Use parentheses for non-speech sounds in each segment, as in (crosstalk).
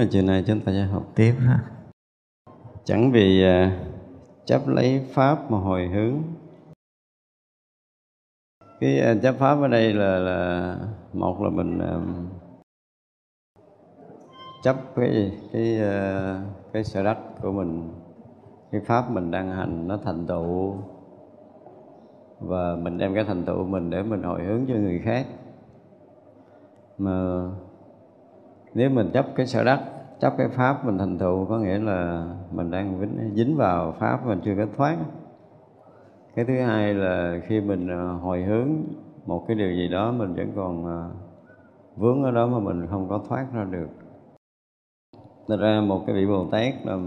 thưa chúng, chiều nay chúng ta sẽ học tiếp ha. Chẳng vì à, chấp lấy pháp mà hồi hướng. Cái à, chấp pháp ở đây là, là một là mình à, chấp cái gì? Cái cái sở đắc của mình. Cái pháp mình đang hành nó thành tựu. Và mình đem cái thành tựu mình để mình hồi hướng cho người khác. Mà nếu mình chấp cái sở đắc chấp cái pháp mình thành tựu có nghĩa là mình đang dính, dính vào pháp mình chưa có thoát. Cái thứ hai là khi mình à, hồi hướng một cái điều gì đó mình vẫn còn à, vướng ở đó mà mình không có thoát ra được. Thật ra một cái vị Bồ Tát là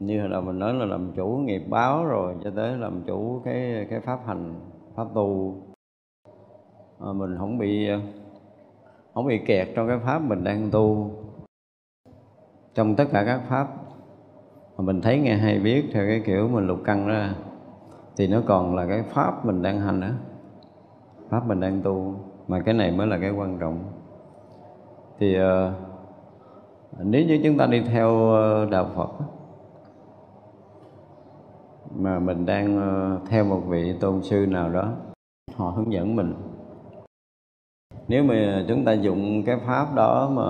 như hồi đầu mình nói là làm chủ nghiệp báo rồi cho tới làm chủ cái cái pháp hành pháp tu. À, mình không bị à, không bị kẹt trong cái pháp mình đang tu. Trong tất cả các pháp mà mình thấy nghe hay biết theo cái kiểu mình lục căn ra thì nó còn là cái pháp mình đang hành đó pháp mình đang tu mà cái này mới là cái quan trọng. Thì uh, nếu như chúng ta đi theo ờ, đạo Phật mà mình đang uh, theo một vị tôn sư nào đó họ hướng dẫn mình nếu mà chúng ta dùng cái pháp đó mà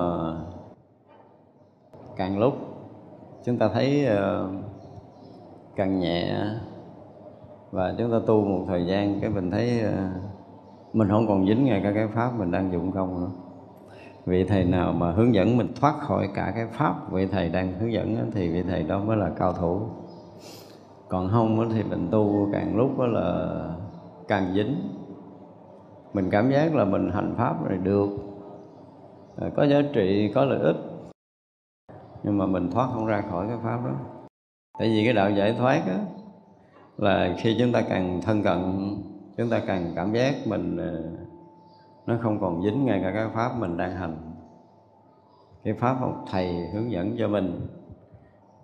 càng lúc chúng ta thấy ờ, càng nhẹ và chúng ta tu một thời gian cái mình thấy ờ, mình không còn dính ngay cả cái pháp mình đang dụng không nữa. Vị thầy nào mà hướng dẫn mình thoát khỏi cả cái pháp vị thầy đang hướng dẫn thì vị thầy đó mới là cao thủ. Còn không thì mình tu càng lúc đó là càng dính mình cảm giác là mình hành pháp rồi được. À, có giá trị có lợi ích. Nhưng mà mình thoát không ra khỏi cái pháp đó. Tại vì cái đạo giải thoát đó, là khi chúng ta càng thân cận chúng ta càng cảm giác mình à, nó không còn dính ngay cả cái pháp mình đang hành. Cái pháp học thầy hướng dẫn cho mình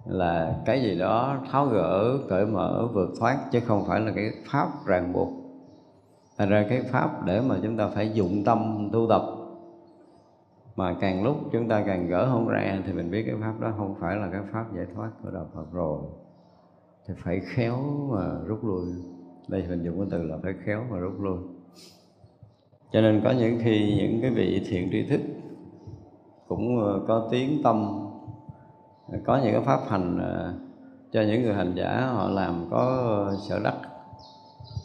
là cái gì đó tháo gỡ cởi mở vượt thoát chứ không phải là cái pháp ràng buộc thành ra cái pháp để mà chúng ta phải dụng tâm tu tập. Mà càng lúc chúng ta càng gỡ không ra thì mình biết cái pháp đó không phải là cái pháp giải thoát của đạo Phật rồi. Thì phải khéo mà rút lui. Đây mình dùng cái từ là phải khéo mà rút lui. Cho nên có những khi những cái vị thiện tri thức cũng ờ, có tiếng tâm, có những cái pháp hành ờ, cho những người hành giả họ làm có ờ, sở đắc,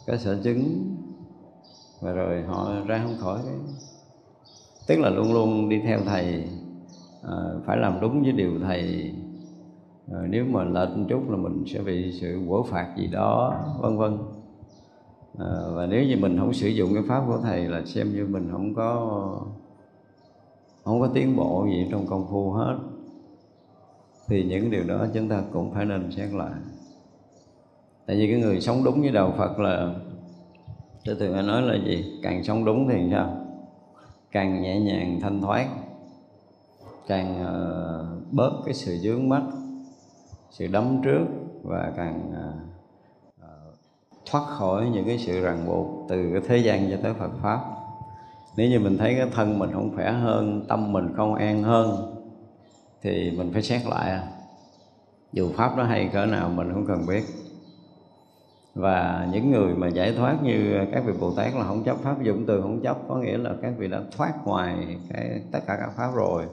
có sở chứng và rồi họ ra không khỏi. Cái tức là luôn luôn đi theo thầy à, phải làm đúng với điều thầy. À, nếu mà lệch một chút là mình sẽ bị sự quở phạt gì đó vân vân. À, và nếu như mình không sử dụng cái pháp của thầy là xem như mình không có không có tiến bộ gì trong công phu hết. Thì những điều đó chúng ta cũng phải nên xét lại. Tại vì cái người sống đúng với đạo Phật là thế thì phải nói là gì? Càng sống đúng thì sao? Càng nhẹ nhàng thanh thoát. Càng uh, bớt cái sự dướng mắt sự đấm trước và càng uh, thoát khỏi những cái sự ràng buộc từ cái thế gian cho tới Phật pháp. Nếu như mình thấy cái thân mình không khỏe hơn tâm mình không an hơn thì mình phải xét lại. Dù pháp nó hay cỡ nào mình không cần biết và những người mà giải thoát như các vị bồ tát là không chấp pháp dụng từ, không chấp, có nghĩa là các vị đã thoát ngoài cái, tất cả các pháp rồi.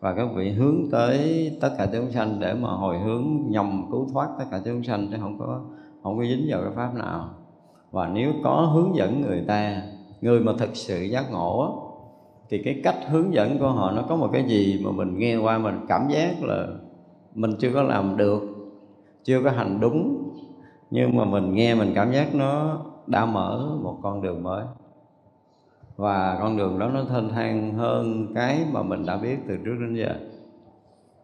Và các vị hướng tới tất cả chúng sanh để mà hồi hướng nhằm cứu thoát tất cả chúng sanh chứ không có không có dính vào cái pháp nào. Và nếu có hướng dẫn người ta, người mà thực sự giác ngộ thì cái cách hướng dẫn của họ nó có một cái gì mà mình nghe qua mình cảm giác là mình chưa có làm được, chưa có hành đúng nhưng mà mình nghe mình cảm giác nó đã mở một con đường mới. Và con đường đó nó thênh thang hơn cái mà mình đã biết từ trước đến giờ.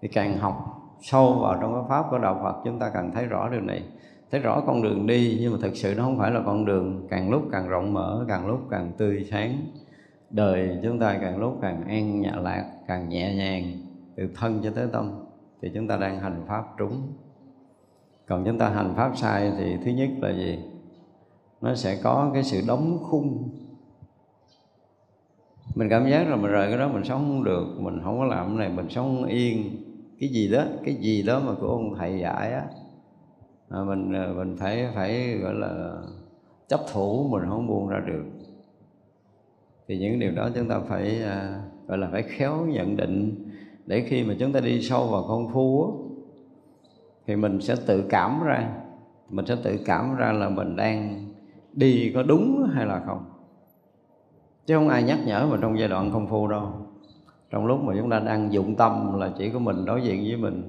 Thì càng học sâu vào trong cái pháp của đạo Phật, chúng ta càng thấy rõ điều này. Thấy rõ con đường đi, nhưng mà thực sự nó không phải là con đường càng lúc càng rộng mở, càng lúc càng tươi sáng. Đời chúng ta càng lúc càng an nhã lạc, càng nhẹ nhàng, từ thân cho tới tâm, thì chúng ta đang hành pháp trúng còn chúng ta hành pháp sai thì thứ nhất là gì? Nó sẽ có cái sự đóng khung. Mình cảm giác là mình rời cái đó mình sống không được mình không có làm cái này mình sống không yên. Cái gì đó cái gì đó mà của ông thầy dạy á à, mình ờ, mình phải phải gọi là chấp thủ mình không buông ra được. Thì những điều đó chúng ta phải à, gọi là phải khéo nhận định. Để khi mà chúng ta đi sâu vào công phu á, thì mình sẽ tự cảm ra. Mình sẽ tự cảm ra là mình đang đi có đúng hay là không. Chứ không ai nhắc nhở mình trong giai đoạn công phu đâu. Trong lúc mà chúng ta đang dụng tâm là chỉ có mình đối diện với mình.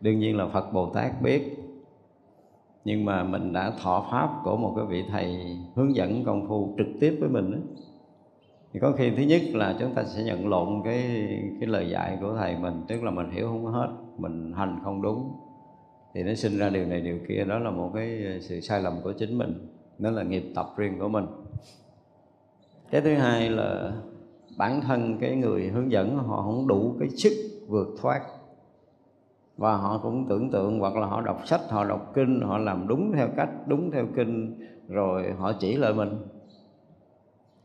Đương nhiên là phật bồ tát biết. Nhưng mà mình đã thọ pháp của một cái vị thầy hướng dẫn công phu trực tiếp với mình đó. thì có khi thứ nhất là chúng ta sẽ nhận lộn cái cái lời dạy của thầy mình, tức là mình hiểu không hết, mình hành không đúng thì nó sinh ra điều này, điều kia. Đó là một cái ờ, sự sai lầm của chính mình. Nó là nghiệp tập riêng của mình. Cái thứ hai là bản thân cái người hướng dẫn, họ không đủ cái sức vượt thoát. Và họ cũng tưởng tượng, hoặc là họ đọc sách, họ đọc kinh, họ làm đúng theo cách, đúng theo kinh, rồi họ chỉ lại mình.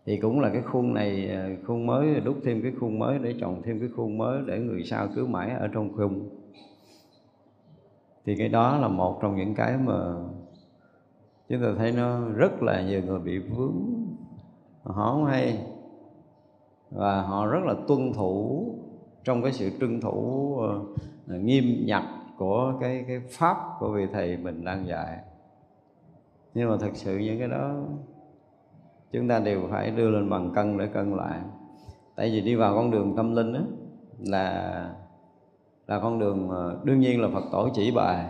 Thì cũng là cái khuôn này ờ, khuôn mới, đúc thêm cái khuôn mới để trồng thêm cái khuôn mới để người sau cứ mãi ở trong khung thì cái đó là một trong những cái mà chúng ta thấy nó rất là nhiều người bị vướng. Họ không hay. Và họ rất là tuân thủ trong cái sự trưng thủ uh, nghiêm nhặt của cái cái pháp của vị thầy mình đang dạy. Nhưng mà thật sự những cái đó chúng ta đều phải đưa lên bằng cân để cân lại. Tại vì đi vào con đường tâm linh đó là là con đường đương nhiên là Phật tổ chỉ bài.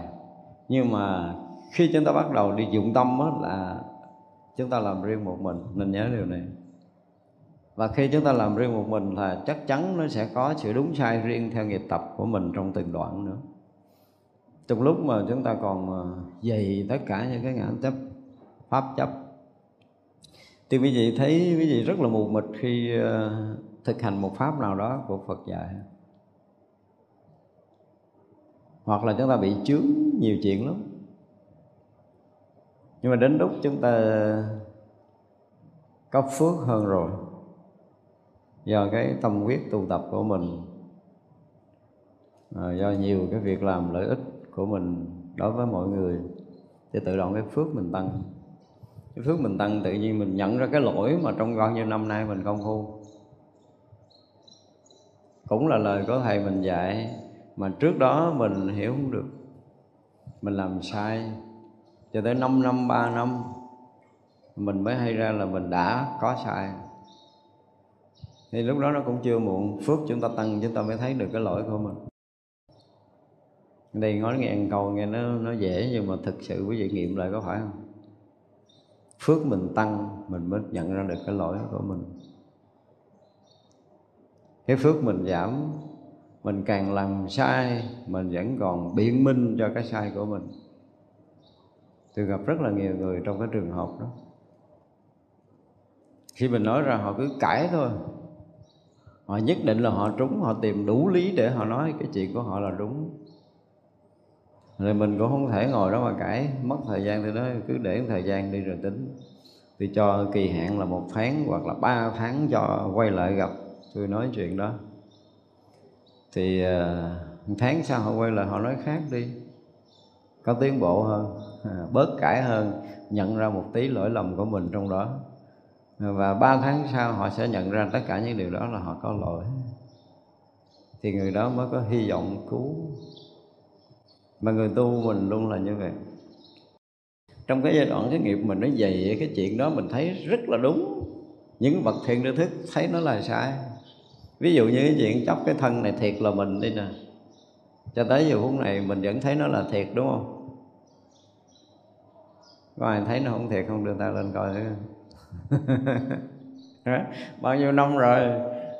Nhưng mà khi chúng ta bắt đầu đi dụng tâm đó là chúng ta làm riêng một mình, nên nhớ điều này. Và khi chúng ta làm riêng một mình là chắc chắn nó sẽ có sự đúng sai riêng theo nghiệp tập của mình trong từng đoạn nữa. Trong lúc mà chúng ta còn ờ, dày tất cả những cái ngã chấp, pháp chấp. Thì quý vị thấy quý vị rất là mù mịt khi ờ, thực hành một pháp nào đó của Phật dạy hoặc là chúng ta bị chướng nhiều chuyện lắm. Nhưng mà đến lúc chúng ta có phước hơn rồi do cái tâm quyết tu tập của mình à, do nhiều cái việc làm lợi ích của mình đối với mọi người thì tự động cái phước mình tăng. Cái phước mình tăng tự nhiên mình nhận ra cái lỗi mà trong bao nhiêu năm nay mình không phu cũng là lời có thầy mình dạy mà trước đó mình hiểu không được. Mình làm sai. Cho tới 5 năm 3 năm, mình mới hay ra là mình đã có sai. Thì lúc đó nó cũng chưa muộn. Phước chúng ta tăng, chúng ta mới thấy được cái lỗi của mình. Đây nói nghe ăn câu nghe nó nó dễ, nhưng mà thực sự quý vị nghiệm lại có phải không? Phước mình tăng, mình mới nhận ra được cái lỗi của mình. Cái phước mình giảm mình càng làm sai, mình vẫn còn biện minh cho cái sai của mình. Tôi gặp rất là nhiều người trong cái trường hợp đó. Khi mình nói ra, họ cứ cãi thôi. Họ nhất định là họ trúng, họ tìm đủ lý để họ nói cái chuyện của họ là đúng. Rồi mình cũng không thể ngồi đó mà cãi. Mất thời gian thì nó cứ để thời gian đi rồi tính. Tôi cho kỳ hạn là một tháng hoặc là ba tháng cho quay lại gặp. Tôi nói chuyện đó thì một tháng sau họ quay lại họ nói khác đi. Có tiến bộ hơn à, bớt cãi hơn, nhận ra một tí lỗi lầm của mình trong đó. Và ba tháng sau họ sẽ nhận ra tất cả những điều đó là họ có lỗi. Thì người đó mới có hy vọng cứu. Mà người tu mình luôn là như vậy. Trong cái giai đoạn cái nghiệp mình nó dày, cái chuyện đó mình thấy rất là đúng. Những bậc thiện tri thức thấy nó là sai ví dụ như cái chuyện chóc cái thân này thiệt là mình đi nè. Cho tới giờ phút này mình vẫn thấy nó là thiệt, đúng không? Có ai thấy nó không thiệt không? Đưa tay lên coi thử. (laughs) Bao nhiêu năm rồi?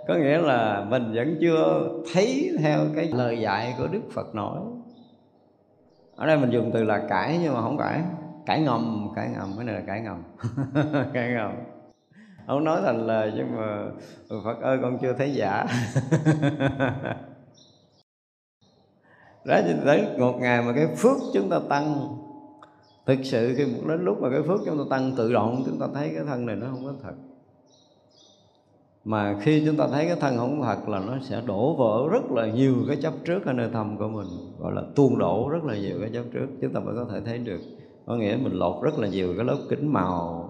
Có nghĩa là mình vẫn chưa thấy theo cái lời dạy của đức phật nổi ở đây mình dùng từ là cãi nhưng mà không cãi cãi ngầm cãi ngầm. Cái này là cãi ngầm. (laughs) Cãi ngầm không nói thành lời nhưng mà ừ, phật ơi, con chưa thấy giả. (laughs) Đó cho tới một ngày mà cái phước chúng ta tăng. Thực sự khi một đến lúc mà cái phước chúng ta tăng, tự động chúng ta thấy cái thân này nó không có thật. Mà khi chúng ta thấy cái thân không thật là nó sẽ đổ vỡ rất là nhiều cái chấp trước ở nơi thầm của mình. Gọi là tuôn đổ rất là nhiều cái chấp trước chúng ta mới có thể thấy được. Có nghĩa mình lột rất là nhiều cái lớp kính màu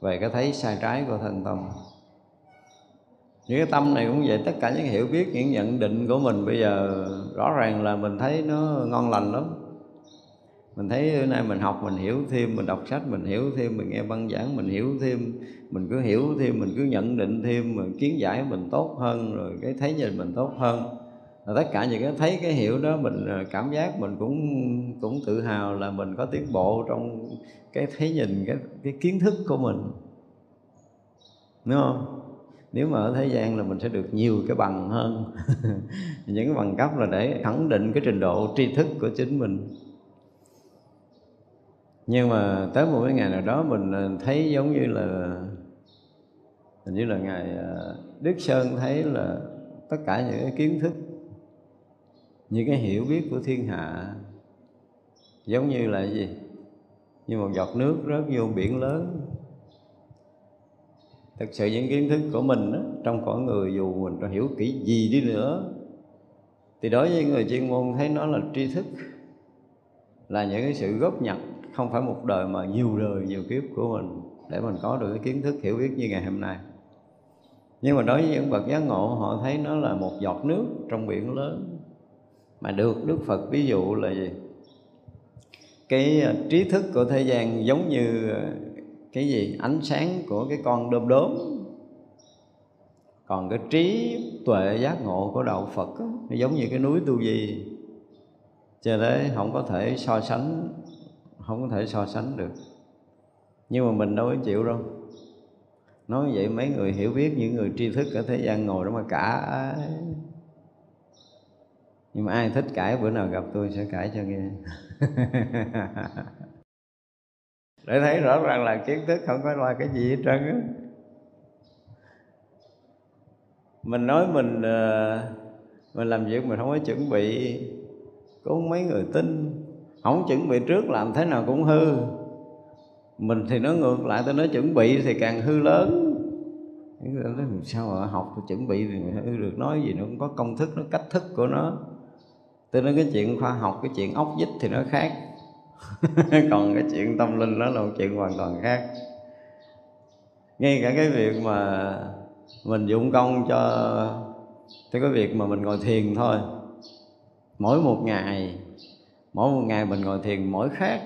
về cái thấy sai trái của thân tâm. Những cái tâm này cũng vậy, tất cả những hiểu biết, những nhận định của mình bây giờ rõ ràng là mình thấy nó ngon lành lắm. Mình thấy hôm nay mình học, mình hiểu thêm, mình đọc sách, mình hiểu thêm, mình nghe băng giảng, mình hiểu thêm, mình cứ hiểu thêm, mình cứ nhận định thêm, mình kiến giải mình tốt hơn, rồi cái thấy nhìn mình tốt hơn và tất cả những cái thấy cái hiểu đó, mình ờ, cảm giác mình cũng cũng tự hào là mình có tiến bộ trong cái thấy nhìn, cái cái kiến thức của mình. Đúng không? Nếu mà ở thế gian là mình sẽ được nhiều cái bằng hơn. (laughs) Những cái bằng cấp là để khẳng định cái trình độ tri thức của chính mình. Nhưng mà tới một cái ngày nào đó mình ờ, thấy giống như là, hình như là ngày ờ, Đức Sơn thấy là tất cả những cái kiến thức những cái hiểu biết của thiên hạ giống như là gì? Như một giọt nước rớt vô biển lớn. Thực sự những kiến thức của mình đó, trong cõi người dù mình có hiểu kỹ gì đi nữa thì đối với người chuyên môn thấy nó là tri thức là những cái sự góp nhặt không phải một đời mà nhiều đời nhiều kiếp của mình để mình có được cái kiến thức hiểu biết như ngày hôm nay. Nhưng mà đối với những bậc giác ngộ họ thấy nó là một giọt nước trong biển lớn mà được đức phật ví dụ là gì? Cái à, trí thức của thế gian giống như à, cái gì? Ánh sáng của cái con đom đóm còn cái trí tuệ giác ngộ của đạo phật đó, nó giống như cái núi tu di. Cho nên không có thể so sánh không có thể so sánh được. Nhưng mà mình đâu có chịu đâu. Nói vậy mấy người hiểu biết những người tri thức ở thế gian ngồi đó mà cả nhưng mà ai thích cãi, bữa nào gặp tôi sẽ cãi cho nghe. (laughs) Để thấy rõ ràng là kiến thức không có là cái gì hết trơn á. Mình nói mình ờ, mình làm việc mình không có chuẩn bị, có mấy người tin. Không chuẩn bị trước làm thế nào cũng hư. Mình thì nó ngược lại, tôi nói chuẩn bị thì càng hư lớn. Sao mà học, chuẩn bị thì hư được. Nói gì nó cũng có công thức, nó cách thức của nó tôi nói cái chuyện khoa học, cái chuyện ốc vít thì nó khác. (laughs) Còn cái chuyện tâm linh đó là một chuyện hoàn toàn khác. Ngay cả cái việc mà mình dụng công cho, Tới cái việc mà mình ngồi thiền thôi. Mỗi một ngày, mỗi một ngày mình ngồi thiền mỗi khác.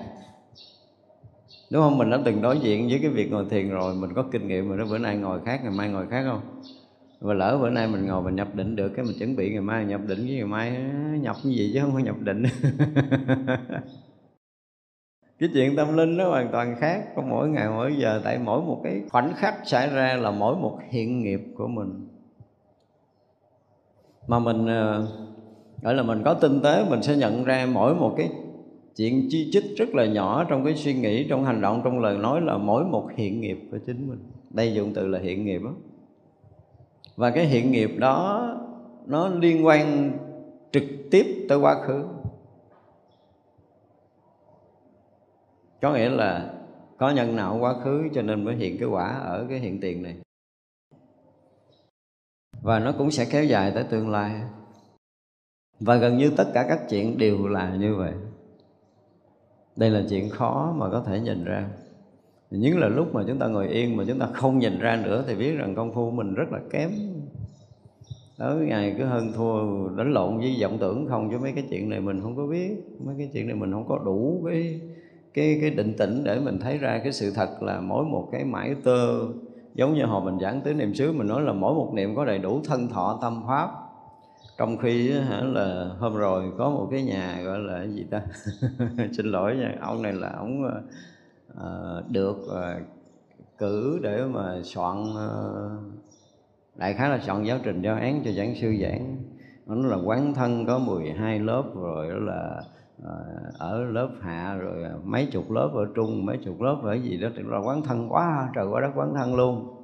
Đúng không? Mình đã từng đối diện với cái việc ngồi thiền rồi, mình có kinh nghiệm rồi đó, bữa nay ngồi khác, ngày mai ngồi khác không? Và lỡ bữa nay mình ngồi mình nhập định được cái mình chuẩn bị ngày mai, nhập định với ngày mai nhập như gì chứ không có nhập định. (laughs) Cái chuyện tâm linh nó hoàn toàn khác có mỗi ngày, mỗi giờ, tại mỗi một cái khoảnh khắc xảy ra là mỗi một hiện nghiệp của mình. Mà mình ờ, gọi là mình có tinh tế, mình sẽ nhận ra mỗi một cái chuyện chi chích rất là nhỏ trong cái suy nghĩ, trong hành động, trong lời nói là mỗi một hiện nghiệp của chính mình. Đây dùng từ là hiện nghiệp đó và cái hiện nghiệp đó, nó liên quan trực tiếp tới quá khứ. Có nghĩa là có nhân nào quá khứ cho nên mới hiện cái quả ở cái hiện tiền này. Và nó cũng sẽ kéo dài tới tương lai. Và gần như tất cả các chuyện đều là như vậy. Đây là chuyện khó mà có thể nhìn ra những là lúc mà chúng ta ngồi yên mà chúng ta không nhìn ra nữa thì biết rằng công phu mình rất là kém. Đó ngày cứ hơn thua, đánh lộn với vọng tưởng không, chứ mấy cái chuyện này mình không có biết. Mấy cái chuyện này mình không có đủ cái cái cái định tĩnh để mình thấy ra cái sự thật là mỗi một cái mãi tơ. Giống như hồi mình giảng tới niệm xứ, mình nói là mỗi một niệm có đầy đủ thân thọ tâm pháp. Trong khi hả là hôm rồi có một cái nhà gọi là gì ta? (laughs) Xin lỗi nha, ông này là ông ờ, uh, được uh, cử để mà soạn uh, đại khái là soạn giáo trình giáo án cho giảng sư giảng. Nó là quán thân có 12 lớp rồi đó là ở lớp hạ rồi mấy chục lớp ở trung mấy chục lớp ở gì đó. Là quán thân quá trời quá đất quán thân luôn.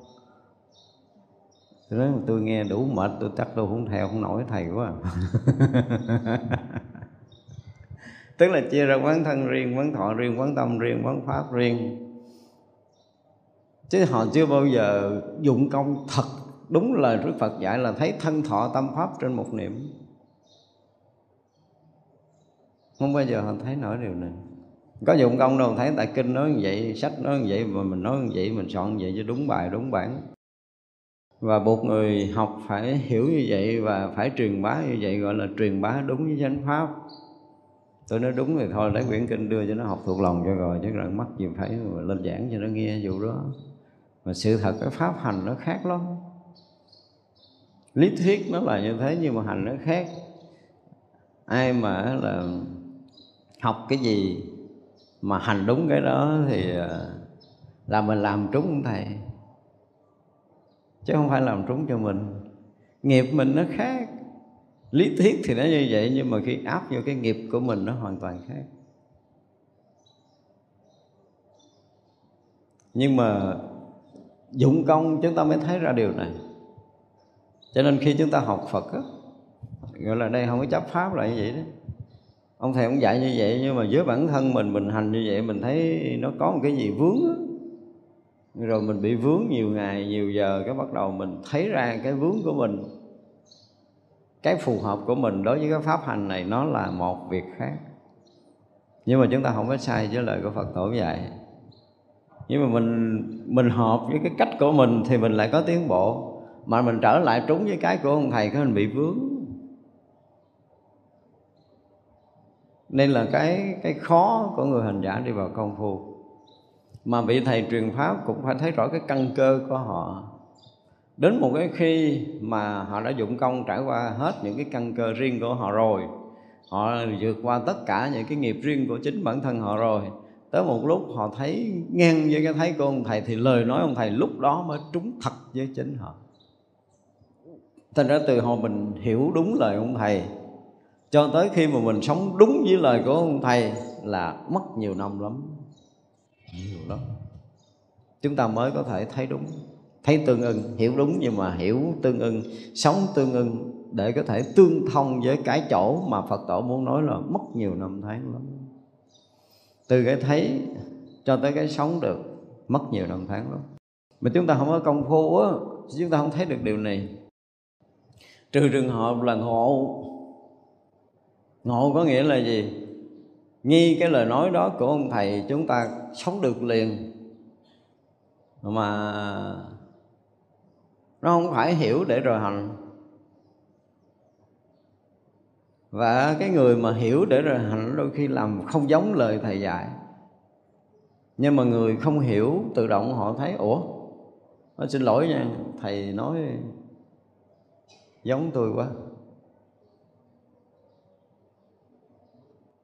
Tôi nói tôi nghe đủ mệt tôi chắc tôi không theo không nổi thầy quá. (laughs) tức là chia ra quán thân riêng, quán thọ riêng, quán tâm riêng, quán pháp riêng. Chứ họ chưa bao giờ dụng công thật. Đúng lời Đức Phật dạy là thấy thân thọ tâm pháp trên một niệm. Không bao giờ họ thấy nổi điều này. Có dụng công đâu, thấy tại kinh nói như vậy, sách nói như vậy, mà mình nói như vậy, mình soạn như vậy cho đúng bài, đúng bản. Và buộc người học phải hiểu như vậy và phải truyền bá như vậy, gọi là truyền bá đúng với chánh pháp tôi nói đúng thì thôi, lấy quyển kinh đưa cho nó học thuộc lòng cho rồi, chứ rồi mắt gì phải lên giảng cho nó nghe vụ đó. Mà sự thật, cái pháp hành nó khác lắm. Lý thuyết nó là như thế, nhưng mà hành nó khác. Ai mà là học cái gì mà hành đúng cái đó thì à, là mình làm trúng thầy, chứ không phải làm trúng cho mình. Nghiệp mình nó khác lý thuyết thì nó như vậy, nhưng mà khi áp vô cái nghiệp của mình nó hoàn toàn khác. Nhưng mà dụng công chúng ta mới thấy ra điều này. Cho nên khi chúng ta học phật á, gọi là đây không có chấp pháp là như vậy đó. Ông thầy ông dạy như vậy, nhưng mà với bản thân mình mình hành như vậy, mình thấy nó có một cái gì vướng á. Rồi mình bị vướng nhiều ngày, nhiều giờ, cái bắt đầu mình thấy ra cái vướng của mình cái phù hợp của mình đối với cái pháp hành này nó là một việc khác. Nhưng mà chúng ta không có sai với lời của Phật tổ dạy nhưng mà mình mình hợp với cái cách của mình thì mình lại có tiến bộ. Mà mình trở lại trúng với cái của ông thầy, cái mình bị vướng. Nên là cái cái khó của người hành giả đi vào công phu. Mà bị thầy truyền pháp cũng phải thấy rõ cái căn cơ của họ đến một cái khi mà họ đã dụng công trải qua hết những cái căn cơ riêng của họ rồi, họ vượt qua tất cả những cái nghiệp riêng của chính bản thân họ rồi, tới một lúc họ thấy ngang với cái thấy của ông thầy thì lời nói ông thầy lúc đó mới trúng thật với chính họ. Thành ra từ hồi mình hiểu đúng lời ông thầy cho tới khi mà mình sống đúng với lời của ông thầy là mất nhiều năm lắm, nhiều lắm. Chúng ta mới có thể thấy đúng thấy tương ưng, hiểu đúng nhưng mà hiểu tương ưng. Sống tương ưng để có thể tương thông với cái chỗ mà phật tổ muốn nói là mất nhiều năm tháng lắm. Từ cái thấy cho tới cái sống được, mất nhiều năm tháng lắm. Mà chúng ta không có công phu á, chúng ta không thấy được điều này. Trừ trường hợp là ngộ. Ngộ có nghĩa là gì? Nghi cái lời nói đó của ông thầy chúng ta sống được liền. Mà nó không phải hiểu để rồi hành. Và cái người mà hiểu để rồi hành đôi khi làm không giống lời thầy dạy. Nhưng mà người không hiểu, tự động họ thấy, ủa nó xin lỗi nha, thầy nói giống tôi quá.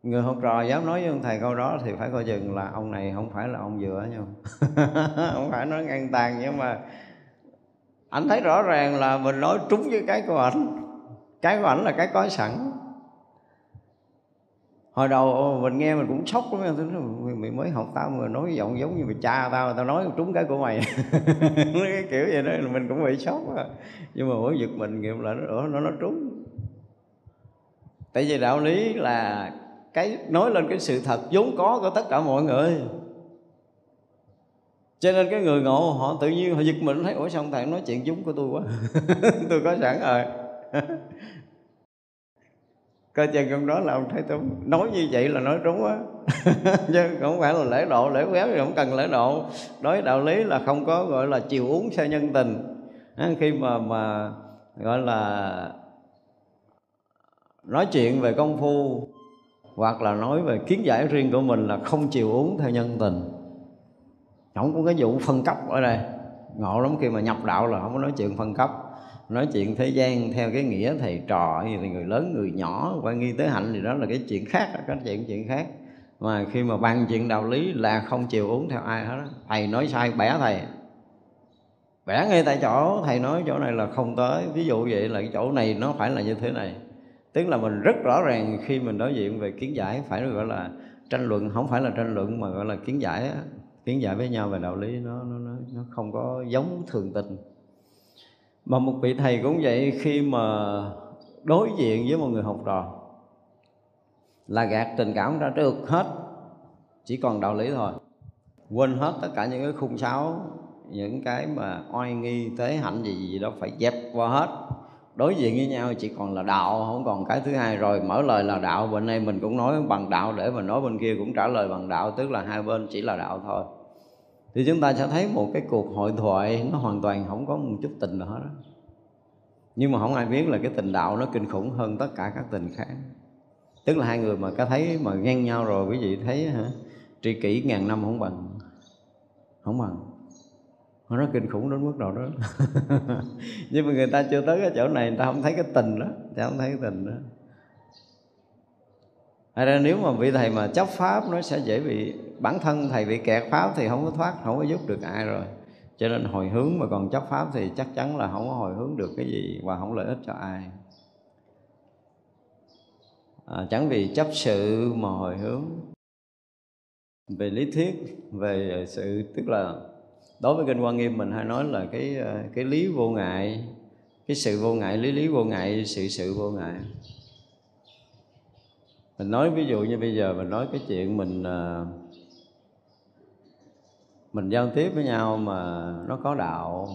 Người học trò dám nói với ông thầy câu đó thì phải coi chừng là ông này không phải là ông dựa nha (laughs) không phải nói ngang tàn, nhưng mà anh thấy rõ ràng là mình nói trúng với cái của ảnh. Cái của ảnh là cái có sẵn. Hồi đầu mình nghe mình cũng sốc lắm tôi nói mày mới học tao, mà nói giọng giống như mày cha tao tao nói trúng cái của mày. (laughs) Cái kiểu vậy đó mình cũng bị sốc à. nhưng mà mỗi giật mình nghiệm là nó nó nó trúng. Tại vì đạo lý là cái, nói lên cái sự thật vốn có của tất cả mọi người cho nên cái người ngộ, họ tự nhiên họ giật mình, thấy, ủa, sao ông thầy nói chuyện giống của tôi quá? (laughs) Tôi có sẵn rồi. (laughs) Coi chừng trong đó là ông thái tôi nói như vậy là nói trúng á (laughs) chứ không phải là lễ độ, lễ quéo thì không cần lễ độ. Đối đạo lý là không có, gọi là, chiều uống theo nhân tình. Khi mà mà, gọi là, nói chuyện về công phu hoặc là nói về kiến giải riêng của mình là không chiều uống theo nhân tình không có cái vụ phân cấp ở đây. Ngộ lắm, khi mà nhập đạo là không có nói chuyện phân cấp. Nói chuyện thế gian theo cái nghĩa thầy trò gì thì người lớn, người nhỏ quan nghi tới hạnh thì đó là cái chuyện khác cái chuyện chuyện khác. Mà khi mà bàn chuyện đạo lý là không chiều uống theo ai hết thầy nói sai, bẻ thầy. Bẻ ngay tại chỗ, thầy nói chỗ này là không tới. Ví dụ vậy là cái chỗ này nó phải là như thế này. Tức là mình rất rõ ràng khi mình đối diện về kiến giải, phải gọi là tranh luận, không phải là tranh luận mà gọi là kiến giải kiến giải với nhau về đạo lý nó nó nó, nó không có giống thường tình. Mà một vị thầy cũng vậy khi mà đối diện với một người học trò là gạt tình cảm ra trước hết chỉ còn đạo lý thôi. Quên hết tất cả những cái khung sáo những cái mà oai nghi tế hạnh gì gì đó phải dẹp qua hết đối diện với nhau chỉ còn là đạo, không còn cái thứ hai. Rồi mở lời là đạo, bên đây mình cũng nói bằng đạo để mà nói bên kia cũng trả lời bằng đạo, tức là hai bên chỉ là đạo thôi. Thì chúng ta sẽ thấy một cái cuộc hội thoại nó hoàn toàn không có một chút tình nào hết đó. nhưng mà không ai biết là cái tình đạo nó kinh khủng hơn tất cả các tình khác. Tức là hai người mà có thấy mà ngang nhau rồi, quý vị thấy hả? Tri kỷ ngàn năm không bằng. Không bằng nó kinh khủng đến mức độ đó. (laughs) Nhưng mà người ta chưa tới cái chỗ này người ta không thấy cái tình đó. Người ta không thấy cái tình đó. Hay ra nếu mà vị thầy mà chấp pháp nó sẽ dễ bị bản thân thầy bị kẹt pháp thì không có thoát không có giúp được ai rồi. Cho nên hồi hướng mà còn chấp pháp thì chắc chắn là không có hồi hướng được cái gì và không lợi ích cho ai. À, chẳng vì chấp sự mà hồi hướng. Về lý thuyết về sự tức là đối với kinh quan nghiêm mình hay nói là cái ờ, cái lý vô ngại, cái sự vô ngại, lý lý vô ngại, sự sự vô ngại. Mình nói ví dụ như bây giờ mình nói cái chuyện mình ờ, mình giao tiếp với nhau mà nó có đạo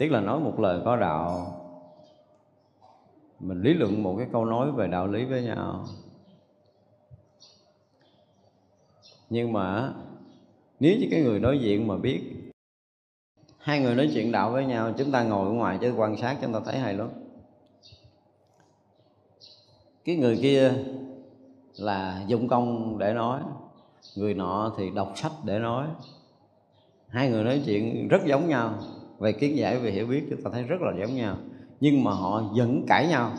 tức là nói một lời có đạo, mình lý luận một cái câu nói về đạo lý với nhau. Nhưng mà nếu như cái người đối diện mà biết, hai người nói chuyện đạo với nhau, chúng ta ngồi ở ngoài chứ quan sát chúng ta thấy hay lắm. Cái người kia là dụng công để nói, người nọ thì đọc sách để nói. Hai người nói chuyện rất giống nhau, về kiến giải, về hiểu biết, chúng ta thấy rất là giống nhau. Nhưng mà họ vẫn cãi nhau.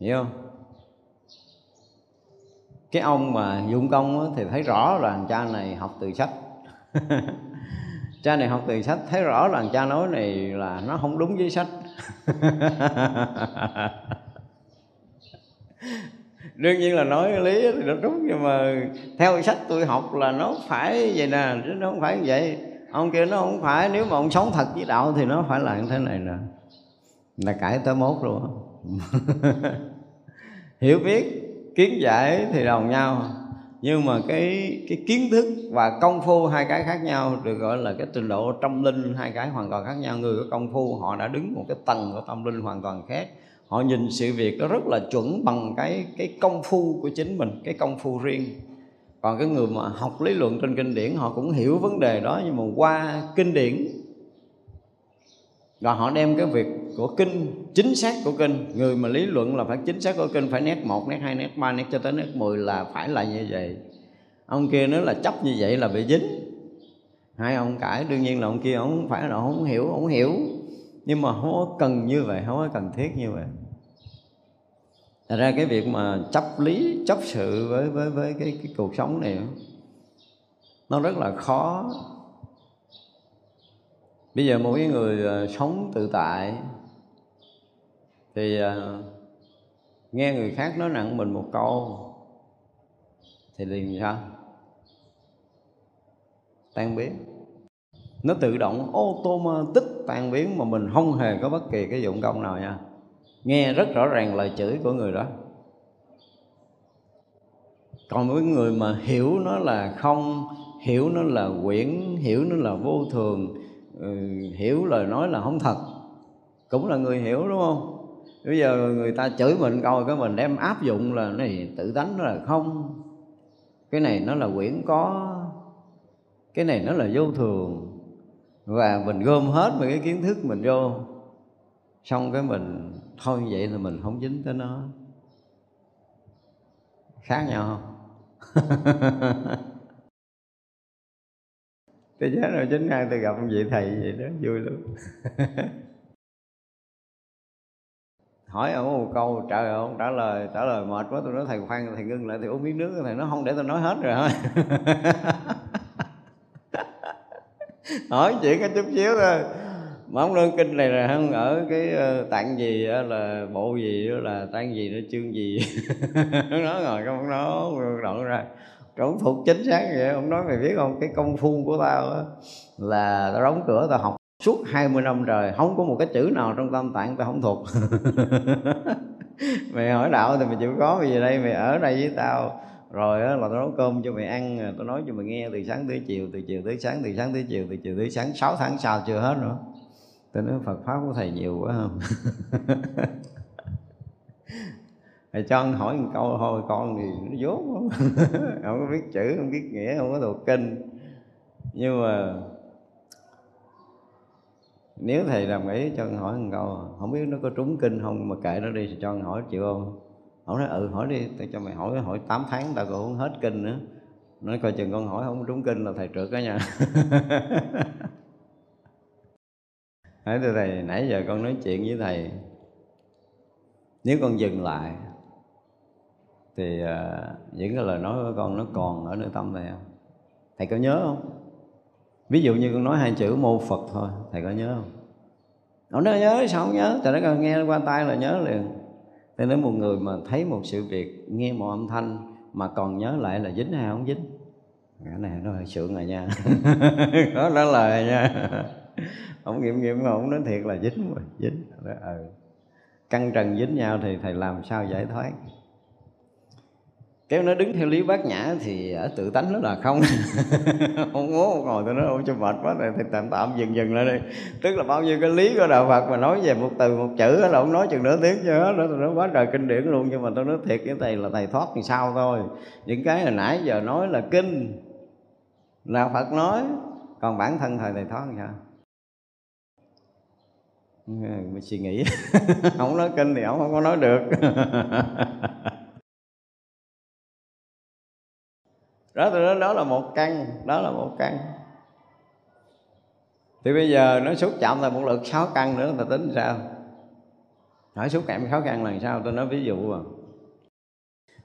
Hiểu không? Cái ông mà dụng công thì thấy rõ là cha này học từ sách. (laughs) Cha này học từ sách thấy rõ là cha nói này là nó không đúng với sách. (laughs) Đương nhiên là nói lý thì nó đúng nhưng mà theo sách tôi học là nó phải vậy nè chứ nó không phải như vậy. Ông kia nó không phải nếu mà ông sống thật với đạo thì nó phải là như thế này nè. Là cãi tới mốt luôn (laughs) hiểu biết kiến giải thì đồng nhau. Nhưng mà cái cái kiến thức và công phu hai cái khác nhau được gọi là cái trình độ tâm linh hai cái hoàn toàn khác nhau. Người có công phu, họ đã đứng một cái tầng của tâm linh hoàn toàn khác. Họ nhìn sự việc nó rất là chuẩn bằng cái cái công phu của chính mình, cái công phu riêng. Còn cái người mà học lý luận trên kinh điển, họ cũng hiểu vấn đề đó, nhưng mà qua kinh điển và họ đem cái việc của kinh chính xác của kinh. Người mà lý luận là phải chính xác của kinh phải nét một nét hai nét ba nét cho tới nét mười là phải là như vậy. Ông kia nếu là chấp như vậy là bị dính. Hai ông cãi đương nhiên là ông kia ông phải là ông không hiểu ông hiểu. Nhưng mà không có cần như vậy không có cần thiết như vậy. Thật ra cái việc mà chấp lý chấp sự với với với cái, cái cuộc sống này nó rất là khó bây giờ một cái người ờ, sống tự tại thì ờ, nghe người khác nói nặng mình một câu thì liền sao? Tan biến. Nó tự động ô tô tích tan biến mà mình không hề có bất kỳ cái dụng công nào nha. Nghe rất rõ ràng lời chửi của người đó. Còn với người mà hiểu nó là không, hiểu nó là quyển, hiểu nó là vô thường Ừ, hiểu lời nói là không thật. Cũng là người hiểu, đúng không? Bây giờ người ta chửi mình câu cái mình đem áp dụng là này, tự tánh nó là không. Cái này nó là quyển có, cái này nó là vô thường. Và mình gom hết mấy cái kiến thức mình vô. Xong cái mình, thôi vậy là mình không dính tới nó. Khác nhau không? (laughs) tôi chết rồi chính ngay, tôi gặp vị thầy vậy đó, vui lắm. (laughs) Hỏi ông một câu trời ơi ông, trả lời trả lời mệt quá, tôi nói, thầy khoan, thầy ngưng lại thì uống miếng nước. Thầy nó không, để tôi nói hết rồi thôi. (laughs) Hỏi chuyện cái chút xíu thôi. Mà ông đơn kinh này là không ở cái ờ, tạng gì là bộ gì là tạng gì nó chương gì (laughs) nó nói rồi không, nó đoạn ra ông thuộc chính xác vậy ông nói mày biết không? Cái công phu của tao đó, là tao đóng cửa tao học suốt 20 năm trời không có một cái chữ nào trong tâm tạng tao không thuộc. (laughs) Mày hỏi đạo thì mày chịu có vì đây mày ở đây với tao. Rồi đó, là tao nấu cơm cho mày ăn tao nói cho mày nghe từ sáng tới chiều từ chiều tới sáng từ sáng tới chiều từ chiều tới sáng 6 tháng sau chưa hết nữa. Tôi nói phật pháp của thầy nhiều quá không? (laughs) thầy cho anh hỏi một câu thôi, con thì nó dốt (laughs) không có biết chữ, không biết nghĩa, không có thuộc kinh. Nhưng mà nếu thầy làm ý cho anh hỏi một câu, không biết nó có trúng kinh không, mà kệ nó đi thì cho anh hỏi, chịu không? Ông nói ừ hỏi đi, tao cho mày hỏi hỏi 8 tháng, tao còn không hết kinh nữa. Nói coi chừng con hỏi không trúng kinh là thầy trượt đó nha. (laughs) Nói thưa thầy, nãy giờ con nói chuyện với thầy. Nếu con dừng lại thì uh, những cái lời nói của con nó còn ở nơi tâm thầy không? Thầy có nhớ không? Ví dụ như con nói hai chữ mô phật thôi thầy có nhớ không? Ông nói nhớ sao không nhớ? Thầy nó nghe qua tay là nhớ liền. Thế nếu một người mà thấy một sự việc nghe một âm thanh mà còn nhớ lại là dính hay không dính? Cái này nó hơi sượng rồi nha. (laughs) Đó là lời nha. Ông nghiệm nghiệm mà ông nói thiệt là dính rồi dính. Đó, ừ. căng trần dính nhau thì thầy làm sao giải thoát? Kéo nó đứng theo lý bát nhã thì ở tự tánh nó là không. (laughs) Không muốn ngồi tôi nói ôi cho mệt quá này thì tạm tạm dừng dừng lại đi. Tức là bao nhiêu cái lý của đạo phật mà nói về một từ, một chữ là ông nói chừng nửa tiếng cho hết đó, tôi nói, quá trời kinh điển luôn. Nhưng mà tôi nói thiệt với thầy là thầy thoát thì sao thôi. Những cái hồi nãy giờ nói là kinh, là phật nói. Còn bản thân thầy thầy thoát thì sao? Mình suy nghĩ. (laughs) Không nói kinh thì ông không có nói được. (laughs) đó tôi nói đó là một căn, đó là một căn. Thì bây giờ nó xúc chạm là một lượt sáu căn nữa là tính sao? Hỏi xúc chạm sáu căn là sao? Tôi nói ví dụ mà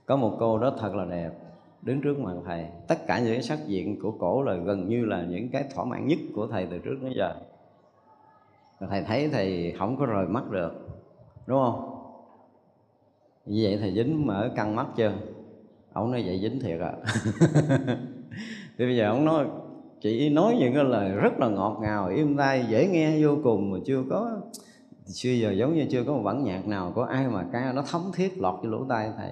có một cô đó thật là đẹp, đứng trước mặt thầy. Tất cả những sắc diện của cổ là gần như là những cái thỏa mãn nhất của thầy từ trước đến giờ. Thầy thấy thầy không có rời mắt được, đúng không? Như vậy thầy dính mở căn mắt chưa? Ông nói vậy dính thiệt à. (laughs) Thì bây giờ ông nói, chị nói những cái lời rất là ngọt ngào, im tai, dễ nghe vô cùng mà chưa có, xưa giờ giống như chưa có một bản nhạc nào có ai mà ca nó thấm thiết lọt vô lỗ tai thầy.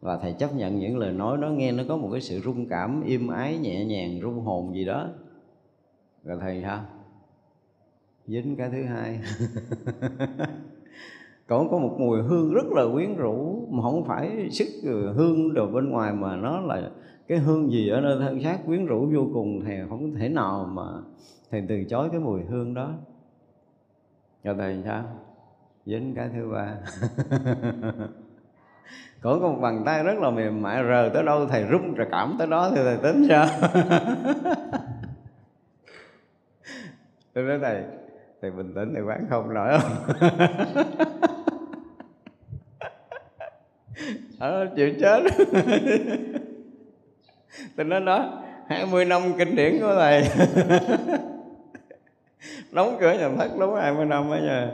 Và thầy chấp nhận những lời nói đó, nghe nó có một cái sự rung cảm, im ái, nhẹ nhàng, rung hồn gì đó. Rồi thầy sao dính cái thứ hai. (laughs) cổ có một mùi hương rất là quyến rũ mà không phải sức ừ, hương đồ bên ngoài mà nó là cái hương gì ở nơi thân xác quyến rũ vô cùng thì không thể nào mà thầy từ chối cái mùi hương đó. Rồi thầy, sao? Dính cái thứ ba. (laughs) Cổ có một bàn tay rất là mềm mại, rờ tới đâu thầy rung rồi cảm tới đó thì thầy tính sao? (laughs) Tôi nói thầy thầy bình tĩnh, thầy quán không nổi không? (laughs) Ờ, ở chịu chết. Tôi nói đó 20 năm kinh điển của thầy. Đóng cửa nhà thất đúng 20 năm ấy nha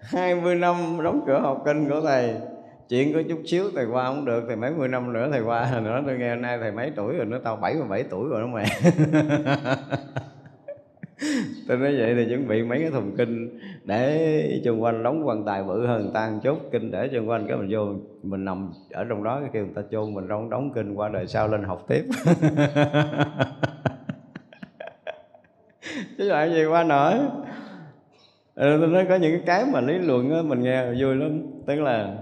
20 năm đóng cửa học kinh của thầy. Chuyện có chút xíu thầy qua không được thì mấy mươi năm nữa thầy qua. Nữa tôi nghe nay thầy mấy tuổi rồi, nó tao bảy bảy tuổi rồi đó mày. (laughs) (laughs) tôi nói vậy thì chuẩn bị mấy cái thùng kinh để xung quanh đóng quan tài bự hơn tan chốt kinh để xung quanh cái mình vô mình nằm ở trong đó cái kêu người ta chôn mình đóng đóng kinh qua đời sau lên học tiếp. (laughs) Chứ lại gì qua nổi. Ờ, tôi nói có những cái mà lý luận đó, mình nghe vui lắm. Tức là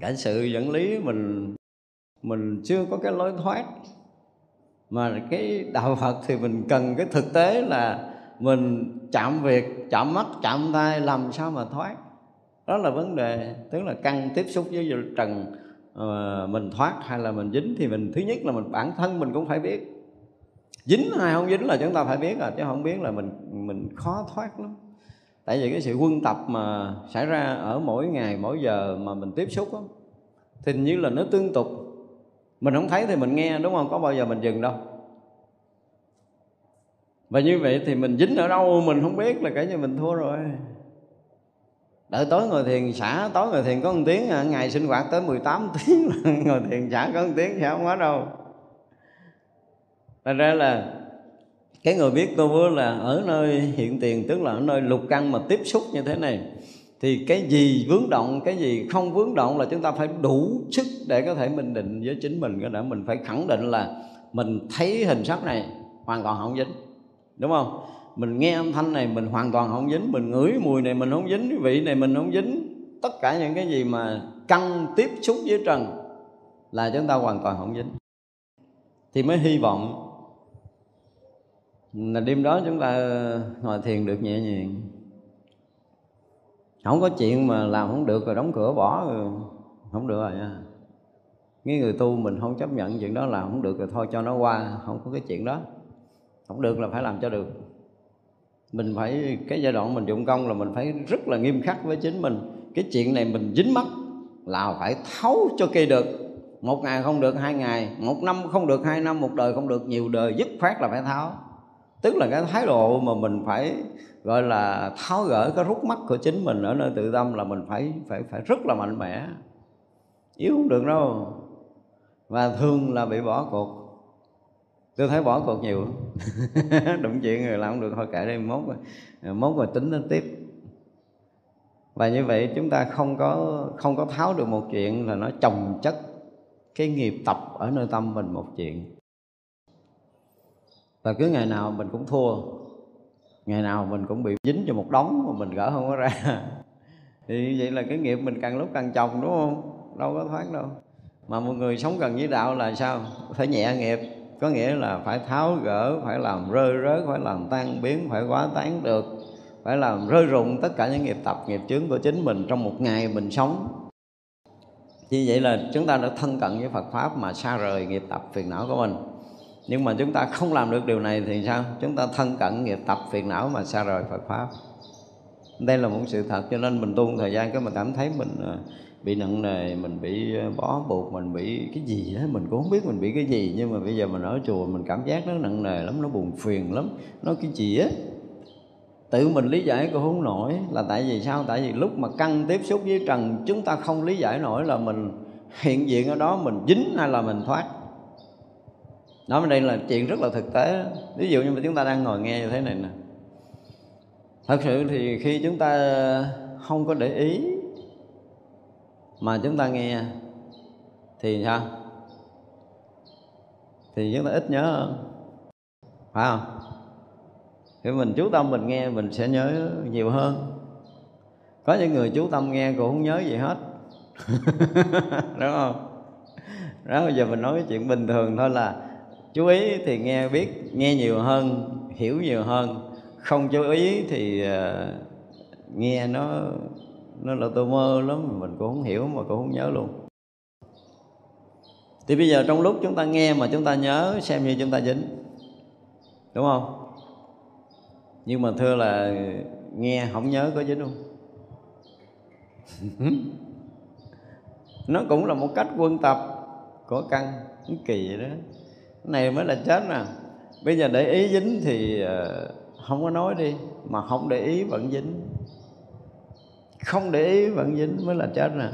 cả sự dẫn lý mình mình chưa có cái lối thoát mà cái đạo Phật thì mình cần cái thực tế là mình chạm việc chạm mắt chạm tay làm sao mà thoát. Đó là vấn đề tức là căn tiếp xúc với trần uh, mình thoát hay là mình dính thì mình thứ nhất là mình bản thân mình cũng phải biết. Dính hay không dính là chúng ta phải biết rồi chứ không biết là mình mình khó thoát lắm. Tại vì cái sự quân tập mà xảy ra ở mỗi ngày mỗi giờ mà mình tiếp xúc đó, thì như là nó tương tục mình không thấy thì mình nghe đúng không? Có bao giờ mình dừng đâu. Và như vậy thì mình dính ở đâu mình không biết là cái như mình thua rồi. Đợi tối ngồi thiền xả tối ngồi thiền có một tiếng à, ngày sinh hoạt tới 18 (laughs) tiếng ngồi thiền xả có một tiếng thì không hết đâu. Thành ra là cái người biết tu là ở nơi hiện tiền tức là ở nơi lục căn mà tiếp xúc như thế này thì cái gì vướng động, cái gì không vướng động là chúng ta phải đủ sức để có thể mình định với chính mình. Cái đã mình phải khẳng định là mình thấy hình sắc này hoàn toàn không dính, đúng không? Mình nghe âm thanh này mình hoàn toàn không dính, mình ngửi mùi này mình không dính, vị này mình không dính. Tất cả những cái gì mà căng tiếp xúc với trần là chúng ta hoàn toàn không dính. Thì mới hy vọng là đêm đó chúng ta ờ, ngồi thiền được nhẹ nhàng không có chuyện mà làm không được rồi đóng cửa bỏ rồi. Không được rồi nha. Cái người tu mình không chấp nhận chuyện đó làm không được rồi, thôi cho nó qua, không có cái chuyện đó. Không được là phải làm cho được. Mình phải, cái giai đoạn mình dụng công là mình phải rất là nghiêm khắc với chính mình. Cái chuyện này mình dính mắt là phải tháo cho kỳ được. Một ngày không được, hai ngày. Một năm không được, hai năm, một đời không được. Nhiều đời dứt khoát là phải tháo tức là cái thái độ mà mình phải, gọi là, tháo gỡ cái rút mắt của chính mình ở nơi tự tâm là mình phải phải phải rất là mạnh mẽ. Yếu không được đâu. Và thường là bị bỏ cuộc. Tôi thấy bỏ cuộc nhiều. (laughs) Đụng chuyện rồi làm không được, thôi kệ đi, mốt mốt rồi tính đến tiếp. Và như vậy chúng ta không có không có tháo được một chuyện là nó chồng chất cái nghiệp tập ở nơi tâm mình một chuyện và cứ ngày nào mình cũng thua, ngày nào mình cũng bị dính cho một đống mà mình gỡ không có ra. (laughs) Thì vậy là cái nghiệp mình càng lúc càng chồng, đúng không? Đâu có thoát đâu. Mà một người sống gần với đạo là sao? Phải nhẹ nghiệp, có nghĩa là phải tháo gỡ, phải làm rơi rớt phải làm tan biến, phải quá tán được, phải làm rơi rụng tất cả những nghiệp tập, nghiệp chướng của chính mình trong một ngày mình sống. Như vậy là chúng ta đã thân cận với Phật pháp mà xa rời nghiệp tập phiền não của mình nhưng mà chúng ta không làm được điều này thì sao? Chúng ta thân cận nghiệp tập phiền não mà xa rời Phật pháp. Đây là một sự thật, cho nên mình tu một thời gian cái mình cảm thấy mình à, bị nặng nề, mình bị à, bó buộc, mình bị cái gì đó mình cũng không biết mình bị cái gì, nhưng mà bây giờ mình ở chùa, mình cảm giác nó nặng nề lắm, nó buồn phiền lắm. Nó cái gì á? Tự mình lý giải cũng không nổi. Là tại vì sao? Tại vì lúc mà căng tiếp xúc với trần, chúng ta không lý giải nổi là mình hiện diện ở đó, mình dính hay là mình thoát nói đây là chuyện rất là thực tế. Ví dụ như mà chúng ta đang ngồi nghe như thế này nè. Thật sự thì khi chúng ta không có để ý mà chúng ta nghe, thì sao? Thì chúng ta ít nhớ hơn. Phải không? Khi mình chú tâm mình nghe, mình sẽ nhớ nhiều hơn. Có những người chú tâm nghe cũng không nhớ gì hết. (laughs) Đúng không? Đó, bây giờ mình nói cái chuyện bình thường thôi là chú ý thì nghe biết nghe nhiều hơn hiểu nhiều hơn. Không chú ý thì uh, nghe nó nó là tôi mơ lắm mình cũng không hiểu mà cũng không nhớ luôn. Thì bây giờ trong lúc chúng ta nghe mà chúng ta nhớ xem như chúng ta dính đúng không? Nhưng mà thưa là nghe không nhớ có dính không? (laughs) Nó cũng là một cách quân tập của căn kỳ vậy đó này mới là chết nè bây giờ để ý dính thì ờ, không có nói đi, mà không để ý vẫn dính. Không để ý vẫn dính mới là chết nè.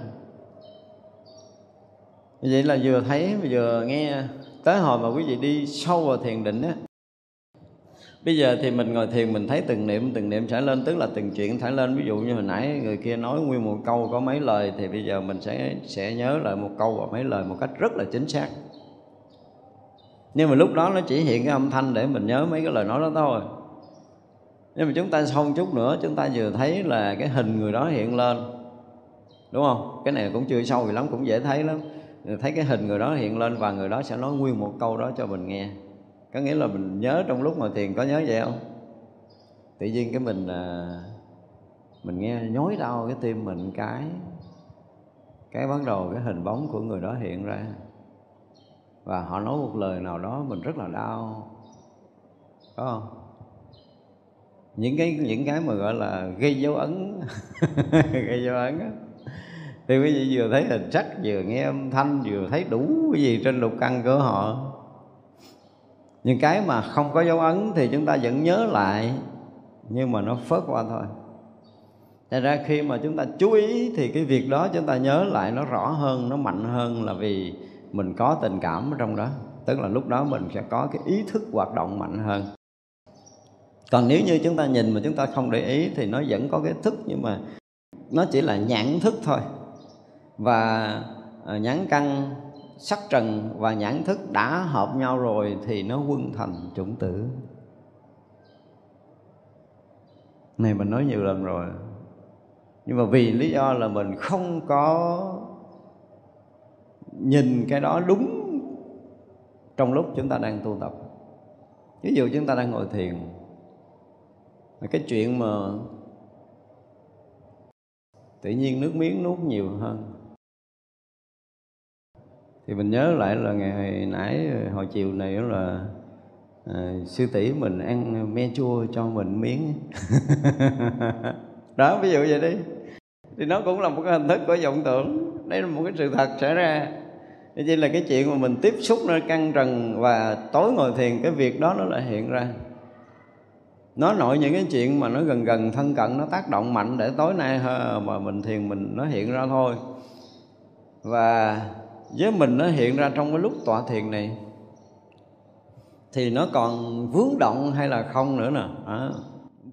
Vậy là vừa thấy, vừa nghe, tới hồi mà quý vị đi sâu vào thiền định á, bây giờ thì mình ngồi thiền mình thấy từng niệm từng niệm sẽ lên, tức là từng chuyện thải lên. Ví dụ như hồi nãy người kia nói nguyên một câu có mấy lời, thì bây giờ mình sẽ sẽ nhớ lại một câu và mấy lời một cách rất là chính xác nhưng mà lúc đó nó chỉ hiện cái âm thanh để mình nhớ mấy cái lời nói đó thôi. Nhưng mà chúng ta sau một chút nữa, chúng ta vừa thấy là cái hình người đó hiện lên. Đúng không? Cái này cũng chưa sâu gì lắm, cũng dễ thấy lắm. Thấy cái hình người đó hiện lên và người đó sẽ nói nguyên một câu đó cho mình nghe. Có nghĩa là mình nhớ trong lúc mà thiền, có nhớ vậy không? Tự nhiên cái mình à, mình nghe nhói đau cái tim mình, cái cái bắt đầu cái hình bóng của người đó hiện ra và họ nói một lời nào đó mình rất là đau. Có không? Những cái những cái mà gọi là gây dấu ấn. (laughs) Gây dấu ấn đó. thì quý vị vừa thấy hình sắc vừa nghe âm thanh vừa thấy đủ cái gì trên lục căn của họ. Những cái mà không có dấu ấn thì chúng ta vẫn nhớ lại. Nhưng mà nó phớt qua thôi. Thật ra khi mà chúng ta chú ý thì cái việc đó chúng ta nhớ lại nó rõ hơn, nó mạnh hơn là vì mình có tình cảm ở trong đó. Tức là lúc đó mình sẽ có cái ý thức hoạt động mạnh hơn. Còn nếu như chúng ta nhìn mà chúng ta không để ý thì nó vẫn có cái thức, nhưng mà nó chỉ là nhãn thức thôi. Và ờ, nhãn căn, sắc trần và nhãn thức đã hợp nhau rồi thì nó quân thành chủng tử. Này mình nói nhiều lần rồi, nhưng mà vì lý do là mình không có nhìn cái đó đúng trong lúc chúng ta đang tu tập. Ví dụ chúng ta đang ngồi thiền cái chuyện mà tự nhiên nước miếng nuốt nhiều hơn thì mình nhớ lại là ngày nãy ờ, hồi chiều này là à, sư tỷ mình ăn me chua cho mình miếng. (laughs) Đó ví dụ vậy đi. Thì nó cũng là một cái hình thức của vọng tưởng. Đấy là một cái sự thật xảy ra. Thế chỉ là cái chuyện mà mình tiếp xúc nó căng trần và tối ngồi thiền cái việc đó nó lại hiện ra. Nó nội những cái chuyện mà nó gần gần thân cận nó tác động mạnh để tối nay mà mình thiền mình nó hiện ra thôi. Và với mình nó hiện ra trong cái lúc tọa thiền này thì nó còn vướng động hay là không nữa nè. À,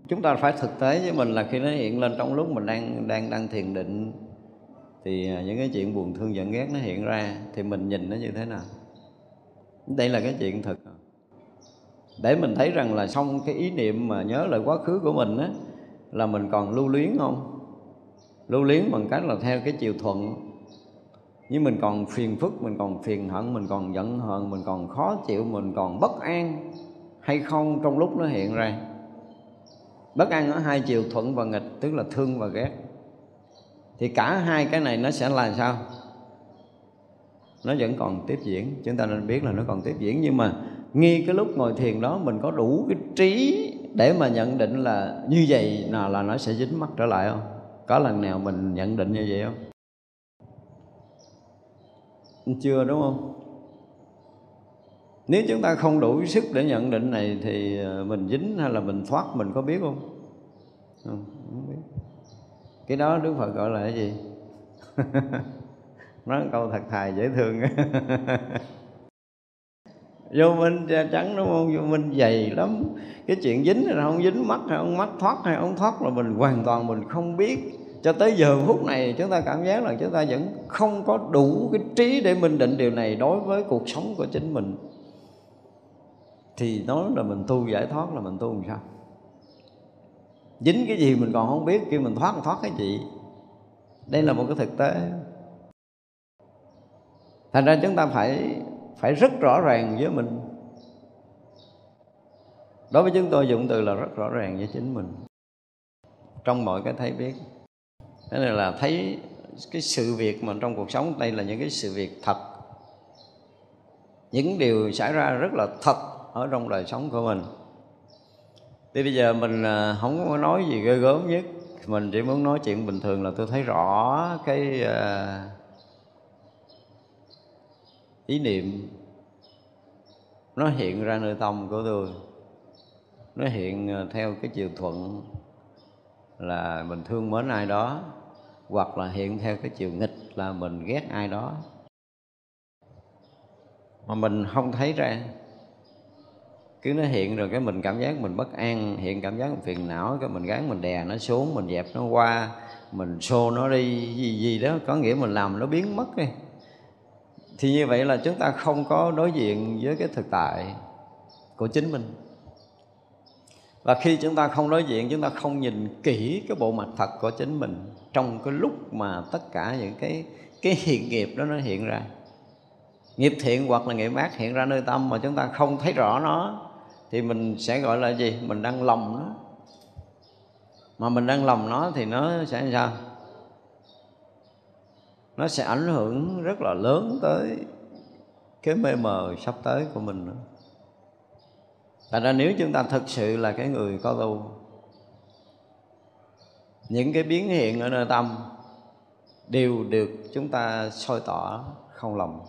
chúng ta phải thực tế với mình là khi nó hiện lên trong lúc mình đang đang đang thiền định thì à, những cái chuyện buồn thương giận ghét nó hiện ra thì mình nhìn nó như thế nào? Đây là cái chuyện thực để mình thấy rằng là xong cái ý niệm mà nhớ lại quá khứ của mình á, là mình còn lưu luyến không? Lưu luyến bằng cách là theo cái chiều thuận. Nhưng mình còn phiền phức, mình còn phiền hận, mình còn giận hờn, mình còn khó chịu, mình còn bất an hay không trong lúc nó hiện ra. Bất an ở hai chiều thuận và nghịch, tức là thương và ghét thì cả hai cái này nó sẽ là sao? Nó vẫn còn tiếp diễn. Chúng ta nên biết là nó còn tiếp diễn. Nhưng mà nghi cái lúc ngồi thiền đó mình có đủ cái trí để mà nhận định là như vậy nào là nó sẽ dính mắt trở lại không? Có lần nào mình nhận định như vậy không? Chưa đúng không? Nếu chúng ta không đủ sức để nhận định này thì ờ, mình dính hay là mình thoát mình có biết không? Không, cái đó đức phật gọi là cái gì? (laughs) Nói câu thật thà dễ thương. (laughs) Vô minh da trắng đúng không? Vô minh dày lắm. Cái chuyện dính là không dính, mắt hay không mắt thoát hay không thoát là mình hoàn toàn mình không biết. Cho tới giờ phút này chúng ta cảm giác là chúng ta vẫn không có đủ cái trí để minh định điều này đối với cuộc sống của chính mình. Thì nói là mình tu giải thoát là mình tu làm sao? Dính cái gì mình còn không biết, kêu mình thoát thoát cái gì. Đây là một cái thực tế. Thành ra chúng ta phải phải rất rõ ràng với mình. Đối với chúng tôi, dụng từ là rất rõ ràng với chính mình. Trong mọi cái thấy biết. Thế này là thấy cái sự việc mà trong cuộc sống đây là những cái sự việc thật. Những điều xảy ra rất là thật ở trong đời sống của mình thì bây giờ mình à, không có nói gì ghê gớm nhất. Mình chỉ muốn nói chuyện bình thường là tôi thấy rõ cái à, ý niệm. Nó hiện ra nơi tâm của tôi. Nó hiện à, theo cái chiều thuận là mình thương mến ai đó, hoặc là hiện theo cái chiều nghịch là mình ghét ai đó. Mà mình không thấy ra cứ nó hiện rồi cái mình cảm giác mình bất an, hiện cảm giác mình phiền não, cái mình gắng mình đè nó xuống, mình dẹp nó qua, mình xô nó đi, gì gì đó. Có nghĩa mình làm nó biến mất đi. Thì như vậy là chúng ta không có đối diện với cái thực tại của chính mình. Và khi chúng ta không đối diện, chúng ta không nhìn kỹ cái bộ mặt thật của chính mình trong cái lúc mà tất cả những cái cái hiện nghiệp đó nó hiện ra. Nghiệp thiện hoặc là nghiệp ác hiện ra nơi tâm mà chúng ta không thấy rõ nó thì mình sẽ gọi là gì? Mình đang lòng nó mà mình đang lòng nó thì nó sẽ làm sao? Nó sẽ ảnh hưởng rất là lớn tới cái mê mờ sắp tới của mình nữa. Tại ra nếu chúng ta thực sự là cái người có tu, Những cái biến hiện ở nơi tâm Đều được chúng ta soi tỏ không lầm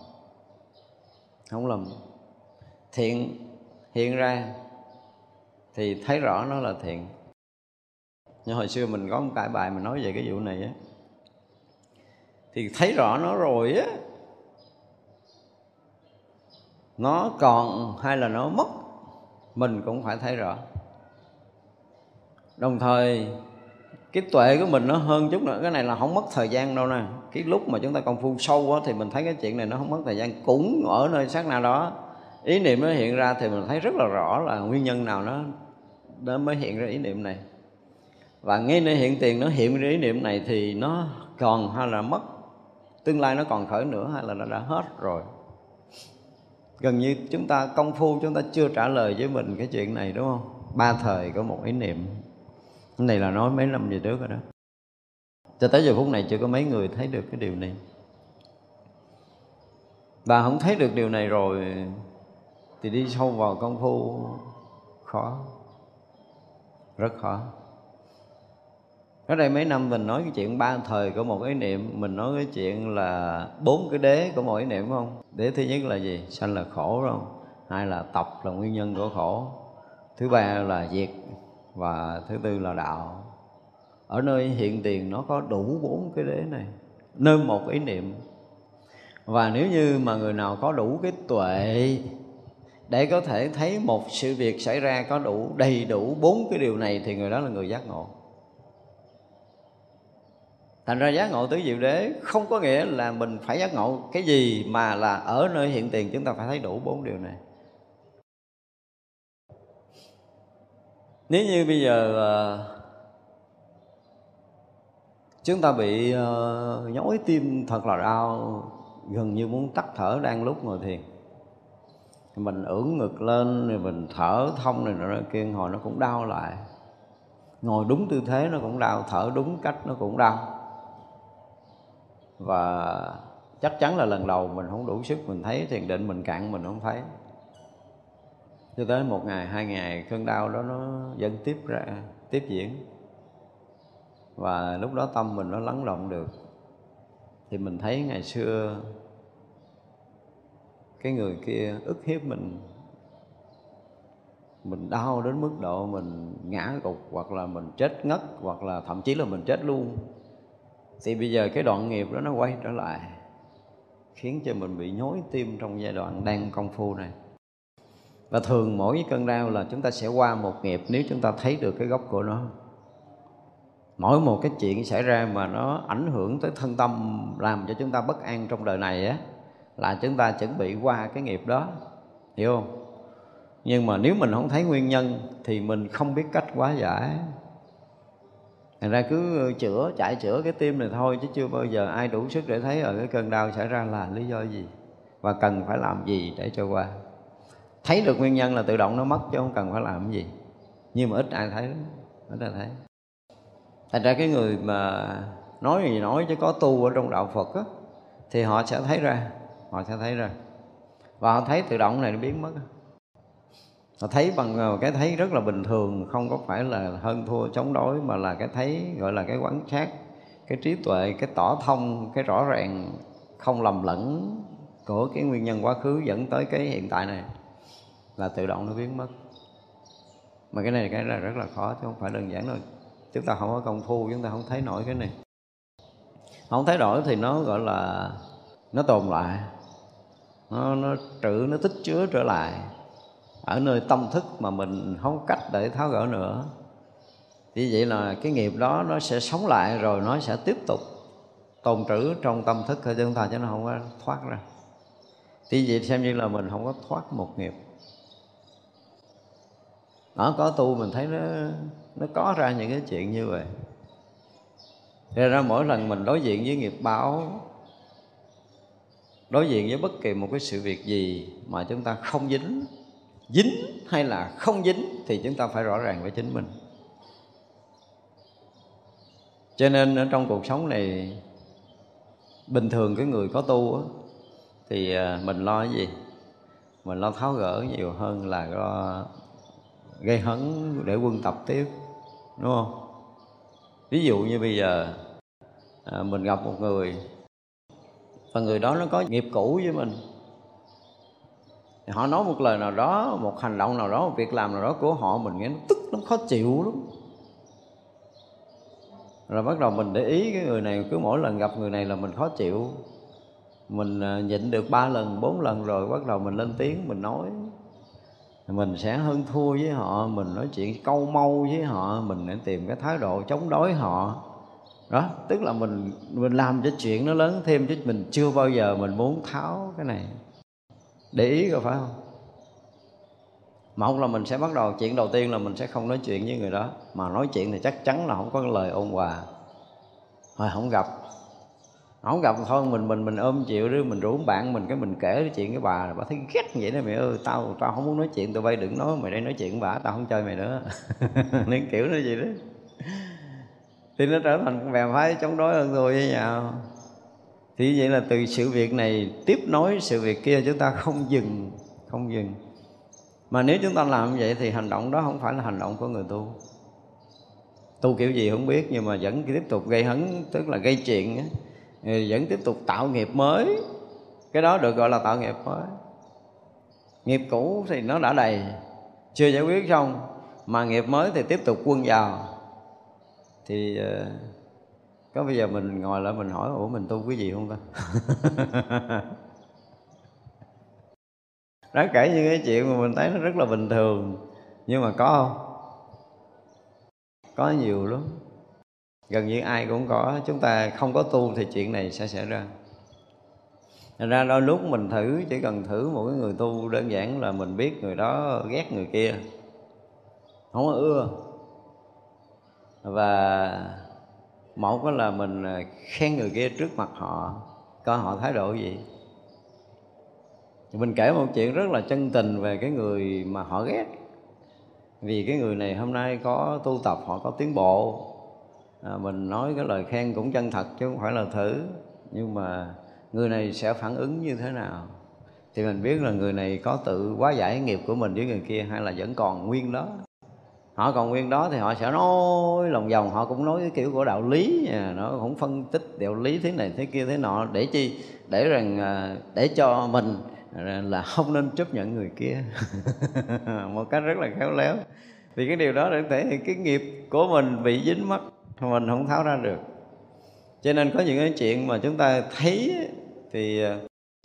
Không lầm Thiện hiện ra Thì thấy rõ nó là thiện. Nhưng hồi xưa mình có một cái bài mình nói về cái vụ này á, Thì thấy rõ nó rồi á, Nó còn hay là nó mất, mình cũng phải thấy rõ. Đồng thời, cái tuệ của mình nó hơn chút nữa, cái này là không mất thời gian đâu nè. Cái lúc mà chúng ta công phu sâu quá thì mình thấy cái chuyện này nó không mất thời gian, cũng ở nơi sát nào đó ý niệm nó hiện ra thì mình thấy rất là rõ là nguyên nhân nào nó nó mới hiện ra ý niệm này. Và ngay nơi hiện tiền nó hiện ra ý niệm này thì nó còn hay là mất, tương lai nó còn khởi nữa hay là nó đã hết rồi. Gần như chúng ta, công phu chúng ta chưa trả lời với mình cái chuyện này, đúng không? Ba thời có một ý niệm. Cái này là nói mấy năm về trước rồi đó. Cho tới giờ phút này chưa có mấy người thấy được cái điều này. Và không thấy được điều này rồi thì đi sâu vào công phu khó, rất khó. Ở đây mấy năm mình nói cái chuyện ba thời của một ý niệm, mình nói cái chuyện là bốn cái đế của một ý niệm không? Đế thứ nhất là gì? Sanh là khổ không? Hai là tập là nguyên nhân của khổ. Thứ ba là diệt và thứ tư là đạo. Ở nơi hiện tiền nó có đủ bốn cái đế này, nơi một ý niệm. Và nếu như mà người nào có đủ cái tuệ để có thể thấy một sự việc xảy ra có đủ đầy đủ bốn cái điều này thì người đó là người giác ngộ. Thành ra giác ngộ tứ diệu đế không có nghĩa là mình phải giác ngộ cái gì mà là ở nơi hiện tiền chúng ta phải thấy đủ bốn điều này. Nếu như bây giờ uh, chúng ta bị uh, nhói tim thật là đau gần như muốn tắt thở đang lúc ngồi thiền mình ưỡn ngực lên rồi mình thở thông này nọ kia hồi nó cũng đau lại. Ngồi đúng tư thế nó cũng đau, thở đúng cách nó cũng đau. Và chắc chắn là lần đầu mình không đủ sức, mình thấy thiền định mình cạn mình không thấy. Cho tới một ngày, hai ngày, cơn đau đó nó vẫn tiếp ra, tiếp diễn. Và lúc đó tâm mình nó lắng động được. Thì mình thấy ngày xưa cái người kia ức hiếp mình. Mình đau đến mức độ mình ngã gục, hoặc là mình chết ngất, hoặc là thậm chí là mình chết luôn. Thì bây giờ cái đoạn nghiệp đó nó quay trở lại, khiến cho mình bị nhói tim trong giai đoạn đang công phu này. Và thường mỗi cái cơn đau là chúng ta sẽ qua một nghiệp nếu chúng ta thấy được cái gốc của nó. Mỗi một cái chuyện xảy ra mà nó ảnh hưởng tới thân tâm, làm cho chúng ta bất an trong đời này á là chúng ta chuẩn bị qua cái nghiệp đó, hiểu không? Nhưng mà nếu mình không thấy nguyên nhân thì mình không biết cách hóa giải. Thành ra cứ chữa chạy chữa cái tim này thôi chứ chưa bao giờ ai đủ sức để thấy ở cái cơn đau xảy ra là lý do gì và cần phải làm gì để cho qua. Thấy được nguyên nhân là tự động nó mất chứ không cần phải làm gì. Nhưng mà ít ai thấy lắm, ít ai thấy. Thành ra cái người mà nói gì nói chứ có tu ở trong đạo phật á, thì họ sẽ thấy ra họ sẽ thấy rồi. Và họ thấy tự động này nó biến mất họ thấy bằng ờ, cái thấy rất là bình thường, không có phải là hơn thua chống đối, mà là cái thấy gọi là cái quán sát, cái trí tuệ, cái tỏ thông, cái rõ ràng, không lầm lẫn của cái nguyên nhân quá khứ dẫn tới cái hiện tại này là tự động nó biến mất. Mà cái này cái là rất là khó, chứ không phải đơn giản đâu. Chúng ta không có công phu, chúng ta không thấy nổi cái này. Không thấy nổi thì nó gọi là, nó tồn lại nó, nó trữ nó tích chứa trở lại. Ở nơi tâm thức mà mình không có cách để tháo gỡ nữa. Thì vậy là cái nghiệp đó nó sẽ sống lại rồi nó sẽ tiếp tục tồn trữ trong tâm thức của chúng ta cho nó không có thoát ra. Thì vậy xem như là mình không có thoát một nghiệp. Nó có tu mình thấy nó nó có ra những cái chuyện như vậy. Thế ra mỗi lần mình đối diện với nghiệp báo Đối diện với bất kỳ một cái sự việc gì mà chúng ta không dính Dính hay là không dính thì chúng ta phải rõ ràng với chính mình Cho nên ở trong cuộc sống này Bình thường cái người có tu á, Thì à, mình lo cái gì? Mình lo tháo gỡ nhiều hơn là lo gây hấn để quân tập tiếp Đúng không? ví dụ như bây giờ à, mình gặp một người và người đó nó có nghiệp cũ với mình. Thì họ nói một lời nào đó, một hành động nào đó, một việc làm nào đó của họ, mình nghe nó tức, nó khó chịu lắm. Rồi bắt đầu mình để ý cái người này, cứ mỗi lần gặp người này là mình khó chịu. Mình à, nhịn được ba lần, bốn lần rồi bắt đầu mình lên tiếng, mình nói. Mình sẽ hơn thua với họ, mình nói chuyện câu mâu với họ, mình để tìm cái thái độ chống đối họ đó, tức là mình mình làm cho chuyện nó lớn thêm chứ mình chưa bao giờ mình muốn tháo cái này. Để ý rồi phải không? Một là mình sẽ bắt đầu, chuyện đầu tiên là mình sẽ không nói chuyện với người đó. Mà nói chuyện thì chắc chắn là không có lời ôn hòa. Hồi không gặp. Không gặp thôi, mình mình mình ôm chịu đi mình rủ bạn mình, cái mình kể cái chuyện cái bà là bà thấy ghét vậy đó mẹ ơi. Tao tao không muốn nói chuyện, tụi bay đừng nói, mày đây nói chuyện bà, tao không chơi mày nữa. (laughs) Nên kiểu nó gì đó thì nó trở thành bè phái chống đối hơn tôi với nhau. Thì vậy là từ sự việc này tiếp nối sự việc kia, chúng ta không dừng không dừng. Mà nếu chúng ta làm như vậy thì hành động đó không phải là hành động của người tu. Tu kiểu gì không biết, nhưng mà vẫn tiếp tục gây hấn, tức là gây chuyện ừ, vẫn tiếp tục tạo nghiệp mới. Cái đó được gọi là tạo nghiệp mới. Nghiệp cũ thì nó đã đầy, chưa giải quyết xong. Mà nghiệp mới thì tiếp tục quân vào thì ờ, có bây giờ mình ngồi lại mình hỏi, ủa, mình tu cái gì không ta? (laughs) Nó kể những cái chuyện mà mình thấy nó rất là bình thường, nhưng mà có không? Có nhiều lắm. Gần như ai cũng có, chúng ta không có tu thì chuyện này sẽ xảy ra. Thành ra đôi lúc mình thử, chỉ cần thử một cái người tu đơn giản là mình biết người đó ghét người kia. Không có ưa và một cái là mình khen người kia trước mặt họ coi họ thái độ gì. Mình kể một chuyện rất là chân tình về cái người mà họ ghét. Vì cái người này hôm nay có tu tập họ có tiến bộ. À, mình nói cái lời khen cũng chân thật chứ không phải là thử. Nhưng mà người này sẽ phản ứng như thế nào? Thì mình biết là người này có tự quá giải nghiệp của mình với người kia hay là vẫn còn nguyên đó họ còn nguyên đó thì họ sẽ nói lòng vòng, họ cũng nói cái kiểu của đạo lý. À, nó cũng phân tích đạo lý thế này thế kia thế nọ, để chi? Để rằng à, để cho mình à, là không nên chấp nhận người kia. (laughs) Một cách rất là khéo léo. Thì cái điều đó để thể hiện cái nghiệp của mình bị dính mắc, mình không tháo ra được. Cho nên có những cái chuyện mà chúng ta thấy thì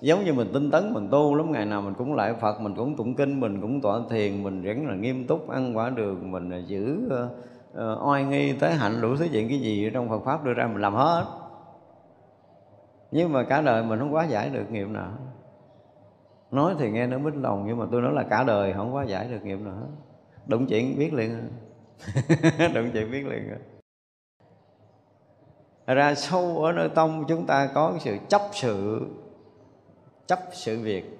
giống như mình tinh tấn mình tu lắm ngày nào mình cũng lại phật mình cũng tụng kinh mình cũng tọa thiền mình rắn là nghiêm túc ăn quả đường mình giữ uh, oai nghi tới hạnh đủ thứ chuyện cái gì trong phật pháp đưa ra mình làm hết. Nhưng mà cả đời mình không quá giải được nghiệp nào nói thì nghe nó mít lòng nhưng mà tôi nói là cả đời không quá giải được nghiệp nào hết. Đụng chuyện biết liền à. (laughs) đụng chuyện biết liền rồi ra sâu ở nơi tông chúng ta có sự chấp sự chấp sự việc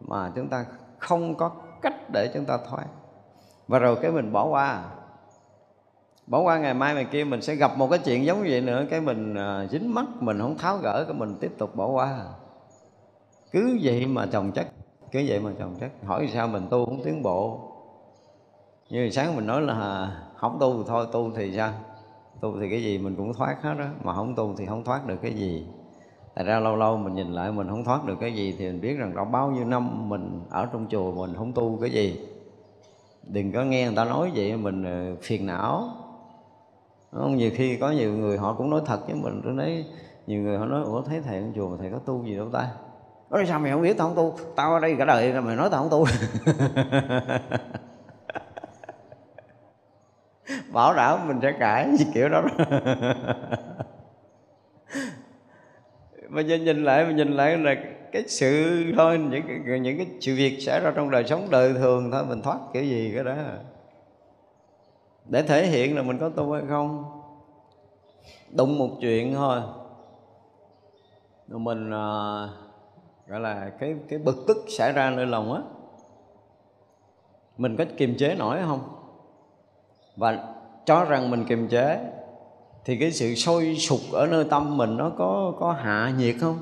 mà chúng ta không có cách để chúng ta thoát. Và rồi cái mình bỏ qua. Bỏ qua ngày mai ngày kia mình sẽ gặp một cái chuyện giống như vậy nữa. Cái mình uh, dính mắt mình không tháo gỡ cái mình tiếp tục bỏ qua. Cứ vậy mà chồng chất cứ vậy mà chồng chất. Hỏi sao mình tu không tiến bộ? Như sáng mình nói là không tu thì thôi tu thì sao? Tu thì cái gì mình cũng thoát hết đó mà không tu thì không thoát được cái gì tại ra lâu lâu mình nhìn lại mình không thoát được cái gì thì mình biết rằng đã bao nhiêu năm mình ở trong chùa mình không tu cái gì. Đừng có nghe người ta nói vậy mình ờ, phiền não. Không? Nhiều khi có nhiều người họ cũng nói thật với mình, tôi nói, nhiều người họ nói, ủa, thấy thầy trong chùa mà thầy có tu gì đâu ta? Nói, sao mày không biết, tao không tu. Tao ở đây cả đời mày nói tao không tu. (laughs) Bảo đảm mình sẽ cãi, kiểu đó. (laughs) mà giờ nhìn lại mình nhìn lại là cái sự thôi những cái, những cái sự việc xảy ra trong đời sống đời thường thôi mình thoát kiểu gì cái đó. Để thể hiện là mình có tu hay không? Đụng một chuyện thôi. Rồi mình à, gọi là cái cái bực tức xảy ra nơi lòng á. Mình có kiềm chế nổi không? Và cho rằng mình kiềm chế thì cái sự sôi sục ở nơi tâm mình nó có có hạ nhiệt không?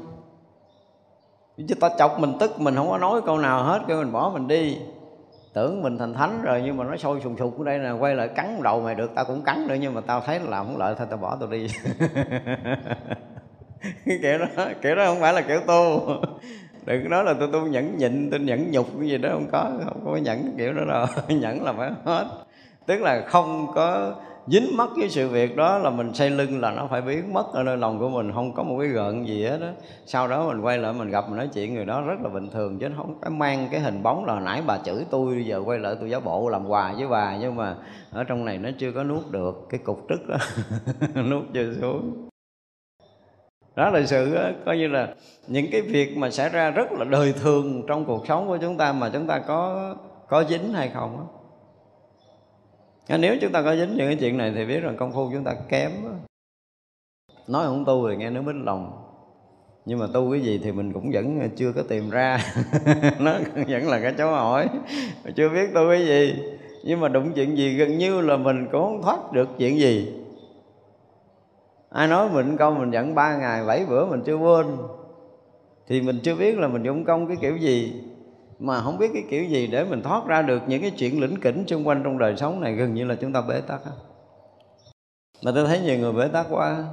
Chứ ta chọc mình tức, mình không có nói câu nào hết cái mình bỏ mình đi. Tưởng mình thành thánh rồi nhưng mà nó sôi sùng sục ở đây là quay lại cắn đầu mày được, tao cũng cắn nữa nhưng mà tao thấy là làm không lợi, thôi tao bỏ tao đi. (laughs) Kiểu đó kiểu đó không phải là kiểu tu. Đừng nói là tôi tu nhẫn nhịn, tôi nhẫn nhục cái gì đó không có không có nhẫn kiểu đó đâu. (laughs) Nhẫn là phải hết. Tức là không có dính mất cái sự việc đó là mình xây lưng là nó phải biến mất ở nơi lòng của mình không có một cái gợn gì hết đó sau đó mình quay lại mình gặp mình nói chuyện người đó rất là bình thường chứ không phải mang cái hình bóng là nãy bà chửi tôi giờ quay lại tôi giáo bộ làm quà với bà nhưng mà ở trong này nó chưa có nuốt được cái cục tức đó (laughs) nuốt chưa xuống. Đó là sự đó, coi như là những cái việc mà xảy ra rất là đời thường trong cuộc sống của chúng ta mà chúng ta có có dính hay không đó nếu chúng ta có dính những cái chuyện này thì biết rằng công phu chúng ta kém nói không tu thì nghe nó mít lòng. Nhưng mà tu cái gì thì mình cũng vẫn chưa có tìm ra. (laughs) Nó vẫn là cái cháu hỏi. Chưa biết tu cái gì. Nhưng mà đụng chuyện gì gần như là mình cũng không thoát được chuyện gì. Ai nói mình công mình dẫn ba ngày, bảy bữa mình chưa quên. Thì mình chưa biết là mình dụng công cái kiểu gì mà không biết cái kiểu gì để mình thoát ra được những cái chuyện lĩnh kỉnh xung quanh trong đời sống này, gần như là chúng ta bế tắc mà tôi thấy nhiều người bế tắc quá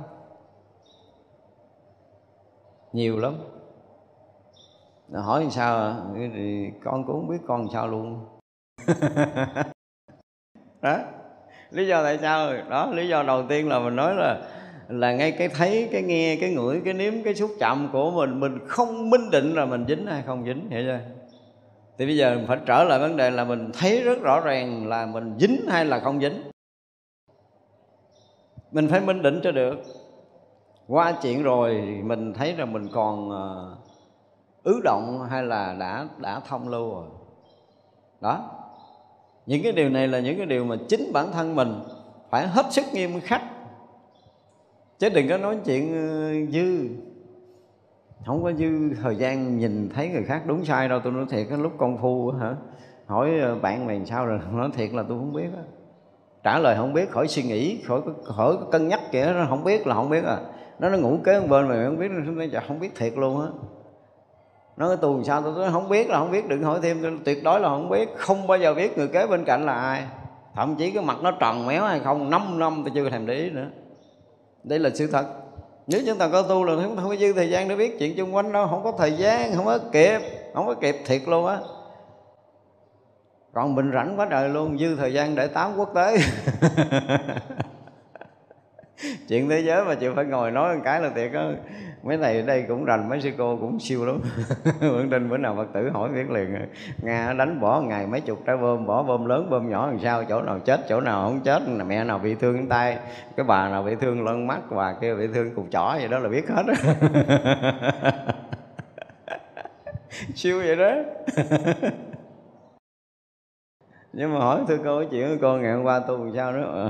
nhiều lắm. Hỏi làm sao à? thì con cũng không biết con làm sao luôn. (laughs) Đó. Lý do tại sao? Đó, lý do đầu tiên là mình nói là là ngay cái thấy, cái nghe, cái ngửi, cái nếm, cái xúc chạm của mình mình không minh định là mình dính hay không dính, hiểu chưa? Thì bây giờ phải trở lại vấn đề là mình thấy rất rõ ràng là mình dính hay là không dính. Mình phải minh định cho được. Qua chuyện rồi mình thấy rằng mình còn ờ, ứ động hay là đã đã thông lưu rồi. Đó. Những cái điều này là những cái điều mà chính bản thân mình phải hết sức nghiêm khắc. Chứ đừng có nói chuyện ờ, dư không có dư thời gian nhìn thấy người khác đúng sai đâu tôi nói thiệt cái lúc công phu hả? Hỏi ờ, bạn mày sao rồi? (laughs) Nói thiệt là tôi không biết á. Trả lời không biết, khỏi suy nghĩ, khỏi khỏi cân nhắc kìa, nó không biết là không biết à. Nó nó ngủ kế bên mày không biết, nó không biết thiệt luôn á. Nó cái tu sao? Tôi nói, không biết là không biết, đừng hỏi thêm tuyệt đối là không biết. Không bao giờ biết người kế bên cạnh là ai. Thậm chí cái mặt nó tròn méo hay không, năm năm tôi chưa thèm để ý nữa. Đây là sự thật nếu chúng ta có tu là chúng ta không có dư thời gian để biết chuyện xung quanh đâu, không có thời gian, không có kịp, không có kịp thiệt luôn á. Còn mình rảnh quá trời luôn, dư thời gian để tám quốc tế. (laughs) (laughs) chuyện thế giới mà chịu phải ngồi nói một cái là thiệt á. Mấy này ở đây cũng rành, mấy sư cô cũng siêu lắm. (laughs) Vẫn tin bữa nào phật tử hỏi biết liền. Nga đánh bỏ ngày mấy chục trái bơm bỏ bơm lớn bơm nhỏ làm sao, chỗ nào chết, chỗ nào không chết mẹ nào bị thương tay, cái bà nào bị thương lân mắt, bà kia bị thương cục chỏ vậy đó là biết hết (laughs) siêu vậy đó. Nhưng mà hỏi thưa cô chuyện của con ngày hôm qua tu làm sao nữa?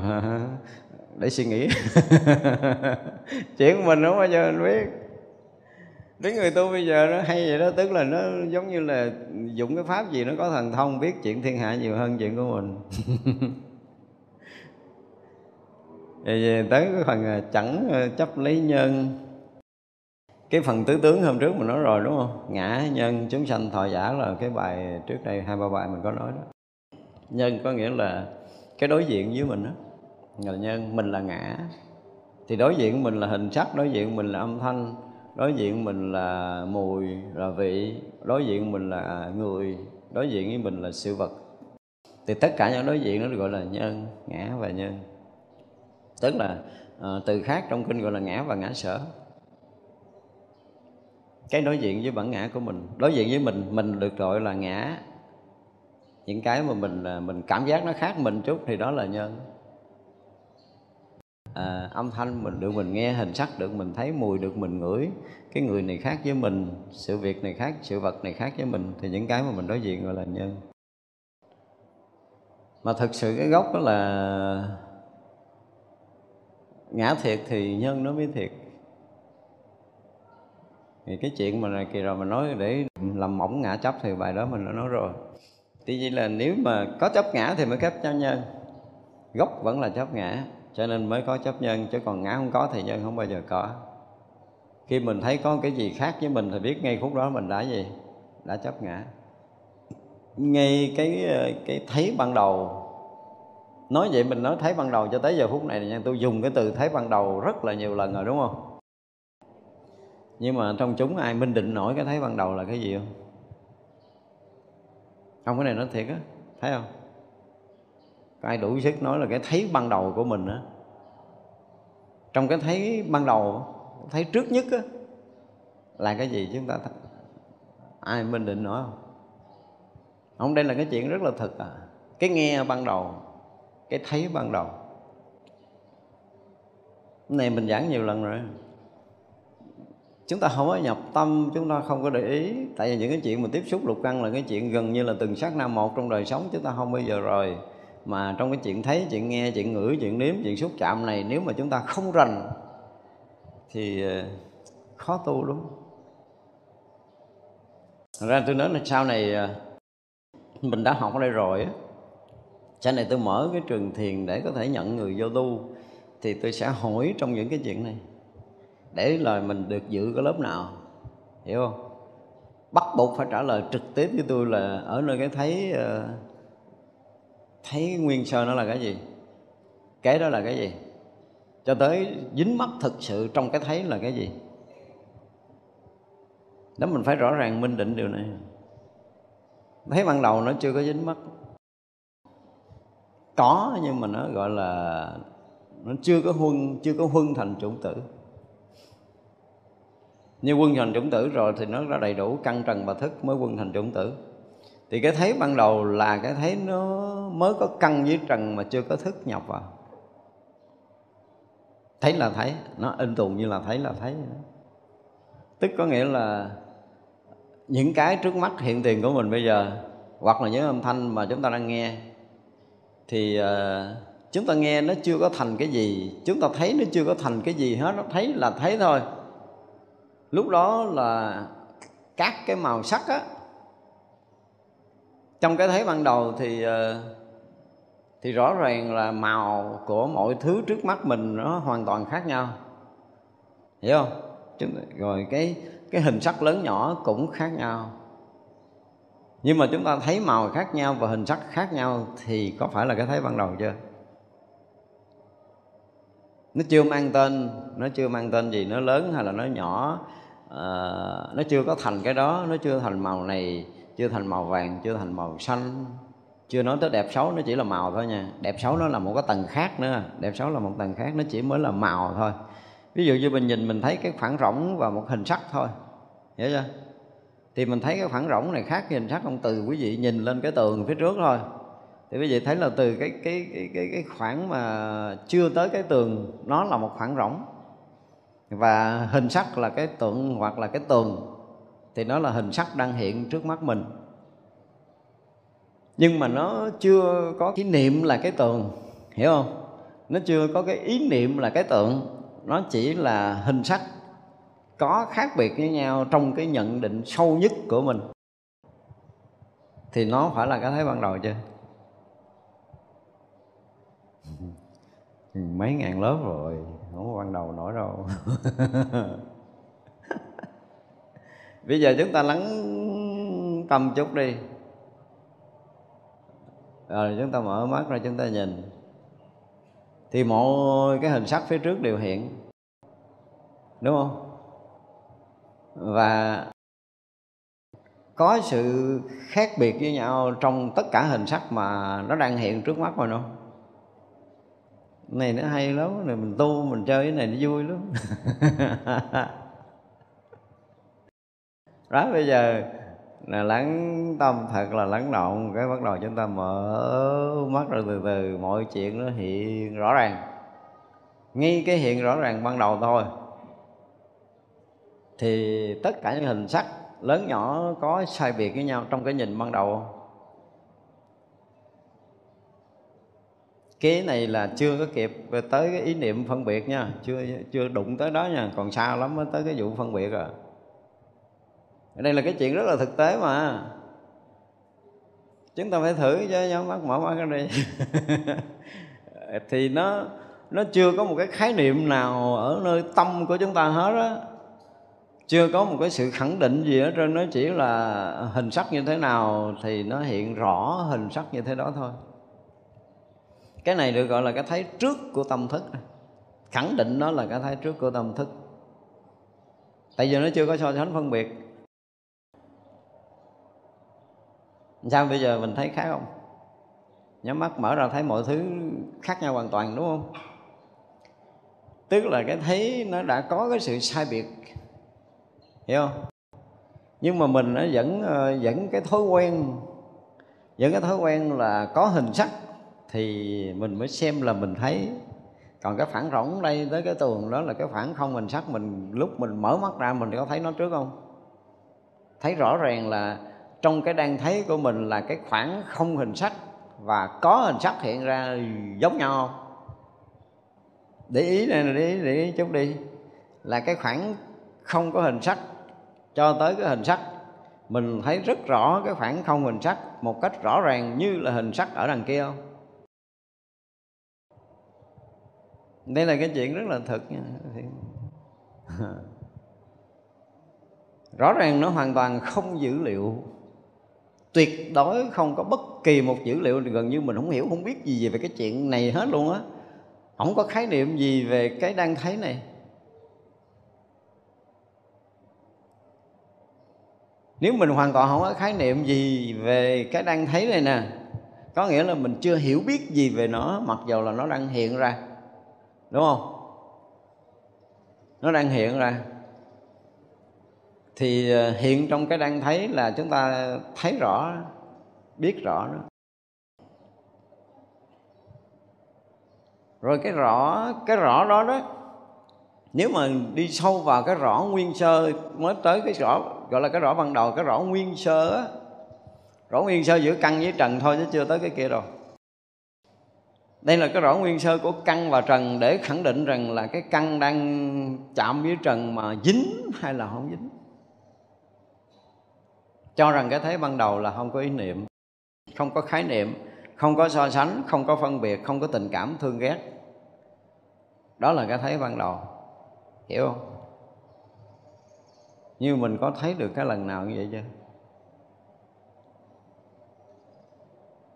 Để suy nghĩ. (laughs) Chuyện của mình không bao giờ mình biết. Đến người tu bây giờ nó hay vậy đó, tức là nó giống như là dụng cái pháp gì nó có thần thông biết chuyện thiên hạ nhiều hơn chuyện của mình. (laughs) Về tới cái phần à, chẳng à, chấp lấy nhân. Cái phần tứ tướng hôm trước mình nói rồi, đúng không? Ngã nhân, chúng sanh thọ giả là cái bài trước đây hai ba bài mình có nói đó. Nhân có nghĩa là cái đối diện với mình đó là nhân mình là ngã. Thì đối diện mình là hình sắc đối diện mình là âm thanh đối diện mình là mùi là vị đối diện mình là à, người đối diện với mình là sự vật. Thì tất cả những đối diện nó được gọi là nhân ngã và nhân. Tức là uh, từ khác trong kinh gọi là ngã và ngã sở. Cái đối diện với bản ngã của mình đối diện với mình mình được gọi là ngã. Những cái mà mình mình cảm giác nó khác mình chút thì đó là nhân à, âm thanh mình được mình nghe hình sắc được mình thấy mùi được mình ngửi. Cái người này khác với mình sự việc này khác sự vật này khác với mình thì những cái mà mình đối diện gọi là nhân. Mà thực sự cái gốc đó là ngã thiệt thì nhân nó mới thiệt. Thì cái chuyện mà này kỳ rồi mà nói để làm mỏng ngã chấp thì bài đó mình đã nói rồi. Tuy nhiên là nếu mà có chấp ngã thì mới kép cho nhân. Gốc vẫn là chấp ngã cho nên mới có chấp nhân, chứ còn ngã không có thì nhân không bao giờ có. Khi mình thấy có cái gì khác với mình thì biết ngay phút đó mình đã gì? Đã chấp ngã. Ngay cái cái thấy ban đầu, nói vậy mình nói thấy ban đầu cho tới giờ phút này nha, tôi dùng cái từ thấy ban đầu rất là nhiều lần rồi, đúng không? Nhưng mà trong chúng ai minh định nổi cái thấy ban đầu là cái gì không? Không, cái này nói thiệt á, thấy không? Có ai đủ sức nói là cái thấy ban đầu của mình á. Trong cái thấy ban đầu, thấy trước nhất á, là cái gì chúng ta th... ai minh định nói không? Không, đây là cái chuyện rất là thực à. Cái nghe ban đầu, cái thấy ban đầu. Cái này mình giảng nhiều lần rồi. Chúng ta không có nhập tâm, chúng ta không có để ý. Tại vì những cái chuyện mà tiếp xúc lục căn là cái chuyện gần như là từng sát nam một trong đời sống chúng ta không bao giờ rồi mà trong cái chuyện thấy, chuyện nghe, chuyện ngửi, chuyện nếm, chuyện xúc chạm này, nếu mà chúng ta không rành, thì ờ, khó tu lắm. Thật ra tôi nói là sau này ờ, mình đã học ở đây rồi sau này tôi mở cái trường thiền để có thể nhận người vô tu, thì tôi sẽ hỏi trong những cái chuyện này. Để là mình được dự cái lớp nào, hiểu không? Bắt buộc phải trả lời trực tiếp với tôi là ở nơi cái thấy ờ, thấy nguyên sơ nó là cái gì? Cái đó là cái gì? Cho tới dính mắt thực sự trong cái thấy là cái gì? Đó, mình phải rõ ràng minh định điều này. Thấy ban đầu nó chưa có dính mắt. Có, nhưng mà nó gọi là nó chưa có huân, chưa có huân thành chủng tử. Như quân thành chủng tử rồi thì nó đã đầy đủ căn trần và thức mới quân thành chủng tử thì cái thấy ban đầu là cái thấy nó mới có căng với trần mà chưa có thức nhập vào. Thấy là thấy nó in tùng như là thấy là thấy. Tức có nghĩa là những cái trước mắt hiện tiền của mình bây giờ hoặc là những âm thanh mà chúng ta đang nghe thì uh, chúng ta nghe nó chưa có thành cái gì chúng ta thấy nó chưa có thành cái gì hết nó thấy là thấy thôi. Lúc đó là các cái màu sắc á trong cái thấy ban đầu thì ờ, thì rõ ràng là màu của mọi thứ trước mắt mình nó hoàn toàn khác nhau. Hiểu không? Rồi cái cái hình sắc lớn nhỏ cũng khác nhau. Nhưng mà chúng ta thấy màu khác nhau và hình sắc khác nhau thì có phải là cái thấy ban đầu chưa? Nó chưa mang tên nó chưa mang tên gì nó lớn hay là nó nhỏ à, nó chưa có thành cái đó nó chưa thành màu này chưa thành màu vàng chưa thành màu xanh. Chưa nói tới đẹp xấu nó chỉ là màu thôi nha. Đẹp xấu nó là một cái tầng khác nữa. Đẹp xấu là một tầng khác nó chỉ mới là màu thôi. Ví dụ như mình nhìn mình thấy cái khoảng rỗng và một hình sắc thôi. Hiểu chưa? Thì mình thấy cái khoảng rỗng này khác hình sắc không từ quý vị nhìn lên cái tường phía trước thôi. Thì quý vị thấy là từ cái cái cái cái, cái khoảng mà chưa tới cái tường nó là một khoảng rỗng. Và hình sắc là cái tượng hoặc là cái tường thì nó là hình sắc đang hiện trước mắt mình. Nhưng mà nó chưa có cái niệm là cái tượng, hiểu không? Nó chưa có cái ý niệm là cái tượng. Nó chỉ là hình sắc có khác biệt với nhau trong cái nhận định sâu nhất của mình. Thì nó phải là cái thấy ban đầu chưa (laughs) mấy ngàn lớp rồi, không có ban đầu nổi đâu. (laughs) bây giờ chúng ta lắng tâm chút đi. Rồi chúng ta mở mắt ra chúng ta nhìn. Thì mọi cái hình sắc phía trước đều hiện. Đúng không? Và có sự khác biệt với nhau trong tất cả hình sắc mà nó đang hiện trước mắt mình không này nó hay lắm, này mình tu, mình chơi cái này nó vui lắm. (laughs) đó, bây giờ là lắng tâm thật là lắng động, cái bắt đầu chúng ta mở mắt rồi từ từ, mọi chuyện nó hiện rõ ràng. Ngay cái hiện rõ ràng ban đầu thôi. Thì tất cả những hình sắc lớn nhỏ có sai biệt với nhau trong cái nhìn ban đầu. Cái này là chưa có kịp tới cái ý niệm phân biệt nha, chưa chưa đụng tới đó nha, còn xa lắm mới tới cái vụ phân biệt à đây là cái chuyện rất là thực tế mà. Chúng ta phải thử cho nhau mắt mở mắt ra đi (laughs) thì nó nó chưa có một cái khái niệm nào ở nơi tâm của chúng ta hết á. Chưa có một cái sự khẳng định gì hết trơn, nó chỉ là hình sắc như thế nào thì nó hiện rõ hình sắc như thế đó thôi. Cái này được gọi là cái thấy trước của tâm thức. Khẳng định nó là cái thấy trước của tâm thức. Tại vì nó chưa có so sánh phân biệt. Sao bây giờ mình thấy khác không? Nhắm mắt mở ra thấy mọi thứ khác nhau hoàn toàn, đúng không? Tức là cái thấy nó đã có cái sự sai biệt. Hiểu không? Nhưng mà mình nó vẫn ờ, vẫn cái thói quen, vẫn cái thói quen là có hình sắc thì mình mới xem là mình thấy. Còn cái phản rỗng đây tới cái tường đó là cái phản không hình sắc mình, lúc mình mở mắt ra mình có thấy nó trước không? Thấy rõ ràng là trong cái đang thấy của mình là cái khoảng không hình sắc và có hình sắc hiện ra giống nhau. Không để ý này để ý, để ý chút đi. Là cái khoảng không có hình sắc cho tới cái hình sắc mình thấy rất rõ cái khoảng không hình sắc một cách rõ ràng như là hình sắc ở đằng kia không? Đây là cái chuyện rất là thực nha. (laughs) Rõ ràng nó hoàn toàn không dữ liệu tuyệt đối không có bất kỳ một dữ liệu gần như mình không hiểu, không biết gì về cái chuyện này hết luôn á. Không có khái niệm gì về cái đang thấy này. Nếu mình hoàn toàn không có khái niệm gì về cái đang thấy này nè, có nghĩa là mình chưa hiểu biết gì về nó, mặc dầu là nó đang hiện ra. Đúng không? Nó đang hiện ra thì ờ, hiện trong cái đang thấy là chúng ta thấy rõ, biết rõ đó. Rồi cái rõ cái rõ đó đó, nếu mà đi sâu vào cái rõ nguyên sơ mới tới cái rõ, gọi là cái rõ ban đầu, cái rõ nguyên sơ á, rõ nguyên sơ giữa căn với trần thôi chứ chưa tới cái kia đâu. Đây là cái rõ nguyên sơ của căn và trần để khẳng định rằng là cái căn đang chạm với trần mà dính hay là không dính cho rằng cái thấy ban đầu là không có ý niệm, không có khái niệm, không có so sánh, không có phân biệt, không có tình cảm thương ghét. Đó là cái thấy ban đầu. Hiểu không? Như mình có thấy được cái lần nào như vậy chưa?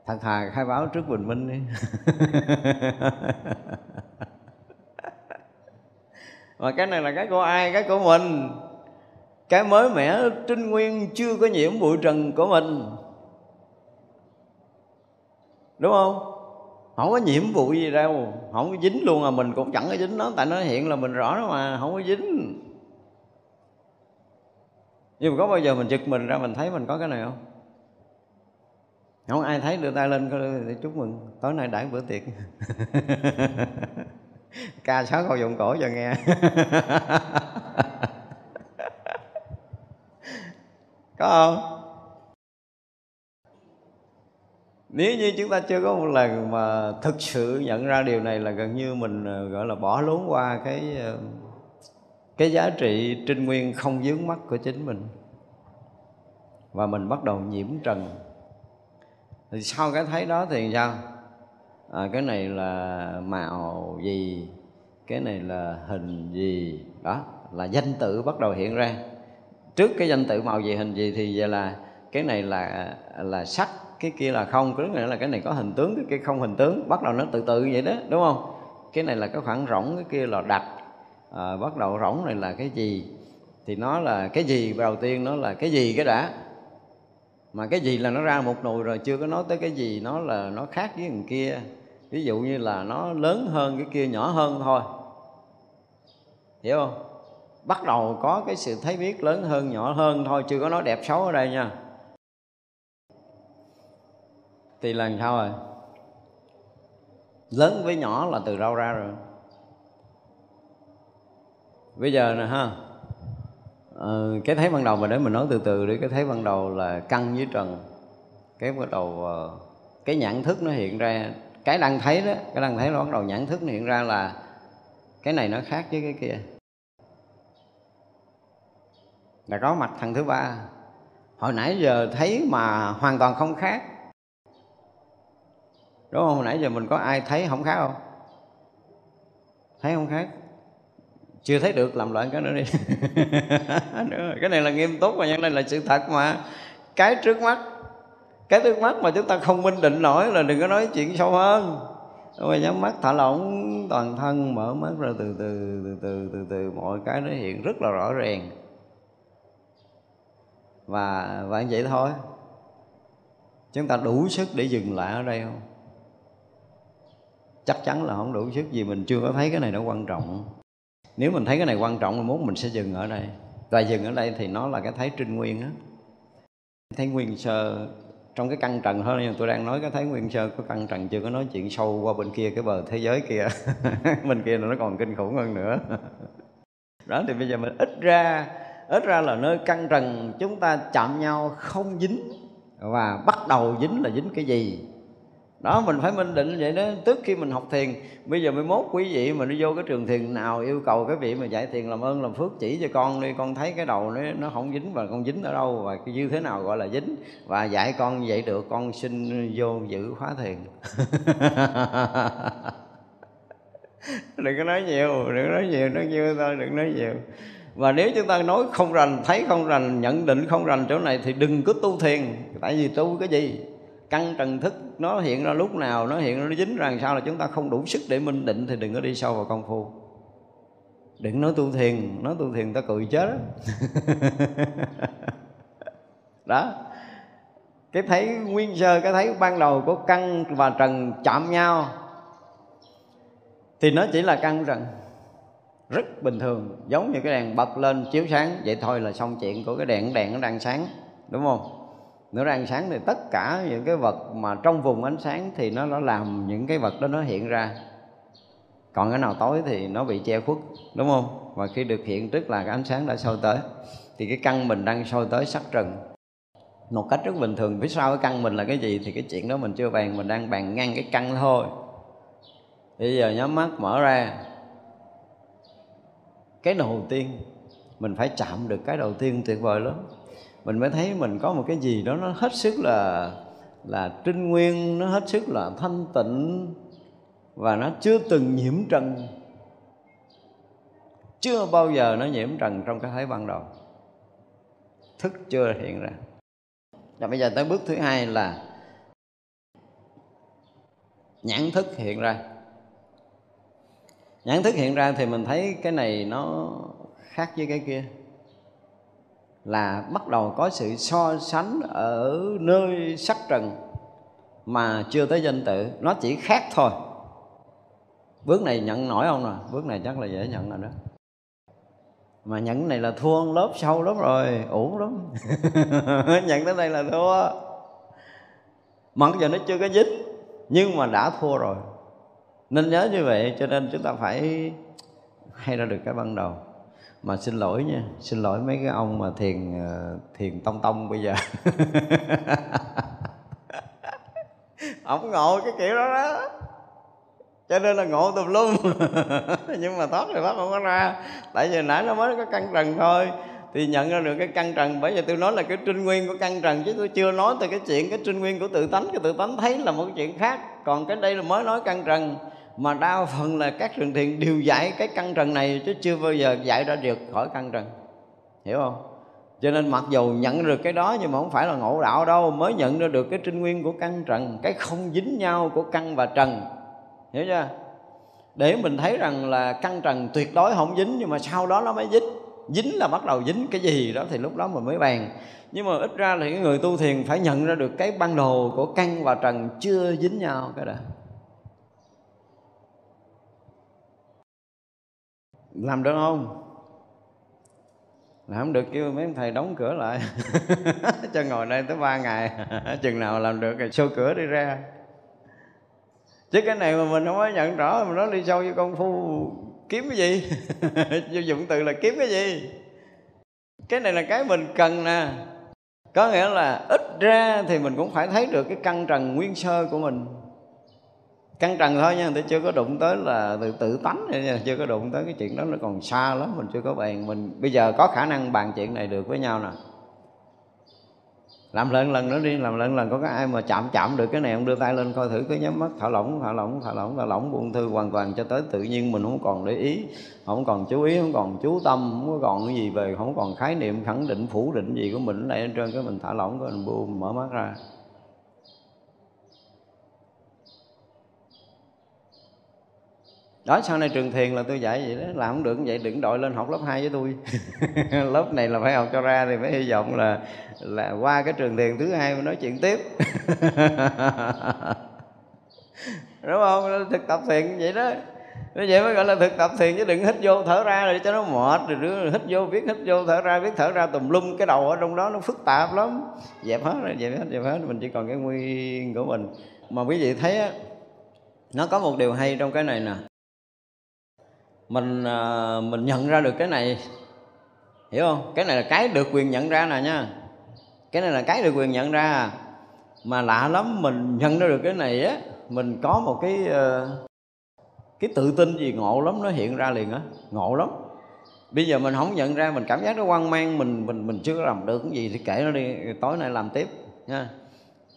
Thật thà khai báo trước bình minh đi. (laughs) Mà cái này là cái của ai? Cái của mình cái mới mẻ trinh nguyên chưa có nhiễm bụi trần của mình. Đúng không? Không có nhiễm bụi gì đâu. Không có dính luôn à mình cũng chẳng có dính nó. Tại nó hiện là mình rõ đó mà, không có dính. Nhưng mà có bao giờ mình giật mình ra, mình thấy mình có cái này không? Không ai thấy, đưa tay lên để chúc mừng. Tối nay đãi bữa tiệc. (laughs) Ca sáu câu dụng cổ cho nghe. (laughs) có không? Nếu như chúng ta chưa có một lần mà thực sự nhận ra điều này là gần như mình ờ, gọi là bỏ lốn qua cái ờ, cái giá trị trinh nguyên không dướng mắt của chính mình. Và mình bắt đầu nhiễm trần. Thì sau cái thấy đó thì sao? À, cái này là màu gì? Cái này là hình gì? Đó là danh tự bắt đầu hiện ra trước cái danh tự màu gì hình gì thì vậy là cái này là là sắc cái kia là không. Cứ nghĩa là cái này có hình tướng cái kia không hình tướng. Bắt đầu nó từ từ vậy đó đúng không? Cái này là cái khoảng rỗng cái kia là đặc. À, bắt đầu rỗng này là cái gì? Thì nó là cái gì? Đầu tiên nó là cái gì cái đã? Mà cái gì là nó ra một nồi rồi chưa có nói tới cái gì. Nó là nó khác với thằng kia. Ví dụ như là nó lớn hơn cái kia nhỏ hơn thôi. Hiểu không? Bắt đầu có cái sự thấy biết lớn hơn nhỏ hơn thôi chưa có nói đẹp xấu ở đây nha. Thì lần sau rồi? Lớn với nhỏ là từ đâu ra rồi? Bây giờ nè ha. Ờ, cái thấy ban đầu mà để mình nói từ từ đi cái thấy ban đầu là căng với trần. Cái bắt đầu ờ, cái nhãn thức nó hiện ra. Cái đang thấy đó cái đang thấy nó bắt đầu nhãn thức hiện ra là cái này nó khác với cái kia là có mặt thằng thứ ba. Hồi nãy giờ thấy mà hoàn toàn không khác. Đúng không? Hồi nãy giờ mình có ai thấy không khác không? Thấy không khác? Chưa thấy được, làm loạn cái nữa đi. (laughs) Cái này là nghiêm túc và nhân đây là sự thật mà. Cái trước mắt, cái trước mắt mà chúng ta không minh định nổi là đừng có nói chuyện sâu hơn. Rồi nhắm mắt, thả lỏng toàn thân, mở mắt ra từ từ từ từ từ từ, mọi cái nó hiện rất là rõ ràng và và vậy thôi. Chúng ta đủ sức để dừng lại ở đây không? Chắc chắn là không đủ sức vì mình chưa có thấy cái này nó quan trọng. Nếu mình thấy cái này quan trọng thì muốn mình sẽ dừng ở đây. Và dừng ở đây thì nó là cái thấy trinh nguyên á. Thấy nguyên sơ, trong cái căn trần thôi, nhưng tôi đang nói cái thấy nguyên sơ, có căn trần chưa có nói chuyện sâu qua bên kia, cái bờ thế giới kia. (laughs) Bên kia nó còn kinh khủng hơn nữa. Đó, thì bây giờ mình ít ra ít ra là nơi căng trần chúng ta chạm nhau không dính và bắt đầu dính là dính cái gì? Đó, mình phải minh định vậy đó. Trước khi mình học thiền, bây giờ mới mốt quý vị mà đi vô cái trường thiền nào yêu cầu cái vị mà dạy thiền làm ơn, làm phước chỉ cho con đi, con thấy cái đầu nó nó không dính và con dính ở đâu và cái như thế nào gọi là dính và dạy con vậy được, con xin vô giữ khóa thiền. (laughs) Đừng có nói nhiều, đừng có nói nhiều, nói nhiêu thôi, đừng nói nhiều và nếu chúng ta nói không rành thấy không rành nhận định không rành chỗ này thì đừng có tu thiền. Tại vì tu cái gì? Căn trần thức nó hiện ra lúc nào nó hiện ra nó dính rằng sao là chúng ta không đủ sức để minh định thì đừng có đi sâu vào công phu. Đừng nói tu thiền nói tu thiền ta cười chết đó, (laughs) đó. cái thấy nguyên sơ cái thấy ban đầu của căn và trần chạm nhau thì nó chỉ là căn trần rất bình thường, giống như cái đèn bật lên chiếu sáng. Vậy thôi là xong chuyện của cái đèn đèn nó đang sáng, đúng không? Nó đang sáng thì tất cả những cái vật mà trong vùng ánh sáng thì nó nó làm những cái vật đó nó hiện ra. Còn cái nào tối thì nó bị che khuất, đúng không? Và khi được hiện tức là cái ánh sáng đã soi tới, thì cái căn mình đang soi tới sắc trần. Một cách rất bình thường phía sau cái căn mình là cái gì thì cái chuyện đó mình chưa bàn, mình đang bàn ngang cái căn thôi. Bây giờ nhắm mắt mở ra cái đầu tiên, mình phải chạm được cái đầu tiên tuyệt vời lắm. Mình mới thấy mình có một cái gì đó nó hết sức là là trinh nguyên, nó hết sức là thanh tịnh và nó chưa từng nhiễm trần. Chưa bao giờ nó nhiễm trần trong cái thấy ban đầu. Thức chưa hiện ra. Và bây giờ tới bước thứ hai là nhãn thức hiện ra nhãn thức hiện ra thì mình thấy cái này nó khác với cái kia. Là bắt đầu có sự so sánh ở nơi sắc trần mà chưa tới danh tự. Nó chỉ khác thôi. Bước này nhận nổi không nè? Bước này chắc là dễ nhận rồi đó. Mà nhận này là thua lớp sâu lắm rồi ủ lắm. (laughs) Nhận tới đây là thua. Mặc dù nó chưa có dính, nhưng mà đã thua rồi nên nhớ như vậy cho nên chúng ta phải hay ra được cái ban đầu. Mà xin lỗi nha, xin lỗi mấy cái ông mà thiền ờ, thiền tông tông bây giờ. (laughs) Ông ngộ cái kiểu đó đó. Cho nên là ngộ tùm lum. (laughs) Nhưng mà thoát thì thoát, không có ra. Tại vì nãy nó mới có căn trần thôi. Thì nhận ra được cái căn trần. Bởi vì tôi nói là cái trinh nguyên của căn trần, chứ tôi chưa nói từ cái chuyện cái trinh nguyên của tự tánh. Cái tự tánh thấy là một chuyện khác. Còn cái đây là mới nói căn trần mà đa phần là các trường thiền đều dạy cái căn trần này chứ chưa bao giờ dạy ra được khỏi căn trần. Hiểu không? Cho nên mặc dù nhận được cái đó nhưng mà không phải là ngộ đạo đâu, mới nhận ra được cái trinh nguyên của căn trần, cái không dính nhau của căn và trần. Hiểu chưa? Để mình thấy rằng là căn trần tuyệt đối không dính nhưng mà sau đó nó mới dính. Dính là bắt đầu dính cái gì đó thì lúc đó mình mới bàn. Nhưng mà ít ra thì cái người tu thiền phải nhận ra được cái ban đồ của căn và trần chưa dính nhau cái đó. Làm được không? Làm không được, kêu mấy ông thầy đóng cửa lại. (laughs) Cho ngồi đây tới ba ngày. (laughs) Chừng nào làm được thì xô cửa đi ra. Chứ cái này mà mình không có nhận rõ mình nói đi sâu với công phu. Kiếm cái gì? (laughs) Vô dụng từ là kiếm cái gì? Cái này là cái mình cần nè. Có nghĩa là ít ra thì mình cũng phải thấy được cái căn trần nguyên sơ của mình căng trần thôi nha, tôi chưa có đụng tới là tự tự tánh nha, chưa có đụng tới cái chuyện đó nó còn xa lắm, mình chưa có bàn. Mình bây giờ có khả năng bàn chuyện này được với nhau nè. Làm lần lần nữa đi làm lần lần có cái ai mà chạm chạm được cái này ông đưa tay lên coi thử cái nhắm mắt thả lỏng thả lỏng thả lỏng thả lỏng buông thư hoàn toàn cho tới tự nhiên mình không còn để ý không còn chú ý không còn chú tâm không có còn cái gì về không còn khái niệm khẳng định phủ định gì của mình ở đây trên trơn cái mình thả lỏng cái mình buông mở mắt ra. Đó, sau này trường thiền là tôi dạy vậy đó. Làm không được vậy, đừng đội lên học lớp 2 với tôi. (laughs) Lớp này là phải học cho ra thì phải hy vọng là là qua cái trường thiền thứ hai mà nói chuyện tiếp. (laughs) Đúng không? Thực tập thiền vậy đó. Như vậy mới gọi là thực tập thiền chứ đừng hít vô thở ra rồi cho nó mệt. Rồi hít vô biết hít vô thở ra, biết thở ra tùm lum, cái đầu ở trong đó nó phức tạp lắm. Dẹp hết rồi, dẹp hết dẹp hết. Mình chỉ còn cái nguyên của mình. Mà quý vị thấy á, nó có một điều hay trong cái này nè mình à, mình nhận ra được cái này. Hiểu không? Cái này là cái được quyền nhận ra nè nha. Cái này là cái được quyền nhận ra. Mà lạ lắm, mình nhận ra được cái này á, mình có một cái ờ, cái tự tin gì ngộ lắm, nó hiện ra liền á. Ngộ lắm. Bây giờ mình không nhận ra, mình cảm giác nó hoang mang, mình mình mình chưa làm được cái gì thì kể nó đi tối nay làm tiếp, nha.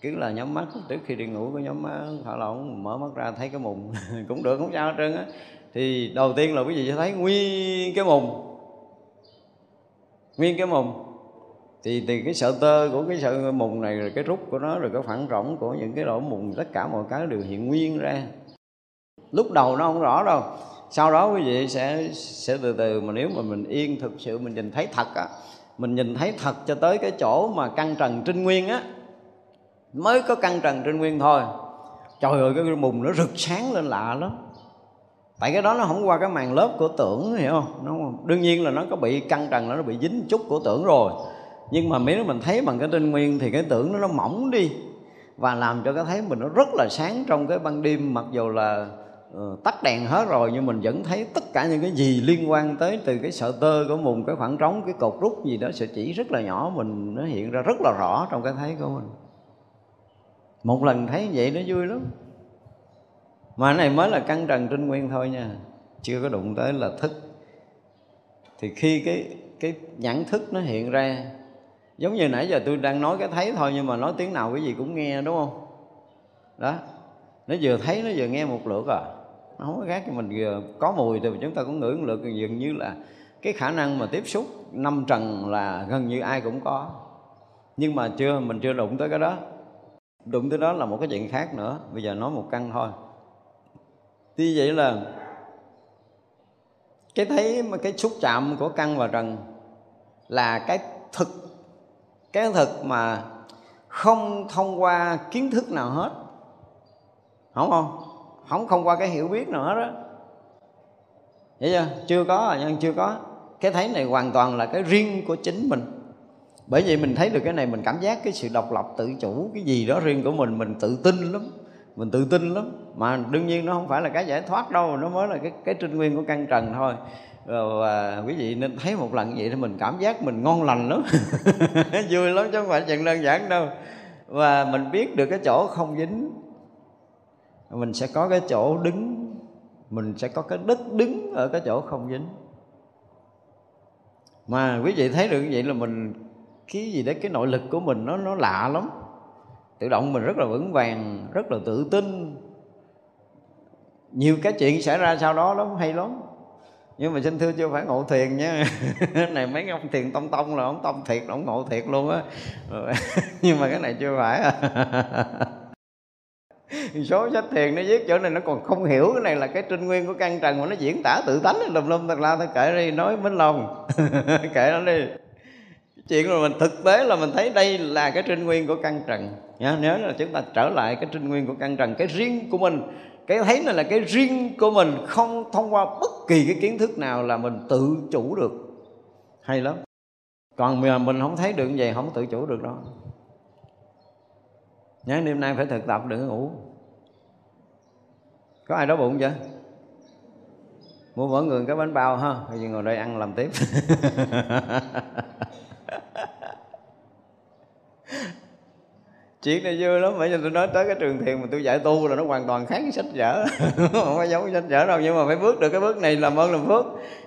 Cứ là nhắm mắt, trước khi đi ngủ có nhắm mắt, thả lỏng, mở mắt ra, thấy cái mùng, (laughs) cũng được, không sao hết trơn á thì đầu tiên là quý vị sẽ thấy nguyên cái mùng. Nguyên cái mùng. Thì từ cái sợ tơ của cái sợ mùng này, rồi cái rút của nó, rồi cái phản rỗng của những cái lỗ mùng, tất cả mọi cái đều hiện nguyên ra. Lúc đầu nó không rõ đâu. Sau đó quý vị sẽ sẽ từ từ, mà nếu mà mình yên thực sự, mình nhìn thấy thật á, mình nhìn thấy thật cho tới cái chỗ mà căn trần trinh nguyên á, mới có căn trần trinh nguyên thôi. Trời ơi, cái mùng nó rực sáng lên lạ lắm tại cái đó nó không qua cái màn lớp của tưởng hiểu không? Nó đương nhiên là nó có bị căng trần nó bị dính chút của tưởng rồi. Nhưng mà nếu mình thấy bằng cái tinh nguyên thì cái tưởng nó nó mỏng đi. Và làm cho cái thấy mình nó rất là sáng trong cái ban đêm mặc dù là uh, tắt đèn hết rồi nhưng mình vẫn thấy tất cả những cái gì liên quan tới từ cái sợi tơ của mùng cái khoảng trống cái cột rút gì đó sẽ chỉ rất là nhỏ mình nó hiện ra rất là rõ trong cái thấy của mình. Một lần thấy vậy nó vui lắm mà cái này mới là căn trần trinh nguyên thôi nha. Chưa có đụng tới là thức. Thì khi cái cái nhãn thức nó hiện ra, giống như nãy giờ tôi đang nói cái thấy thôi nhưng mà nói tiếng nào cái gì cũng nghe, đúng không? Đó. Nó vừa thấy, nó vừa nghe một lượt à. Nó không có khác mình vừa có mùi thì chúng ta cũng ngửi một lượt, dường như là cái khả năng mà tiếp xúc năm trần là gần như ai cũng có. Nhưng mà chưa, mình chưa đụng tới cái đó. Đụng tới đó là một cái chuyện khác nữa. Bây giờ nói một căn thôi thì vậy là cái thấy mà cái xúc chạm của căn và trần là cái thực cái thực mà không thông qua kiến thức nào hết. Không không không không qua cái hiểu biết nào hết đó vậy chưa? Chưa có, nhưng nhân chưa có. Cái thấy này hoàn toàn là cái riêng của chính mình. Bởi vậy mình thấy được cái này, mình cảm giác cái sự độc lập tự chủ, cái gì đó riêng của mình mình tự tin lắm mình tự tin lắm. Mà đương nhiên nó không phải là cái giải thoát đâu, nó mới là cái cái trinh nguyên của căn trần thôi. Và quý vị nên thấy một lần vậy thì mình cảm giác mình ngon lành lắm. (laughs) Vui lắm chứ không phải chuyện đơn giản đâu. Và mình biết được cái chỗ không dính. Mình sẽ có cái chỗ đứng. Mình sẽ có cái đất đứng ở cái chỗ không dính. Mà quý vị thấy được như vậy là mình, cái gì đấy, cái nội lực của mình nó nó lạ lắm tự động mình rất là vững vàng, rất là tự tin. Nhiều cái chuyện xảy ra sau đó lắm, hay lắm. Nhưng mà xin thưa chưa phải ngộ thiền nha. (laughs) Này, mấy ông thiền tông tông là ông tông thiệt, ông ngộ thiệt luôn á. (laughs) Nhưng mà cái này chưa phải. À (laughs) số sách thiền nó viết chỗ này nó còn không hiểu cái này là cái trinh nguyên của căn trần mà nó diễn tả tự tánh, lùm lum, thật la thôi kể đi, nói mến lòng. Kể nó đi chuyện mà mình thực tế là mình thấy đây là cái trinh nguyên của căn trần. Nhớ nếu là chúng ta trở lại cái trinh nguyên của căn trần, cái riêng của mình, cái thấy này là cái riêng của mình, không thông qua bất kỳ cái kiến thức nào là mình tự chủ được. Hay lắm. Còn mà mình không thấy được như vậy, không tự chủ được đâu nhớ đêm nay phải thực tập, đừng ngủ. Có ai đói bụng chưa? Mua mỗi người cái bánh bao ha, bây giờ ngồi đây ăn làm tiếp. (laughs) chuyện này vui lắm bởi vì tôi nói tới cái trường thiền mà tôi dạy tu là nó hoàn toàn khác với sách vở. (laughs) Không có giống sách vở đâu, nhưng mà phải bước được cái bước này làm ơn làm phước.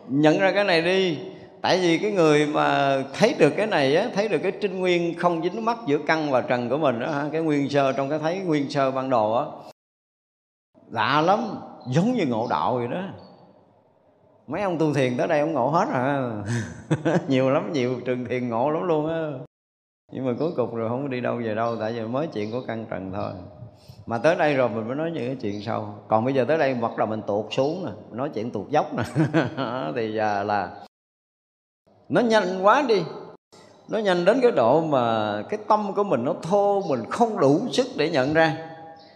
Nhận ra cái này đi, tại vì cái người mà thấy được cái này á, thấy được cái trinh nguyên không dính mắt giữa căn và trần của mình á cái nguyên sơ trong cái thấy nguyên sơ ban đầu á. Lạ lắm, giống như ngộ đạo vậy đó. Mấy ông tu thiền tới đây ông ngộ hết à. (laughs) Nhiều lắm, nhiều trường thiền ngộ lắm luôn á nhưng mà cuối cùng rồi không có đi đâu về đâu, tại vì mới chuyện của căn trần thôi. Mà tới đây rồi mình mới nói những cái chuyện sâu còn bây giờ tới đây bắt đầu mình tuột xuống nè, nói chuyện tuột dốc nè. (laughs) Thì giờ là nó nhanh quá đi. Nó nhanh đến cái độ mà cái tâm của mình nó thô, mình không đủ sức để nhận ra.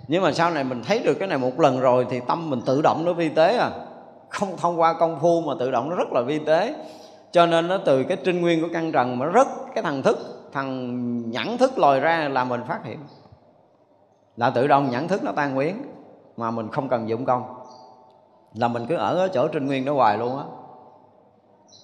Nhưng mà sau này mình thấy được cái này một lần rồi thì tâm mình tự động nó vi tế à. Không thông qua công phu mà tự động nó rất là vi tế. Cho nên nó từ cái trinh nguyên của căn trần mà rất cái thằng thức thằng nhãn thức lòi ra là mình phát hiện. Là tự động nhãn thức nó tan biến mà mình không cần dụng công. Là mình cứ ở ở chỗ trinh nguyên đó hoài luôn á.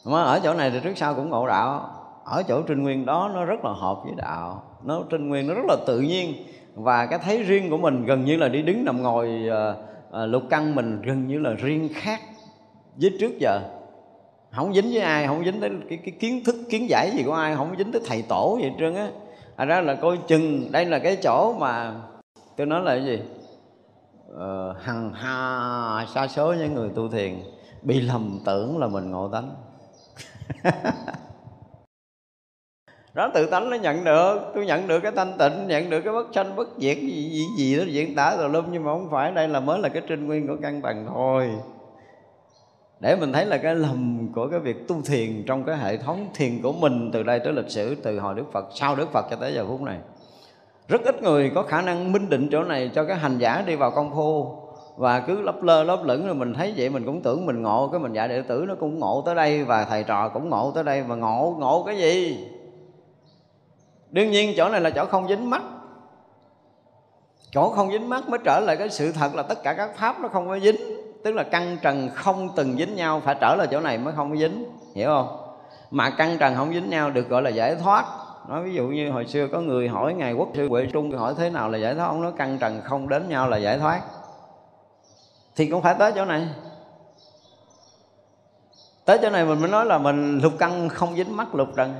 Mà ở chỗ này thì trước sau cũng ngộ đạo. Ở chỗ trinh nguyên đó nó rất là hợp với đạo. Nó trinh nguyên nó rất là tự nhiên. Và cái thấy riêng của mình gần như là đi đứng nằm ngồi à, à, lục căn mình gần như là riêng khác với trước giờ không dính với ai không dính tới cái, cái kiến thức kiến giải gì của ai không dính tới thầy tổ gì hết trơn á. À ra là coi chừng đây là cái chỗ mà tôi nói là cái gì? Ờ, hằng hà xa số những người tu thiền bị lầm tưởng là mình ngộ tánh. (laughs) Đó tự tánh nó nhận được tôi nhận được cái thanh tịnh nhận được cái bất sanh bất diệt gì gì, gì đó diễn tả rồi lum nhưng mà không phải đây là mới là cái trinh nguyên của căn bằng thôi để mình thấy là cái lầm của cái việc tu thiền trong cái hệ thống thiền của mình từ đây tới lịch sử, từ hồi Đức Phật, sau Đức Phật cho tới giờ phút này. Rất ít người có khả năng minh định chỗ này cho cái hành giả đi vào công phu và cứ lấp lơ, lấp lửng rồi mình thấy vậy mình cũng tưởng mình ngộ, cái mình dạy đệ tử nó cũng ngộ tới đây và thầy trò cũng ngộ tới đây mà ngộ ngộ cái gì? Đương nhiên chỗ này là chỗ không dính mắt. Chỗ không dính mắt mới trở lại cái sự thật là tất cả các pháp nó không có dính tức là căn trần không từng dính nhau, phải trở lại chỗ này mới không dính, hiểu không? Mà căn trần không dính nhau được gọi là giải thoát. Nói ví dụ như hồi xưa có người hỏi ngài quốc sư huệ trung hỏi thế nào là giải thoát, ông nói căn trần không đến nhau là giải thoát. Thì cũng phải tới chỗ này. Tới chỗ này mình mới nói là mình lục căn không dính mắt lục trần.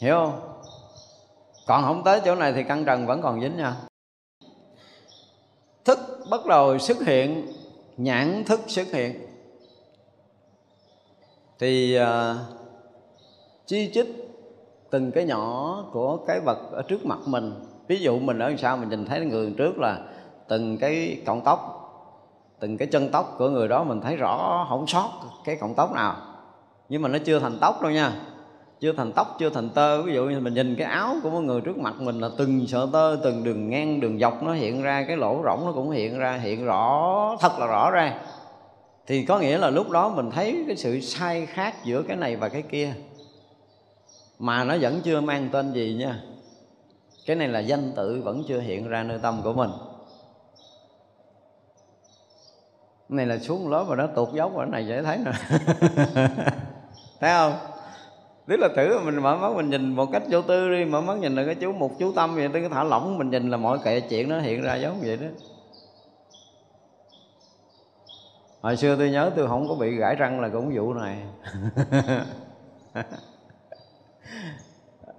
Hiểu không? Còn không tới chỗ này thì căn trần vẫn còn dính nhau. Thức bắt đầu xuất hiện nhãn thức xuất hiện. Thì uh, chi chích từng cái nhỏ của cái vật ở trước mặt mình. Ví dụ mình ở sao mình nhìn thấy người trước là từng cái cọng tóc từng cái chân tóc của người đó mình thấy rõ không sót cái cọng tóc nào. Nhưng mà nó chưa thành tóc đâu nha chưa thành tóc, chưa thành tơ. Ví dụ như mình nhìn cái áo của một người trước mặt mình là từng sợi tơ, từng đường ngang, đường dọc nó hiện ra, cái lỗ rỗng nó cũng hiện ra, hiện rõ, thật là rõ ra thì có nghĩa là lúc đó mình thấy cái sự sai khác giữa cái này và cái kia. Mà nó vẫn chưa mang tên gì nha. Cái này là danh tự vẫn chưa hiện ra nơi tâm của mình. Này là xuống lớp và nó tụt dốc và cái này dễ thấy nè. (laughs) Thấy không? Tức là thử mình mở mắt mình nhìn một cách vô tư đi mở mắt nhìn là cái chú một chú tâm vậy tôi cứ thả lỏng mình nhìn là mọi kệ chuyện nó hiện ra giống vậy đó. Hồi xưa tôi nhớ tôi không có bị gãi răng là cũng vụ này. (laughs)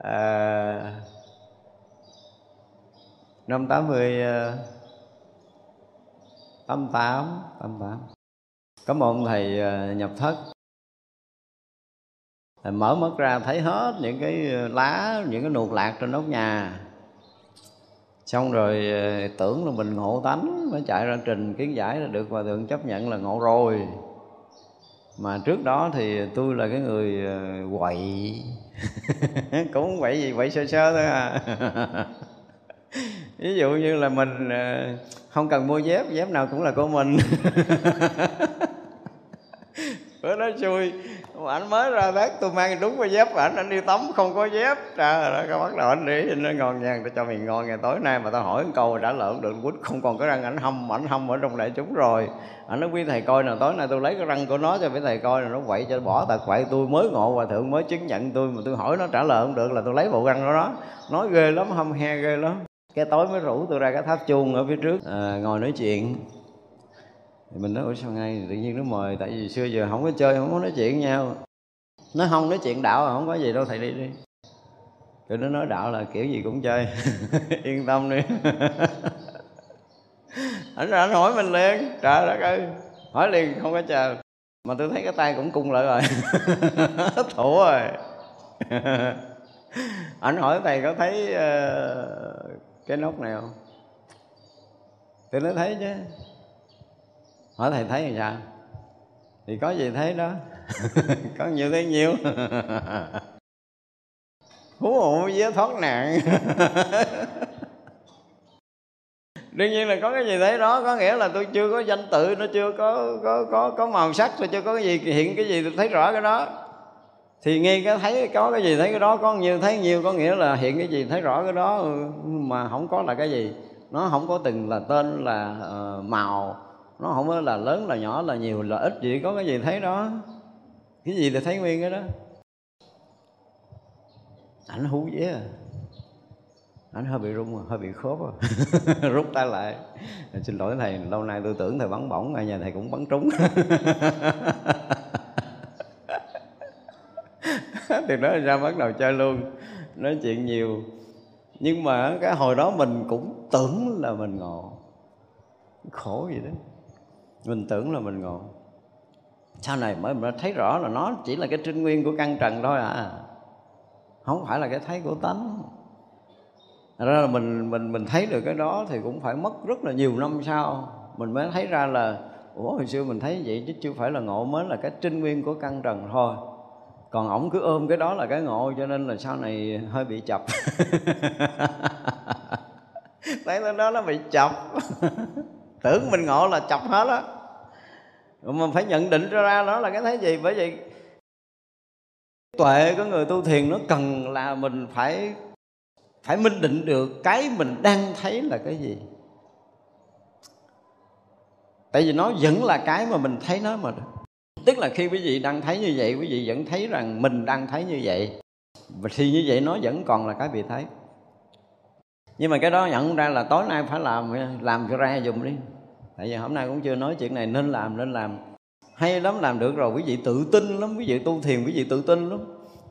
À, năm tám mươi à, tám tám tám tám. Có một ông thầy à, nhập thất mở mắt ra thấy hết những cái ờ, lá, những cái nuột lạc trên nóc nhà. Xong rồi ờ, tưởng là mình ngộ tánh mới chạy ra trình kiến giải là được hòa thượng chấp nhận là ngộ rồi. Mà trước đó thì tôi là cái người ờ, quậy. (laughs) Cũng quậy gì, quậy sơ sơ thôi à. (laughs) Ví dụ như là mình không cần mua dép dép nào cũng là của mình. (laughs) bữa đó xui ảnh mới ra bác tôi mang đúng cái dép ảnh anh đi tắm không có dép. Trời ơi cái bắt đầu anh đi nó ngon nha tao cho mày ngon ngày tối nay mà tao hỏi một câu trả lời được quýt không còn cái răng ảnh hâm ảnh hâm ở trong đại chúng rồi. Ảnh nói quý thầy coi nào tối nay tôi lấy cái răng của nó cho quý thầy coi là nó quậy cho bỏ tật quậy. Tôi mới ngộ và thượng mới chứng nhận tôi mà tôi hỏi nó trả lời không được là tôi lấy bộ răng của nó. Nói ghê lắm hâm he ghê lắm. Cái tối mới rủ tôi ra cái tháp chuông ở phía trước à, ngồi nói chuyện thì mình nói ủa sao ngay? Tự nhiên nó mời tại vì xưa giờ không có chơi không có nói chuyện với nhau. Nó không nói chuyện đạo là không có gì đâu thầy đi đi. Tụi nó nói đạo là kiểu gì cũng chơi. (laughs) Yên tâm đi. (laughs) Ảnh anh hỏi mình liền. Trời đất ơi. Hỏi liền không có chờ. Mà tôi thấy cái tay cũng cung lại rồi. (laughs) Thủ rồi. Ảnh hỏi thầy có thấy uh, cái nốt này không? Tôi nói thấy chứ hỏi thầy thấy như sao? Thì có gì thấy đó. (laughs) Có nhiều thấy nhiều. (laughs) Hú hộ với thoát nạn. (laughs) Đương nhiên là có cái gì thấy đó có nghĩa là tôi chưa có danh tự nó chưa có có có có màu sắc tôi chưa có cái gì hiện cái gì tôi thấy rõ cái đó. Thì nghe cái thấy có cái gì thấy cái đó có nhiều thấy nhiều có nghĩa là hiện cái gì thấy rõ cái đó mà không có là cái gì. Nó không có từng là tên là uh, màu nó không có là lớn, là nhỏ, là nhiều, là ít gì có cái gì thấy đó. Cái gì là thấy nguyên cái đó? Ảnh hú dế à. Ảnh hơi bị rung à, hơi bị khớp à. (laughs) rút tay lại. Xin lỗi thầy, lâu nay tôi tưởng thầy bắn bổng ở nhà thầy cũng bắn trúng. (laughs) Thì đó ra bắt đầu chơi luôn, nói chuyện nhiều. Nhưng mà cái hồi đó mình cũng tưởng là mình ngộ. Khổ gì đó mình tưởng là mình ngộ. Sau này mới mình thấy rõ là nó chỉ là cái trinh nguyên của căn trần thôi à. Không phải là cái thấy của tánh. Thật ra là mình mình mình thấy được cái đó thì cũng phải mất rất là nhiều năm sau. Mình mới thấy ra là, ủa, hồi xưa mình thấy vậy chứ chưa phải là ngộ mới là cái trinh nguyên của căn trần thôi. Còn ổng cứ ôm cái đó là cái ngộ cho nên là sau này hơi bị chập. (laughs) Thấy lên đó nó bị chập. (laughs) tưởng mình ngộ là chọc hết á. Mà phải nhận định ra đó là cái thấy gì? Bởi vì tuệ của người tu thiền nó cần là mình phải phải minh định được cái mình đang thấy là cái gì. Tại vì nó vẫn là cái mà mình thấy nó mà tức là khi quý vị đang thấy như vậy, quý vị vẫn thấy rằng mình đang thấy như vậy. Và thì như vậy nó vẫn còn là cái bị thấy nhưng mà cái đó nhận ra là tối nay phải làm làm cho ra dùng đi. Tại vì hôm nay cũng chưa nói chuyện này nên làm nên làm. Hay lắm làm được rồi quý vị tự tin lắm quý vị tu thiền quý vị tự tin lắm.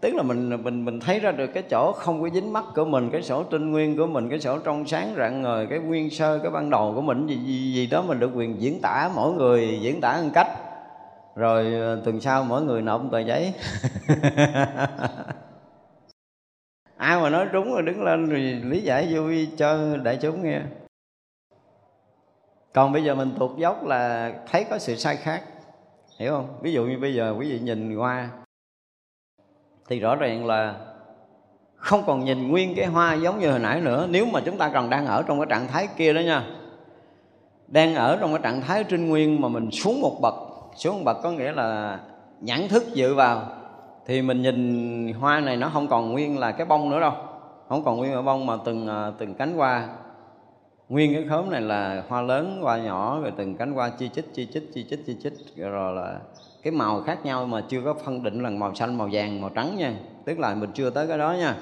Tức là mình mình mình thấy ra được cái chỗ không có dính mắt của mình cái sổ trinh nguyên của mình cái sổ trong sáng rạng ngời cái nguyên sơ cái ban đầu của mình gì, gì gì đó mình được quyền diễn tả mỗi người diễn tả một cách. Rồi ờ, tuần sau mỗi người nộp một tờ giấy. (laughs) ai mà nói trúng rồi đứng lên rồi lý giải vui cho đại chúng nghe. Còn bây giờ mình thuộc dốc là thấy có sự sai khác hiểu không? Ví dụ như bây giờ quý vị nhìn hoa, thì rõ ràng là không còn nhìn nguyên cái hoa giống như hồi nãy nữa. Nếu mà chúng ta còn đang ở trong cái trạng thái kia đó nha đang ở trong cái trạng thái trinh nguyên mà mình xuống một bậc xuống một bậc có nghĩa là nhãn thức dự vào thì mình nhìn hoa này nó không còn nguyên là cái bông nữa đâu. Không còn nguyên là bông mà từng à, từng cánh hoa. Nguyên cái khóm này là hoa lớn, hoa nhỏ, rồi từng cánh hoa chi chít chi chít chi chít chi chít. Rồi là cái màu khác nhau mà chưa có phân định là màu xanh, màu vàng, màu trắng nha. Tức là mình chưa tới cái đó nha.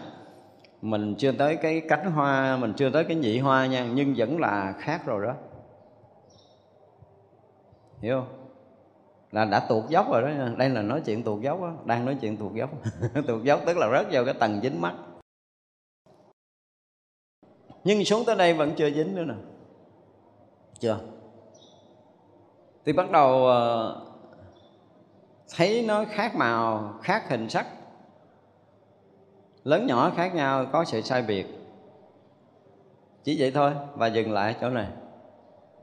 Mình chưa tới cái cánh hoa, mình chưa tới cái nhị hoa nha, nhưng vẫn là khác rồi đó. Hiểu không? Là đã tuột dốc rồi đó nha. Đây là nói chuyện tuột dốc đó. đang nói chuyện tuột dốc. (laughs) Tuột dốc tức là rớt vào cái tầng dính mắt. Nhưng xuống tới đây vẫn chưa dính nữa nè. Chưa? Thì bắt đầu ờ, thấy nó khác màu, khác hình sắc. Lớn nhỏ khác nhau, có sự sai biệt. Chỉ vậy thôi và dừng lại chỗ này.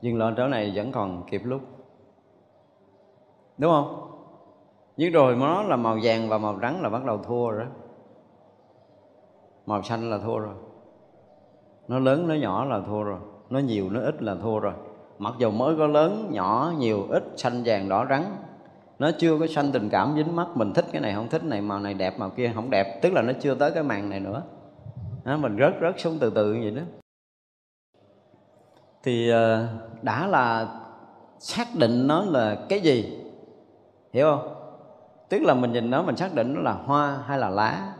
Dừng lại chỗ này vẫn còn kịp lúc đúng không? Nhưng rồi nó là màu vàng và màu trắng là bắt đầu thua rồi đó. Màu xanh là thua rồi. Nó lớn nó nhỏ là thua rồi. Nó nhiều nó ít là thua rồi. Mặc dù mới có lớn nhỏ nhiều ít xanh vàng đỏ trắng. Nó chưa có sanh tình cảm dính mắt mình thích cái này không thích này màu này đẹp màu kia không đẹp. Tức là nó chưa tới cái màn này nữa. Đó, mình rớt rớt xuống từ từ như vậy đó. Thì ờ, đã là xác định nó là cái gì? Hiểu không? Tức là mình nhìn nó, mình xác định nó là hoa hay là lá.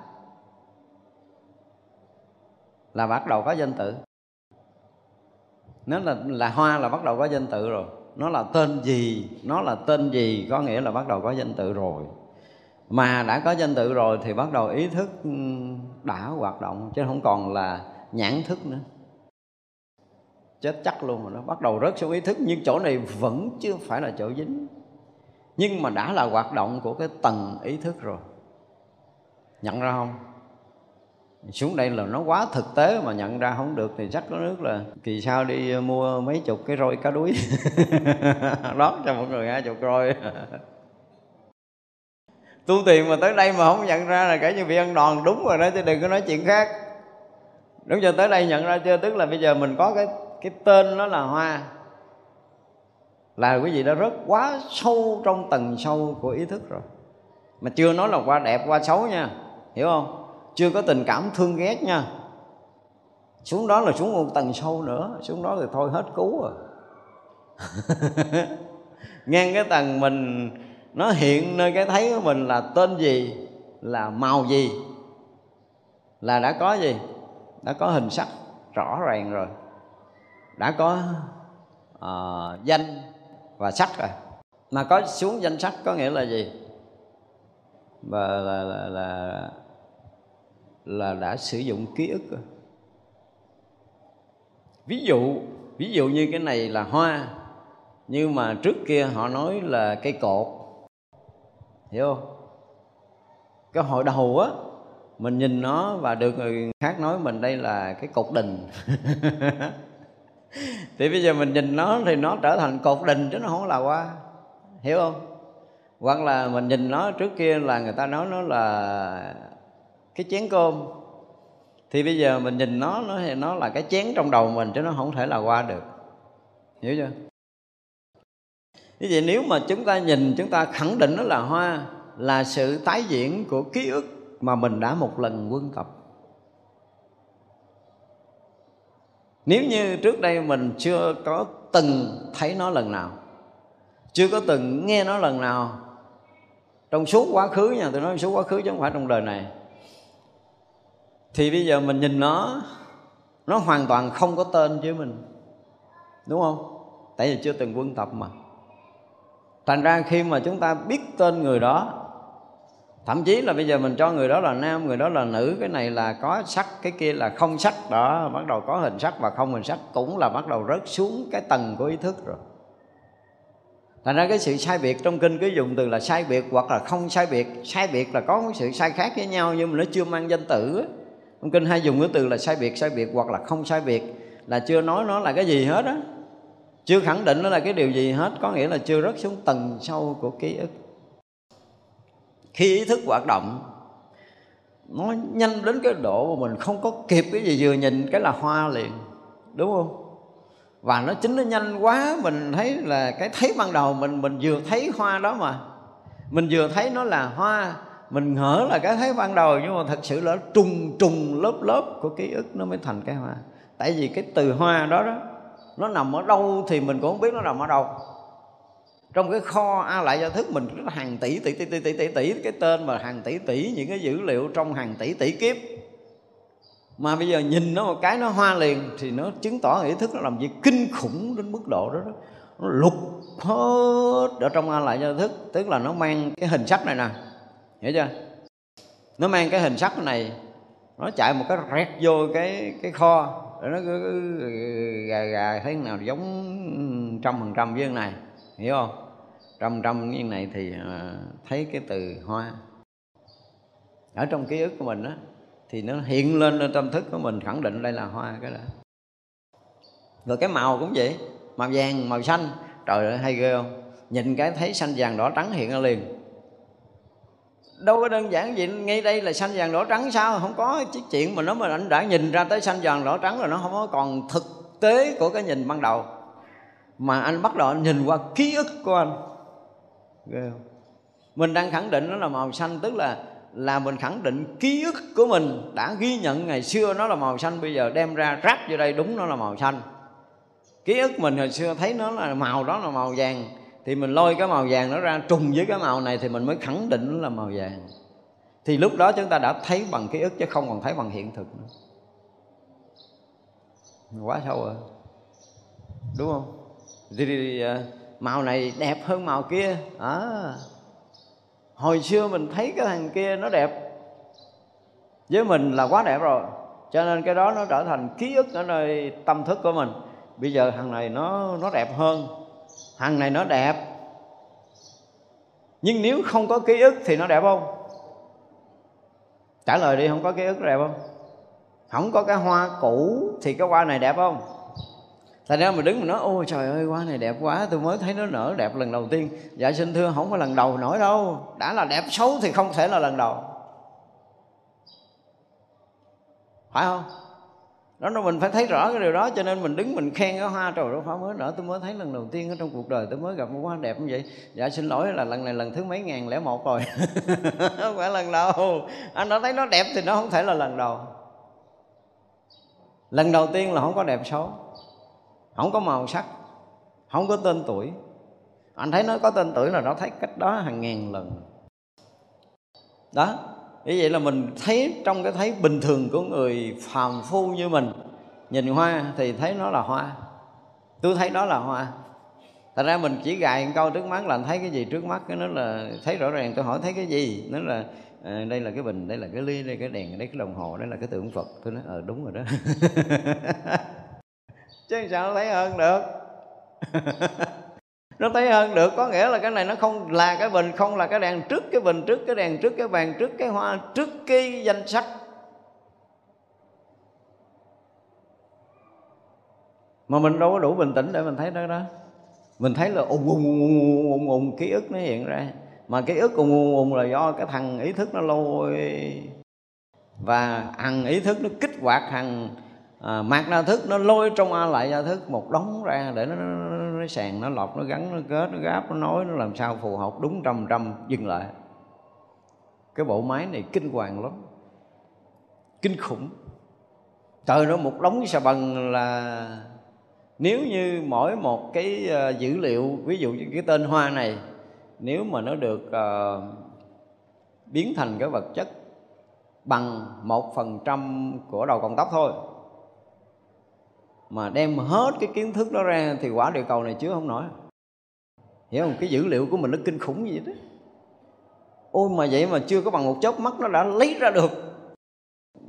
Là bắt đầu có danh tự. Nó là là hoa là bắt đầu có danh tự rồi. Nó là tên gì? Nó là tên gì? Có nghĩa là bắt đầu có danh tự rồi. Mà đã có danh tự rồi thì bắt đầu ý thức đã hoạt động, chứ không còn là nhãn thức nữa. Chết chắc luôn rồi nó bắt đầu rớt xuống ý thức, nhưng chỗ này vẫn chưa phải là chỗ dính nhưng mà đã là hoạt động của cái tầng ý thức rồi. Nhận ra không? Xuống đây là nó quá thực tế mà nhận ra không được thì chắc có nước là kỳ sau đi mua mấy chục cái roi cá đuối. (laughs) Đó, cho mọi người hai chục roi. (laughs) Tu tiền mà tới đây mà không nhận ra là cả như bị ăn đòn, đúng rồi đó, chứ đừng có nói chuyện khác. Đúng cho tới đây nhận ra chưa? Tức là bây giờ mình có cái cái tên nó là hoa là quý vị đã rất quá sâu trong tầng sâu của ý thức rồi. Mà chưa nói là qua đẹp qua xấu nha. Hiểu không? Chưa có tình cảm thương ghét nha. Xuống đó là xuống một tầng sâu nữa. Xuống đó thì thôi hết cứu rồi. (laughs) Ngang cái tầng mình nó hiện nơi cái thấy của mình là tên gì là màu gì là đã có gì? Đã có hình sắc rõ ràng rồi. Đã có uh, danh và sắc rồi. Mà có xuống danh sắc có nghĩa là gì? Và là, là, là là đã sử dụng ký ức rồi. ví dụ ví dụ như cái này là hoa nhưng mà trước kia họ nói là cây cột. Hiểu không? Cái hồi đầu á mình nhìn nó và được người khác nói mình đây là cái cột đình. (laughs) thì bây giờ mình nhìn nó thì nó trở thành cột đình chứ nó không là hoa. Hiểu không? Hoặc là mình nhìn nó trước kia là người ta nói nó là cái chén cơm. Thì bây giờ mình nhìn nó nó thì nó là cái chén trong đầu mình chứ nó không thể là qua được. Hiểu chưa? Như vậy nếu mà chúng ta nhìn, chúng ta khẳng định nó là hoa, là sự tái diễn của ký ức mà mình đã một lần quân tập. Nếu như trước đây mình chưa có từng thấy nó lần nào, chưa có từng nghe nó lần nào, trong suốt quá khứ nha, tôi nói suốt quá khứ chứ không phải trong đời này, thì bây giờ mình nhìn nó nó hoàn toàn không có tên với mình, đúng không? Tại vì chưa từng quân tập mà. Thành ra khi mà chúng ta biết tên người đó thậm chí là bây giờ mình cho người đó là nam, người đó là nữ, cái này là có sắc, cái kia là không sắc. Đó, bắt đầu có hình sắc và không hình sắc cũng là bắt đầu rớt xuống cái tầng của ý thức rồi. Thành ra cái sự sai biệt trong kinh cứ dùng từ là sai biệt hoặc là không sai biệt. Sai biệt là có cái sự sai khác với nhau nhưng mà nó chưa mang danh tử trong kinh hay dùng cái từ là sai biệt sai biệt hoặc là không sai biệt là chưa nói nó là cái gì hết á. Chưa khẳng định nó là cái điều gì hết, có nghĩa là chưa rớt xuống tầng sâu của ký ức khi ý thức hoạt động, nó nhanh đến cái độ mà mình không có kịp cái gì vừa nhìn cái là hoa liền, đúng không? Và nó chính nó nhanh quá, mình thấy là cái thấy ban đầu mình mình vừa thấy hoa đó mà. Mình vừa thấy nó là hoa, mình ngỡ là cái thấy ban đầu, nhưng mà thật sự là trùng trùng lớp lớp của ký ức nó mới thành cái hoa. Tại vì cái từ hoa đó đó, nó nằm ở đâu thì mình cũng không biết nó nằm ở đâu trong cái kho a lại do thức mình rất hàng tỷ tỷ tỷ tỷ tỷ tỷ tỷ cái tên mà hàng tỷ tỷ những cái dữ liệu trong hàng tỷ tỷ kiếp. Mà bây giờ nhìn nó một cái nó hoa liền thì nó chứng tỏ ý thức nó làm gì kinh khủng đến mức độ đó, đó. nó lục hết ở trong a lại do thức tức là nó mang cái hình sắc này nè. Hiểu chưa? Nó mang cái hình sắc này nó chạy một cái rẹt vô cái cái kho để nó cứ gà gà thấy nào giống trăm phần trăm với này. Hiểu không? Trăm trăm như này thì à, thấy cái từ hoa. Ở trong ký ức của mình á, thì nó hiện lên ở tâm thức của mình, khẳng định đây là hoa cái đó. Rồi cái màu cũng vậy, màu vàng, màu xanh. Trời ơi, hay ghê không? Nhìn cái thấy xanh vàng đỏ trắng hiện ra liền. Đâu có đơn giản gì, ngay đây là xanh vàng đỏ trắng sao? Không có chiếc chuyện mà nó mà anh đã nhìn ra tới xanh vàng đỏ trắng rồi nó không có còn thực tế của cái nhìn ban đầu. Mà anh bắt đầu anh nhìn qua ký ức của anh ghê không? Mình đang khẳng định nó là màu xanh tức là là mình khẳng định ký ức của mình đã ghi nhận ngày xưa nó là màu xanh bây giờ đem ra ráp vô đây đúng nó là màu xanh. Ký ức mình hồi xưa thấy nó là màu đó là màu vàng thì mình lôi cái màu vàng nó ra trùng với cái màu này thì mình mới khẳng định nó là màu vàng. Thì lúc đó chúng ta đã thấy bằng ký ức chứ không còn thấy bằng hiện thực nữa. Quá sâu rồi đúng không? Thì, thì, thì à, màu này đẹp hơn màu kia. À, hồi xưa mình thấy cái thằng kia nó đẹp. Với mình là quá đẹp rồi. Cho nên cái đó nó trở thành ký ức ở nơi tâm thức của mình. Bây giờ thằng này nó nó đẹp hơn. Thằng này nó đẹp. Nhưng nếu không có ký ức thì nó đẹp không? Trả lời đi không có ký ức đẹp không? Không có cái hoa cũ thì cái hoa này đẹp không? Thành ra mình đứng mình nói, Ôi trời ơi hoa này đẹp quá, Tôi mới thấy nó nở đẹp lần đầu tiên. Dạ xin thưa, không có lần đầu nổi đâu. Đã là đẹp xấu thì không thể là lần đầu. Phải không? đó là mình phải thấy rõ cái điều đó, cho nên mình đứng mình khen cái hoa trời đó, hoa mới nở. Tôi mới thấy lần đầu tiên ở trong cuộc đời tôi mới gặp một hoa đẹp như vậy. Dạ xin lỗi là lần này lần thứ mấy ngàn lẻ một rồi. (laughs) Không phải lần đầu. Anh đã thấy nó đẹp thì nó không thể là lần đầu. Lần đầu tiên là không có đẹp xấu không có màu sắc không có tên tuổi. Anh thấy nó có tên tuổi là nó thấy cách đó hàng ngàn lần. Đó như vậy là mình thấy trong cái thấy bình thường của người phàm phu như mình nhìn hoa thì thấy nó là hoa. Tôi thấy đó là hoa. Thật ra mình chỉ gài một câu trước mắt là thấy cái gì trước mắt cái nó là thấy rõ ràng. Tôi hỏi thấy cái gì? Nó là à, đây là cái bình đây là cái ly đây cái đèn đây cái đồng hồ đây là cái tượng phật. Tôi nói ờ đúng rồi đó. (laughs) chứ sao nó thấy hơn được. (laughs) Nó thấy hơn được có nghĩa là cái này nó không là cái bình không là cái đèn trước cái bình trước cái đèn trước cái bàn trước cái hoa trước cái danh sách. Mà mình đâu có đủ bình tĩnh để mình thấy đó đó. Mình thấy là ùng ùng ùng ùng ùng ký ức nó hiện ra. Mà ký ức ùng ùng ùng là do cái thằng ý thức nó lôi. Và thằng ý thức nó kích hoạt thằng à, mạc na thức nó lôi trong a lại gia thức một đống ra để nó, nó, nó, nó sàn nó lọc nó gắn nó kết nó gáp nó nói nó làm sao phù hợp đúng trăm trăm dừng lại. Cái bộ máy này kinh hoàng lắm. Kinh khủng. Trời nó một đống xà bần là nếu như mỗi một cái ờ, dữ liệu ví dụ như cái tên hoa này nếu mà nó được uh, biến thành cái vật chất bằng một phần trăm của đầu con tóc thôi mà đem hết cái kiến thức đó ra thì quả địa cầu này chứa không nổi. Hiểu không? Cái dữ liệu của mình nó kinh khủng vậy đó. Ôi, mà vậy mà chưa có bằng một chớp mắt nó đã lấy ra được.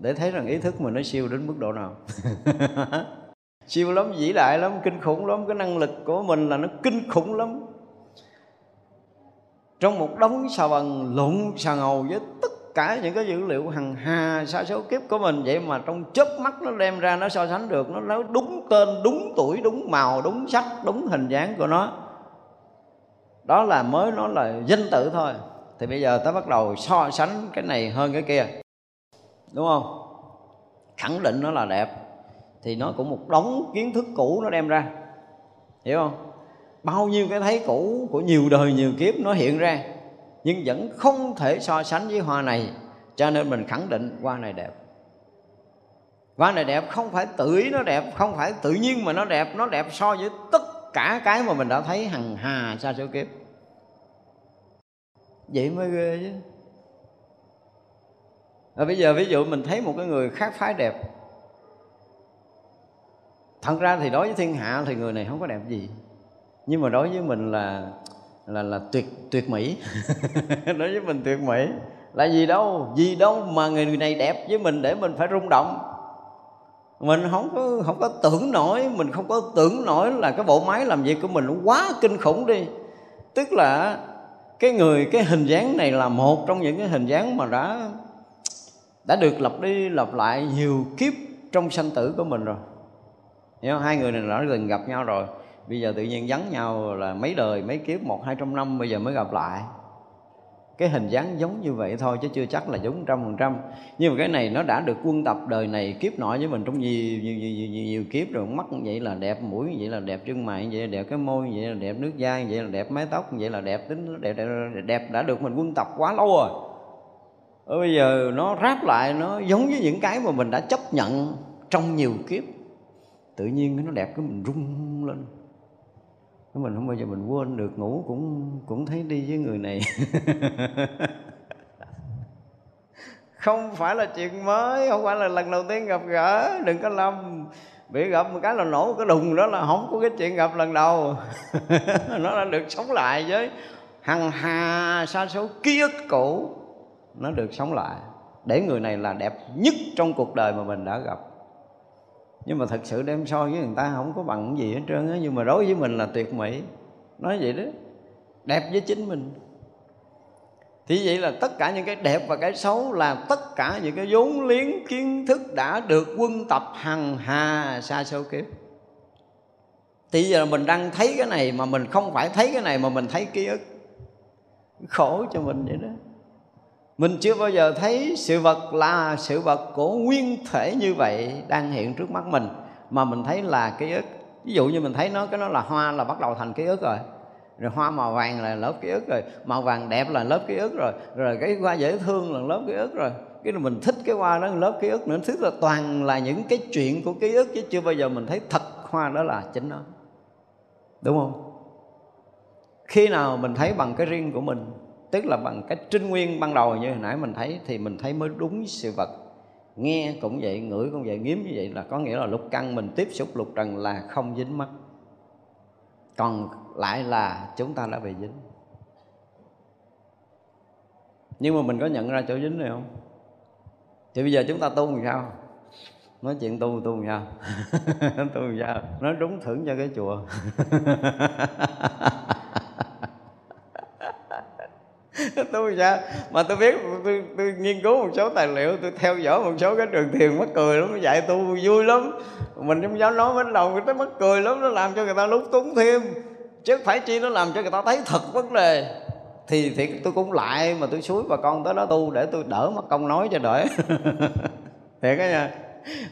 Để thấy rằng ý thức mình nó siêu đến mức độ nào. (laughs) Siêu lắm, vĩ đại lắm, kinh khủng lắm. Cái năng lực của mình là nó kinh khủng lắm. Trong một đống xà bằng lộn xà ngầu với tất cả những cái dữ liệu hằng hà, sa số kiếp của mình vậy mà trong chớp mắt nó đem ra nó so sánh được, nó nói đúng tên, đúng tuổi, đúng màu, đúng sắc, đúng hình dáng của nó. Đó là mới nó là danh tự thôi. Thì bây giờ ta bắt đầu so sánh cái này hơn cái kia. Đúng không? Khẳng định nó là đẹp. Thì nó cũng một đống kiến thức cũ nó đem ra. Hiểu không? Bao nhiêu cái thấy cũ của nhiều đời, nhiều kiếp nó hiện ra nhưng vẫn không thể so sánh với hoa này cho nên mình khẳng định hoa này đẹp. Hoa này đẹp không phải tự ý nó đẹp không phải tự nhiên mà nó đẹp. Nó đẹp so với tất cả cái mà mình đã thấy hằng hà xa số kiếp. Vậy mới ghê chứ. À, bây giờ ví dụ mình thấy một cái người khác phái đẹp. Thật ra thì đối với thiên hạ thì người này không có đẹp gì. Nhưng mà đối với mình là là là tuyệt tuyệt mỹ. (laughs) Đối với mình tuyệt mỹ. Là gì đâu gì đâu mà người này đẹp với mình để mình phải rung động. Mình không có không có tưởng nổi mình không có tưởng nổi là cái bộ máy làm việc của mình nó quá kinh khủng đi. Tức là cái người cái hình dáng này là một trong những cái hình dáng mà đã đã được lặp đi lặp lại nhiều kiếp trong sanh tử của mình rồi. Hiểu không? hai người này đã từng gặp nhau rồi bây giờ tự nhiên vắng nhau là mấy đời mấy kiếp một hai trăm năm bây giờ mới gặp lại. Cái hình dáng giống như vậy thôi chứ chưa chắc là giống trăm phần trăm. Nhưng mà cái này nó đã được quân tập đời này kiếp nọ với mình trong nhiều nhiều, nhiều, nhiều, nhiều kiếp rồi. Mắt như vậy là đẹp mũi như vậy là đẹp chân mày như vậy là đẹp cái môi như vậy là đẹp nước da như vậy là đẹp mái tóc như vậy là đẹp tính đẹp, đẹp đẹp đã được mình quân tập quá lâu rồi. Ở bây giờ nó ráp lại nó giống với những cái mà mình đã chấp nhận trong nhiều kiếp. Tự nhiên nó đẹp cái mình rung lên mình không bao giờ mình quên được, ngủ cũng cũng thấy đi với người này. (laughs) Không phải là chuyện mới, không phải là lần đầu tiên gặp gỡ, đừng có lâm. Bị gặp một cái là nổ cái đùng đó là không có cái chuyện gặp lần đầu. (laughs) Nó đã được sống lại với hằng hà sa số ký ức cũ. Nó được sống lại. Để người này là đẹp nhất trong cuộc đời mà mình đã gặp nhưng mà thật sự đem so với người ta không có bằng gì hết trơn á. Nhưng mà đối với mình là tuyệt mỹ. Nói vậy đó. Đẹp với chính mình. Thì vậy là tất cả những cái đẹp và cái xấu là tất cả những cái vốn liếng kiến thức đã được quân tập hằng hà xa số kiếp. Thì giờ mình đang thấy cái này mà mình không phải thấy cái này mà mình thấy ký ức. Khổ cho mình vậy đó mình chưa bao giờ thấy sự vật là sự vật của nguyên thể như vậy đang hiện trước mắt mình, mà mình thấy là ký ức. Ví dụ như mình thấy nó, cái nó là hoa là bắt đầu thành ký ức rồi. Rồi hoa màu vàng là lớp ký ức rồi. Màu vàng đẹp là lớp ký ức rồi. Rồi cái hoa dễ thương là lớp ký ức rồi. Cái là mình thích cái hoa đó là lớp ký ức nữa. Thứ là toàn là những cái chuyện của ký ức, chứ chưa bao giờ mình thấy thật hoa đó là chính nó. Đúng không? Khi nào mình thấy bằng cái riêng của mình tức là bằng cái trinh nguyên ban đầu như hồi nãy mình thấy, thì mình thấy mới đúng sự vật. Nghe cũng vậy, ngửi cũng vậy nghiếm như vậy là có nghĩa là lục căn mình tiếp xúc lục trần là không dính mắt. Còn lại là chúng ta đã bị dính. Nhưng mà mình có nhận ra chỗ dính này không? Thì bây giờ chúng ta tu làm sao? Nói chuyện tu tu làm sao? (laughs) Tu làm sao? Nói đúng thưởng cho cái chùa. (laughs) (laughs) tôi sao mà tôi biết tôi, tôi nghiên cứu một số tài liệu tôi theo dõi một số cái trường thiền mắc cười lắm dạy tôi vui lắm. Mình không dám nói bên đầu người ta mắc cười lắm nó làm cho người ta lúng túng thêm. Chứ phải chi nó làm cho người ta thấy thật vấn đề. Thì thì tôi cũng lại mà tôi suối bà con tới đó tu để tôi đỡ mất công nói cho đỡ. (laughs) Thiệt á nha.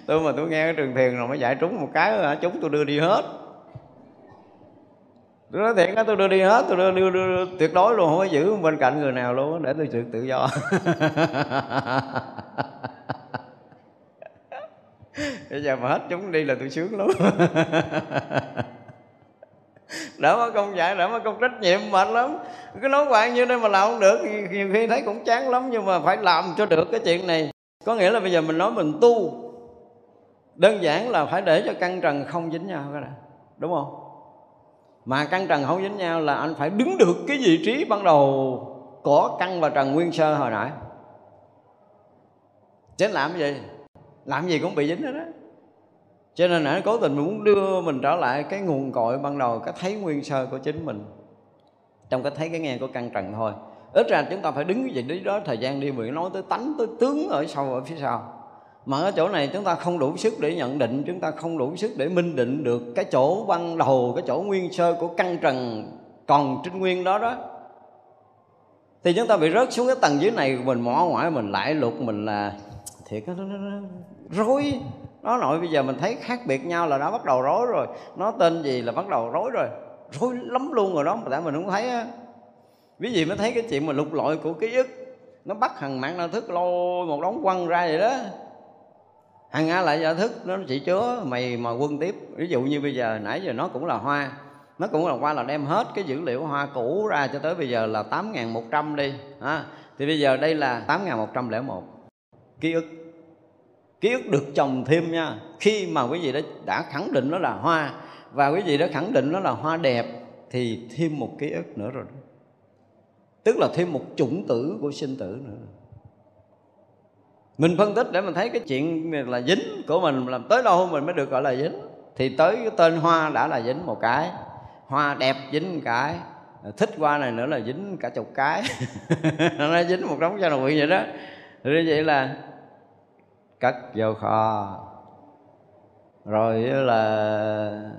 Tôi mà tôi nghe cái trường thiền rồi mới dạy trúng một cái chúng tôi đưa đi hết tôi nói thiệt á tôi đưa đi hết tôi đưa, đưa, đưa, đưa. Tuyệt đối luôn không có giữ bên cạnh người nào luôn để tôi sự tự do. (laughs) Bây giờ mà hết chúng đi là tôi sướng lắm. (laughs) Đỡ mất công dạy đỡ mất công trách nhiệm mệt lắm. Cứ nói hoài như đây mà làm không được nhiều khi thấy cũng chán lắm nhưng mà phải làm cho được cái chuyện này. Có nghĩa là bây giờ mình nói mình tu đơn giản là phải để cho căn trần không dính nhau cái này đúng không? Mà căn trần không dính nhau là anh phải đứng được cái vị trí ban đầu của căn và trần nguyên sơ hồi nãy. Chết làm cái gì? Làm gì cũng bị dính hết đó cho nên nãy cố tình mình muốn đưa mình trở lại cái nguồn cội ban đầu, cái thấy nguyên sơ của chính mình. Trong cái thấy cái nghe của căn trần thôi. Ít ra chúng ta phải đứng cái vị trí đó, thời gian đi mình nói tới tánh, tới tướng ở sau, ở phía sau mà ở chỗ này chúng ta không đủ sức để nhận định chúng ta không đủ sức để minh định được cái chỗ ban đầu cái chỗ nguyên sơ của căn trần còn trinh nguyên đó đó. Thì chúng ta bị rớt xuống cái tầng dưới này mình mỏ ngoại mình lại lục mình là thiệt nó, nó, nó rối. Nó nội bây giờ mình thấy khác biệt nhau là nó bắt đầu rối rồi. Nó tên gì là bắt đầu rối rồi. Rối lắm luôn rồi đó mà tại mình không thấy á. Ví dụ mới thấy cái chuyện mà lục lọi của ký ức nó bắt hàng mạng năng thức lôi một đống quăng ra vậy đó hàng á lại giả thức nó chỉ chứa mày mà quân tiếp. Ví dụ như bây giờ nãy giờ nó cũng là hoa nó cũng là hoa là đem hết cái dữ liệu hoa cũ ra cho tới bây giờ là 8.100 đi à, thì bây giờ đây là 8.101 ký ức. Ký ức được trồng thêm nha. Khi mà quý vị đã, đã khẳng định nó là hoa và quý vị đã khẳng định nó là hoa đẹp thì thêm một ký ức nữa rồi. Tức là thêm một chủng tử của sinh tử nữa mình phân tích để mình thấy cái chuyện là dính, của mình làm tới đâu mình mới được gọi là dính. Thì tới cái tên hoa đã là dính một cái, hoa đẹp dính một cái, thích hoa này nữa là dính cả chục cái. (laughs) Nó dính một đống cho nội vậy đó. Thì như vậy là cất vô kho. Rồi là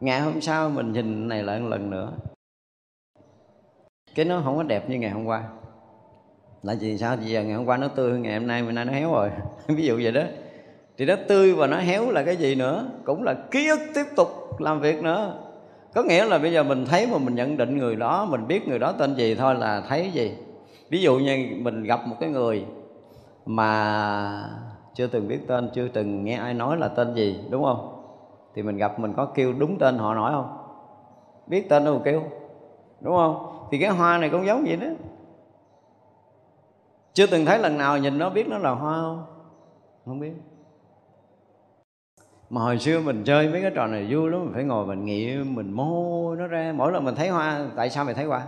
ngày hôm sau mình nhìn này lại một lần nữa. Cái nó không có đẹp như ngày hôm qua là vì sao? Bây giờ ngày hôm qua nó tươi ngày hôm nay mình nay nó héo rồi. (laughs) Ví dụ vậy đó. Thì nó tươi và nó héo là cái gì nữa? Cũng là ký ức tiếp tục làm việc nữa. Có nghĩa là bây giờ mình thấy mà mình nhận định người đó, mình biết người đó tên gì thôi là thấy gì? Ví dụ như mình gặp một cái người mà chưa từng biết tên, chưa từng nghe ai nói là tên gì, đúng không? Thì mình gặp mình có kêu đúng tên họ nói không? Biết tên đâu kêu, đúng không? Thì cái hoa này cũng giống vậy đó chưa từng thấy lần nào nhìn nó biết nó là hoa không? Không biết. Mà hồi xưa mình chơi mấy cái trò này vui lắm mình phải ngồi mình nghĩ mình mô nó ra. Mỗi lần mình thấy hoa tại sao mày thấy hoa?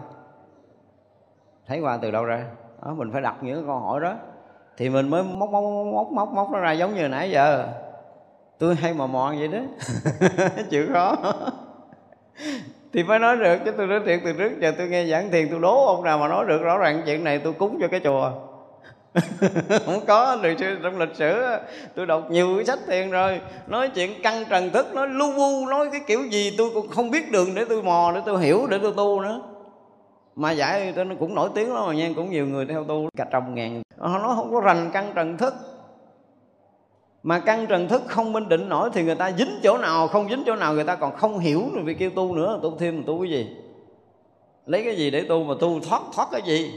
Thấy hoa từ đâu ra? Đó, mình phải đặt những câu hỏi đó. Thì mình mới móc móc móc móc móc nó ra giống như nãy giờ. Tôi hay mò mò vậy đó. (laughs) Chịu khó. Thì phải nói được chứ tôi nói thiệt từ trước giờ tôi nghe giảng thiền tôi đố ông nào mà nói được rõ ràng chuyện này tôi cúng cho cái chùa. (laughs) không có lịch sử trong lịch sử tôi đọc nhiều cái sách thiền rồi, nói chuyện căng trần thức, nói lu bu, nói cái kiểu gì tôi cũng không biết đường để tôi mò, để tôi hiểu, để tôi tu nữa. Mà giải tôi nó cũng nổi tiếng lắm, mà nha cũng nhiều người theo tu. Cả trăm ngàn ờ, họ nói không có rành căn trần thức. Mà căn trần thức không minh định nổi thì người ta dính chỗ nào, không dính chỗ nào người ta còn không hiểu rồi vì kêu tu nữa. Tu thêm tu cái gì? Lấy cái gì để tu mà tu thoát thoát cái gì?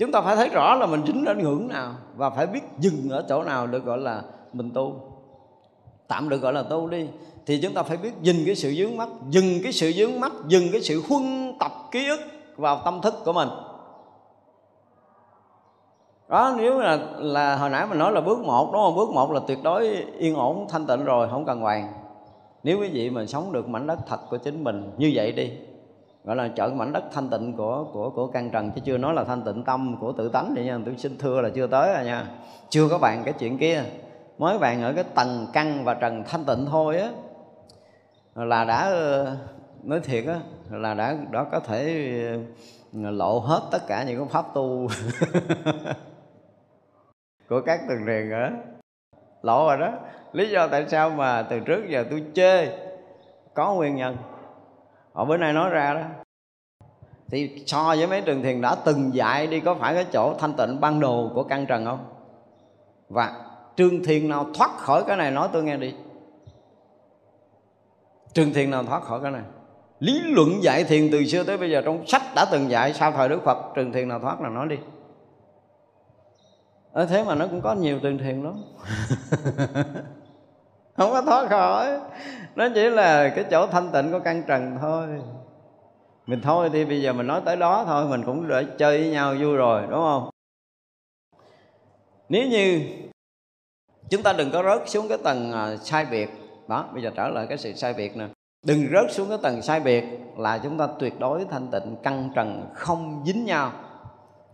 Chúng ta phải thấy rõ là mình dính đến ngưỡng nào và phải biết dừng ở chỗ nào được gọi là mình tu. Tạm được gọi là tu đi, thì chúng ta phải biết dừng cái sự dướng mắt, dừng cái sự dướng mắt, dừng cái sự huân tập ký ức vào tâm thức của mình. Đó, nếu là là hồi nãy mình nói là bước một, đúng không? Bước một là tuyệt đối yên ổn, thanh tịnh rồi, không cần hoàng nếu quý vị mình sống được mảnh đất thật của chính mình như vậy đi gọi là chọn mảnh đất thanh tịnh của của của căn trần, chứ chưa nói là thanh tịnh tâm của tự tánh vậy nha. Tôi xin thưa là chưa tới rồi nha. Chưa có bàn cái chuyện kia. Mới bàn ở cái tầng căn và trần thanh tịnh thôi á. Là đã ờ, nói thiệt á, là đã đó có thể ờ, lộ hết tất cả những cái pháp tu. (laughs) Của các tầng rèn á. Lộ rồi đó. Lý do tại sao mà từ trước giờ tôi chê có nguyên nhân ở bữa nay nói ra đó. Thì so với mấy trường thiền đã từng dạy đi, có phải cái chỗ thanh tịnh ban đồ của căn trần không? Và trường thiền nào thoát khỏi cái này, nói tôi nghe đi. Trường thiền nào thoát khỏi cái này? Lý luận dạy thiền từ xưa tới bây giờ trong sách đã từng dạy, sau thời đức phật, trường thiền nào thoát là nói đi. Ở thế mà nó cũng có nhiều trường thiền lắm. (laughs) không có thoát khỏi. Nó chỉ là cái chỗ thanh tịnh của căn trần thôi. Mình thôi thì bây giờ mình nói tới đó thôi, mình cũng đã chơi với nhau vui rồi, đúng không? Nếu như chúng ta đừng có rớt xuống cái tầng à, sai biệt. Đó, bây giờ trở lại cái sự sai biệt nè. Đừng rớt xuống cái tầng sai biệt là chúng ta tuyệt đối thanh tịnh, căn trần không dính nhau.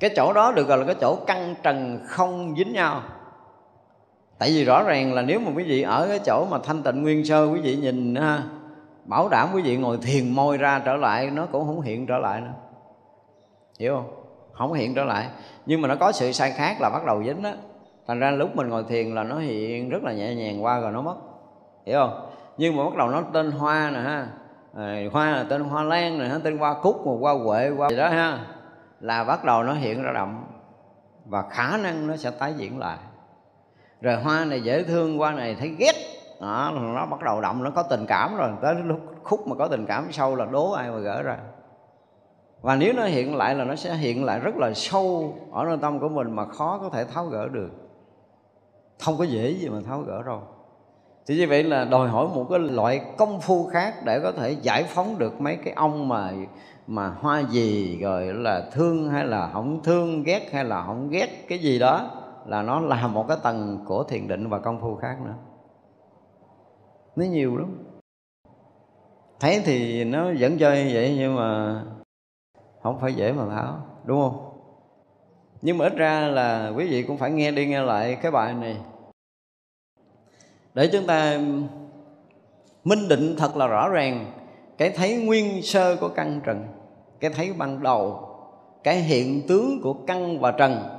Cái chỗ đó được gọi là cái chỗ căn trần không dính nhau tại vì rõ ràng là nếu mà quý vị ở cái chỗ mà thanh tịnh nguyên sơ quý vị nhìn ha bảo đảm quý vị ngồi thiền môi ra trở lại nó cũng không hiện trở lại nữa. Hiểu không? Không hiện trở lại. Nhưng mà nó có sự sai khác là bắt đầu dính á. Thành ra lúc mình ngồi thiền là nó hiện rất là nhẹ nhàng qua rồi nó mất. Hiểu không? Nhưng mà bắt đầu nó tên hoa nè ha. À, hoa là tên hoa lan nè tên hoa cúc một hoa huệ hoa gì đó ha. Là bắt đầu nó hiện ra đậm và khả năng nó sẽ tái diễn lại rồi hoa này dễ thương hoa này thấy ghét. Đó, nó bắt đầu động nó có tình cảm rồi. Tới lúc khúc mà có tình cảm sâu là đố ai mà gỡ ra. Và nếu nó hiện lại là nó sẽ hiện lại rất là sâu ở nội tâm của mình mà khó có thể tháo gỡ được. Không có dễ gì mà tháo gỡ đâu. Thì như vậy là đòi hỏi một cái loại công phu khác để có thể giải phóng được mấy cái ông mà mà hoa gì rồi là thương hay là không thương ghét hay là không ghét cái gì đó là nó là một cái tầng của thiền định và công phu khác nữa. Nó nhiều lắm. Thấy thì nó vẫn chơi như vậy nhưng mà không phải dễ mà tháo, đúng không? Nhưng mà ít ra là quý vị cũng phải nghe đi nghe lại cái bài này. Để chúng ta minh định thật là rõ ràng cái thấy nguyên sơ của căn trần, cái thấy ban đầu, cái hiện tướng của căn và trần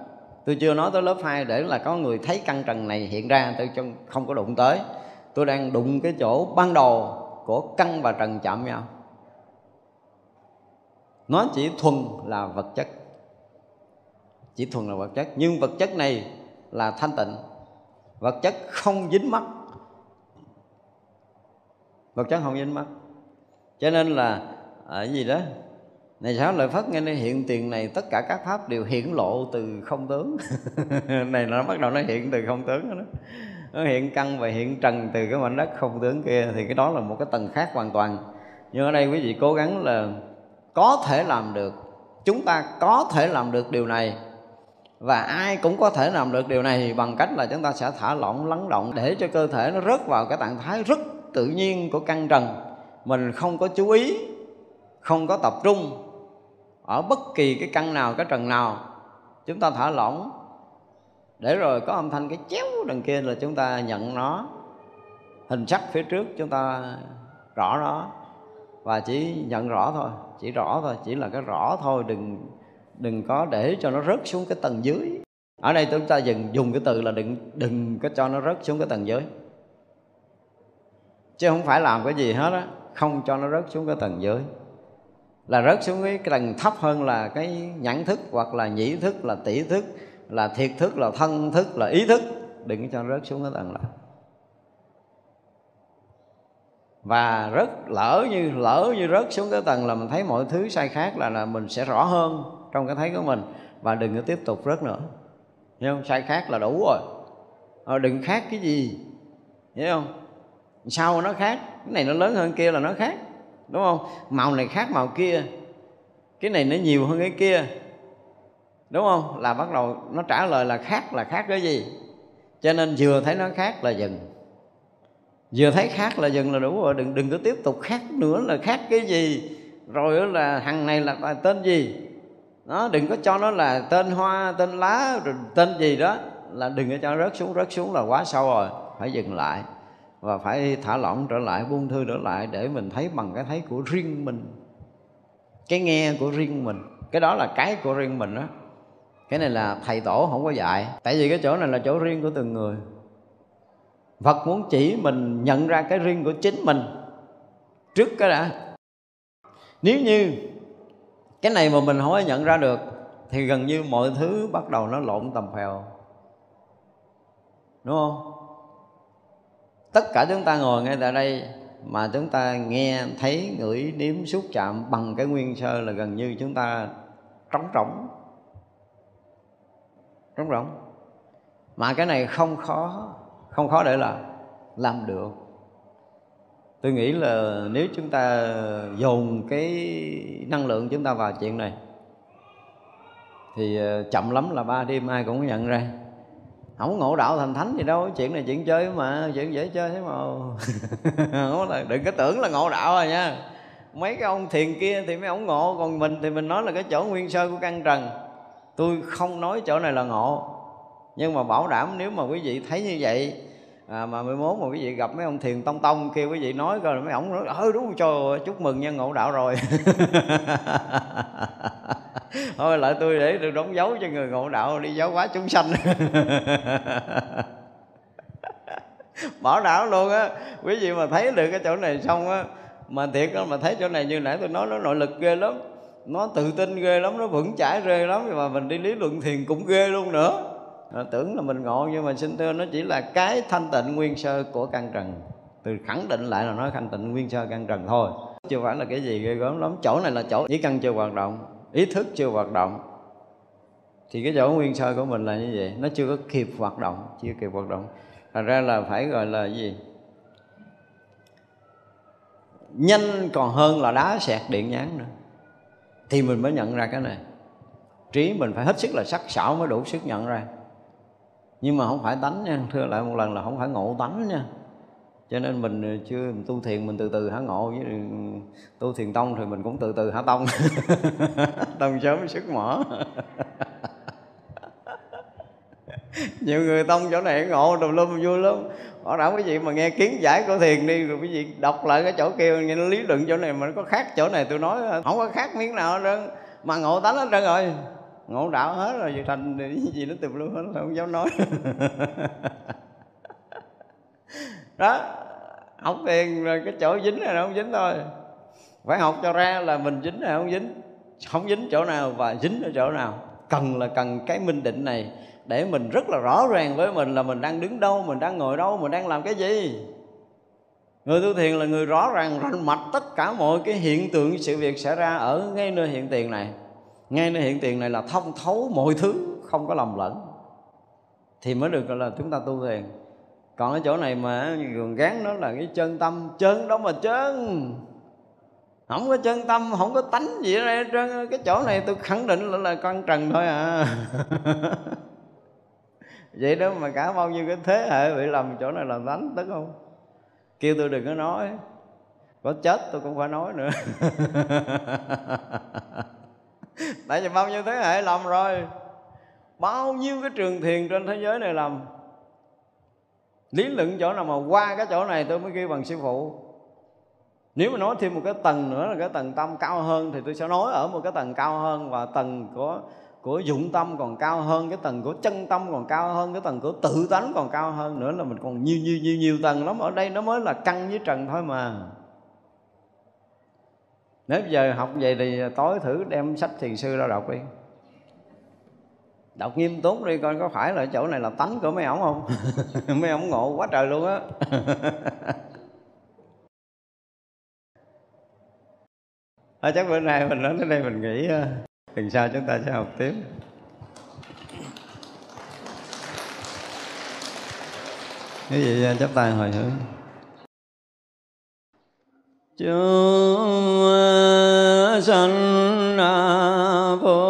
tôi chưa nói tới lớp 2 để là có người thấy căn trần này hiện ra, tôi không có đụng tới. Tôi đang đụng cái chỗ ban đầu của căn và trần chạm nhau. Nó chỉ thuần là vật chất. Chỉ thuần là vật chất. Nhưng vật chất này là thanh tịnh. Vật chất không dính mắt. Vật chất không dính mắt. Cho nên là à, ở gì đó? Này, sao lợi phất nghe hiện tiền này tất cả các pháp đều hiển lộ từ không tướng? (laughs) Này, nó bắt đầu nó hiện từ không tướng đó. Nó hiện căn và hiện trần từ cái mảnh đất không tướng kia, thì cái đó là một cái tầng khác hoàn toàn. Nhưng ở đây quý vị cố gắng là có thể làm được. Chúng ta có thể làm được điều này. Và ai cũng có thể làm được điều này bằng cách là chúng ta sẽ thả lỏng, lắng động để cho cơ thể nó rớt vào cái trạng thái rất tự nhiên của căn trần. Mình không có chú ý, không có tập trung ở bất kỳ cái căn nào, cái trần nào, chúng ta thả lỏng. Để rồi có âm thanh cái chéo đằng kia là chúng ta nhận nó. Hình sắc phía trước chúng ta rõ nó. Và chỉ nhận rõ thôi, chỉ rõ thôi, chỉ là cái rõ thôi, đừng đừng có để cho nó rớt xuống cái tầng dưới. Ở đây chúng ta dừng, dùng cái từ là đừng đừng có cho nó rớt xuống cái tầng dưới. Chứ không phải làm cái gì hết á, không cho nó rớt xuống cái tầng dưới là rớt xuống cái tầng thấp hơn là cái nhãn thức hoặc là nhĩ thức là tỷ thức là thiệt thức là thân thức là ý thức. Đừng cho rớt xuống cái tầng đó. Và rất lỡ như lỡ như rớt xuống cái tầng là mình thấy mọi thứ sai khác là, là mình sẽ rõ hơn trong cái thấy của mình. Và đừng có tiếp tục rớt nữa. Hiểu không? Sai khác là đủ rồi. À, đừng khác cái gì. Hiểu không? Sao nó khác? Cái này nó lớn hơn kia là nó khác đúng không? Màu này khác màu kia. Cái này nó nhiều hơn cái kia. Đúng không? Là bắt đầu nó trả lời là khác là khác cái gì? Cho nên vừa thấy nó khác là dừng. Vừa thấy khác là dừng là đủ rồi. Đừng đừng có tiếp tục khác nữa là khác cái gì? Rồi là thằng này là tên gì? Nó đừng có cho nó là tên hoa, tên lá, rồi tên gì đó. Là đừng có cho nó rớt xuống rớt xuống là quá sâu rồi. Phải dừng lại và phải thả lỏng trở lại, buông thư trở lại để mình thấy bằng cái thấy của riêng mình. Cái nghe của riêng mình. Cái đó là cái của riêng mình đó cái này là thầy tổ không có dạy. Tại vì cái chỗ này là chỗ riêng của từng người. Phật muốn chỉ mình nhận ra cái riêng của chính mình. Trước cái đã. Nếu như cái này mà mình không có nhận ra được, thì gần như mọi thứ bắt đầu nó lộn tầm phèo. Đúng không? Tất cả chúng ta ngồi ngay tại đây mà chúng ta nghe, thấy, ngửi, nếm, xúc chạm bằng cái nguyên sơ là gần như chúng ta trống rỗng. Trống rỗng. Mà cái này không khó không khó để là làm được. Tôi nghĩ là nếu chúng ta dồn cái năng lượng chúng ta vào chuyện này, thì ờ, chậm lắm là ba đêm ai cũng nhận ra không ngộ đạo thành thánh gì đâu, chuyện này chuyện chơi mà, chuyện dễ chơi thế mà. (laughs) Đừng có tưởng là ngộ đạo rồi nha. Mấy cái ông thiền kia thì mấy ông ngộ, còn mình thì mình nói là cái chỗ nguyên sơ của căn trần. Tôi không nói chỗ này là ngộ, nhưng mà bảo đảm nếu mà quý vị thấy như vậy à, mà 11 mà quý vị gặp mấy ông thiền tông tông kêu quý vị nói coi mấy ông nói ờ, ơi đúng trời chúc mừng nhân ngộ đạo rồi. (laughs) Thôi lại tôi để tôi đóng dấu cho người ngộ đạo đi giáo hóa chúng sanh. (laughs) Bảo đảo luôn á. Quý vị mà thấy được cái chỗ này xong á mà thiệt đó mà thấy chỗ này như nãy tôi nói nó nội lực ghê lắm. Nó tự tin ghê lắm nó vững chãi ghê lắm mà mình đi lý luận thiền cũng ghê luôn nữa à, tưởng là mình ngộ nhưng mà xin thưa nó chỉ là cái thanh tịnh nguyên sơ của căn trần. Từ khẳng định lại là nó thanh tịnh nguyên sơ căn trần thôi. Chưa phải là cái gì ghê gớm lắm. Chỗ này là chỗ ý căn chưa hoạt động ý thức chưa hoạt động thì cái chỗ nguyên sơ của mình là như vậy. Nó chưa có kịp hoạt động chưa kịp hoạt động. Thành ra là phải gọi là gì? Nhanh còn hơn là đá sẹt điện nhán nữa. Thì mình mới nhận ra cái này. Trí mình phải hết sức là sắc sảo mới đủ sức nhận ra nhưng mà không phải tánh nha, thưa lại một lần là không phải ngộ tánh nha. Cho nên mình chưa mình tu thiền, mình từ từ hả ngộ với tu thiền tông thì mình cũng từ từ hả tông. (laughs) Tông sớm sức mở (laughs) nhiều người tông chỗ này ngộ tùm lum, vui lắm. Họ đảm quý vị mà nghe kiến giải của thiền đi, rồi quý vị đọc lại cái chỗ kia, nghe nó lý luận chỗ này mà nó có khác chỗ này tôi nói, không có khác miếng nào hết trơn. Mà ngộ tánh hết trơn rồi ngộ đạo hết rồi thành cái gì nó tùm lum hết, không dám nói. (laughs) Đó, học tiền rồi cái chỗ dính này nó không dính thôi. Phải học cho ra là mình dính hay không dính. Không dính chỗ nào và dính ở chỗ nào. Cần là cần cái minh định này để mình rất là rõ ràng với mình là mình đang đứng đâu, mình đang ngồi đâu, mình đang làm cái gì. Người tu thiền là người rõ ràng rành mạch tất cả mọi cái hiện tượng sự việc xảy ra ở ngay nơi hiện tiền này ngay nơi hiện tiền này là thông thấu mọi thứ không có lầm lẫn. Thì mới được gọi là chúng ta tu thiền. Còn ở chỗ này mà gần gán nó là cái chân tâm chân đó mà chân. Không có chân tâm không có tánh gì ở đây trơn. Cái chỗ này tôi khẳng định là, là con trần thôi à. (laughs) Vậy đó mà cả bao nhiêu cái thế hệ bị lầm chỗ này là tánh tức không? Kêu tôi đừng có nói. Có chết tôi cũng phải nói nữa. (laughs) (laughs) tại vì bao nhiêu thế hệ làm rồi? Bao nhiêu cái trường thiền trên thế giới này làm? Lý luận chỗ nào mà qua cái chỗ này tôi mới ghi bằng sư phụ. Nếu mà nói thêm một cái tầng nữa là cái tầng tâm cao hơn thì tôi sẽ nói ở một cái tầng cao hơn và tầng của của dụng tâm còn cao hơn, cái tầng của chân tâm còn cao hơn, cái tầng của tự tánh còn cao hơn nữa là mình còn nhiều nhiều nhiều nhiều tầng lắm. Ở đây nó mới là căn với trần thôi mà nếu giờ học vậy thì tối thử đem sách thiền sư ra đọc đi. Đọc nghiêm túc đi coi có phải là chỗ này là tánh của mấy ổng không? (laughs) Mấy ổng ngộ quá trời luôn á. (laughs) À, chắc bữa nay mình nói đến đây mình nghĩ lần sau chúng ta sẽ học tiếp. Cái gì chắp tay hồi hướng chúng sanh vô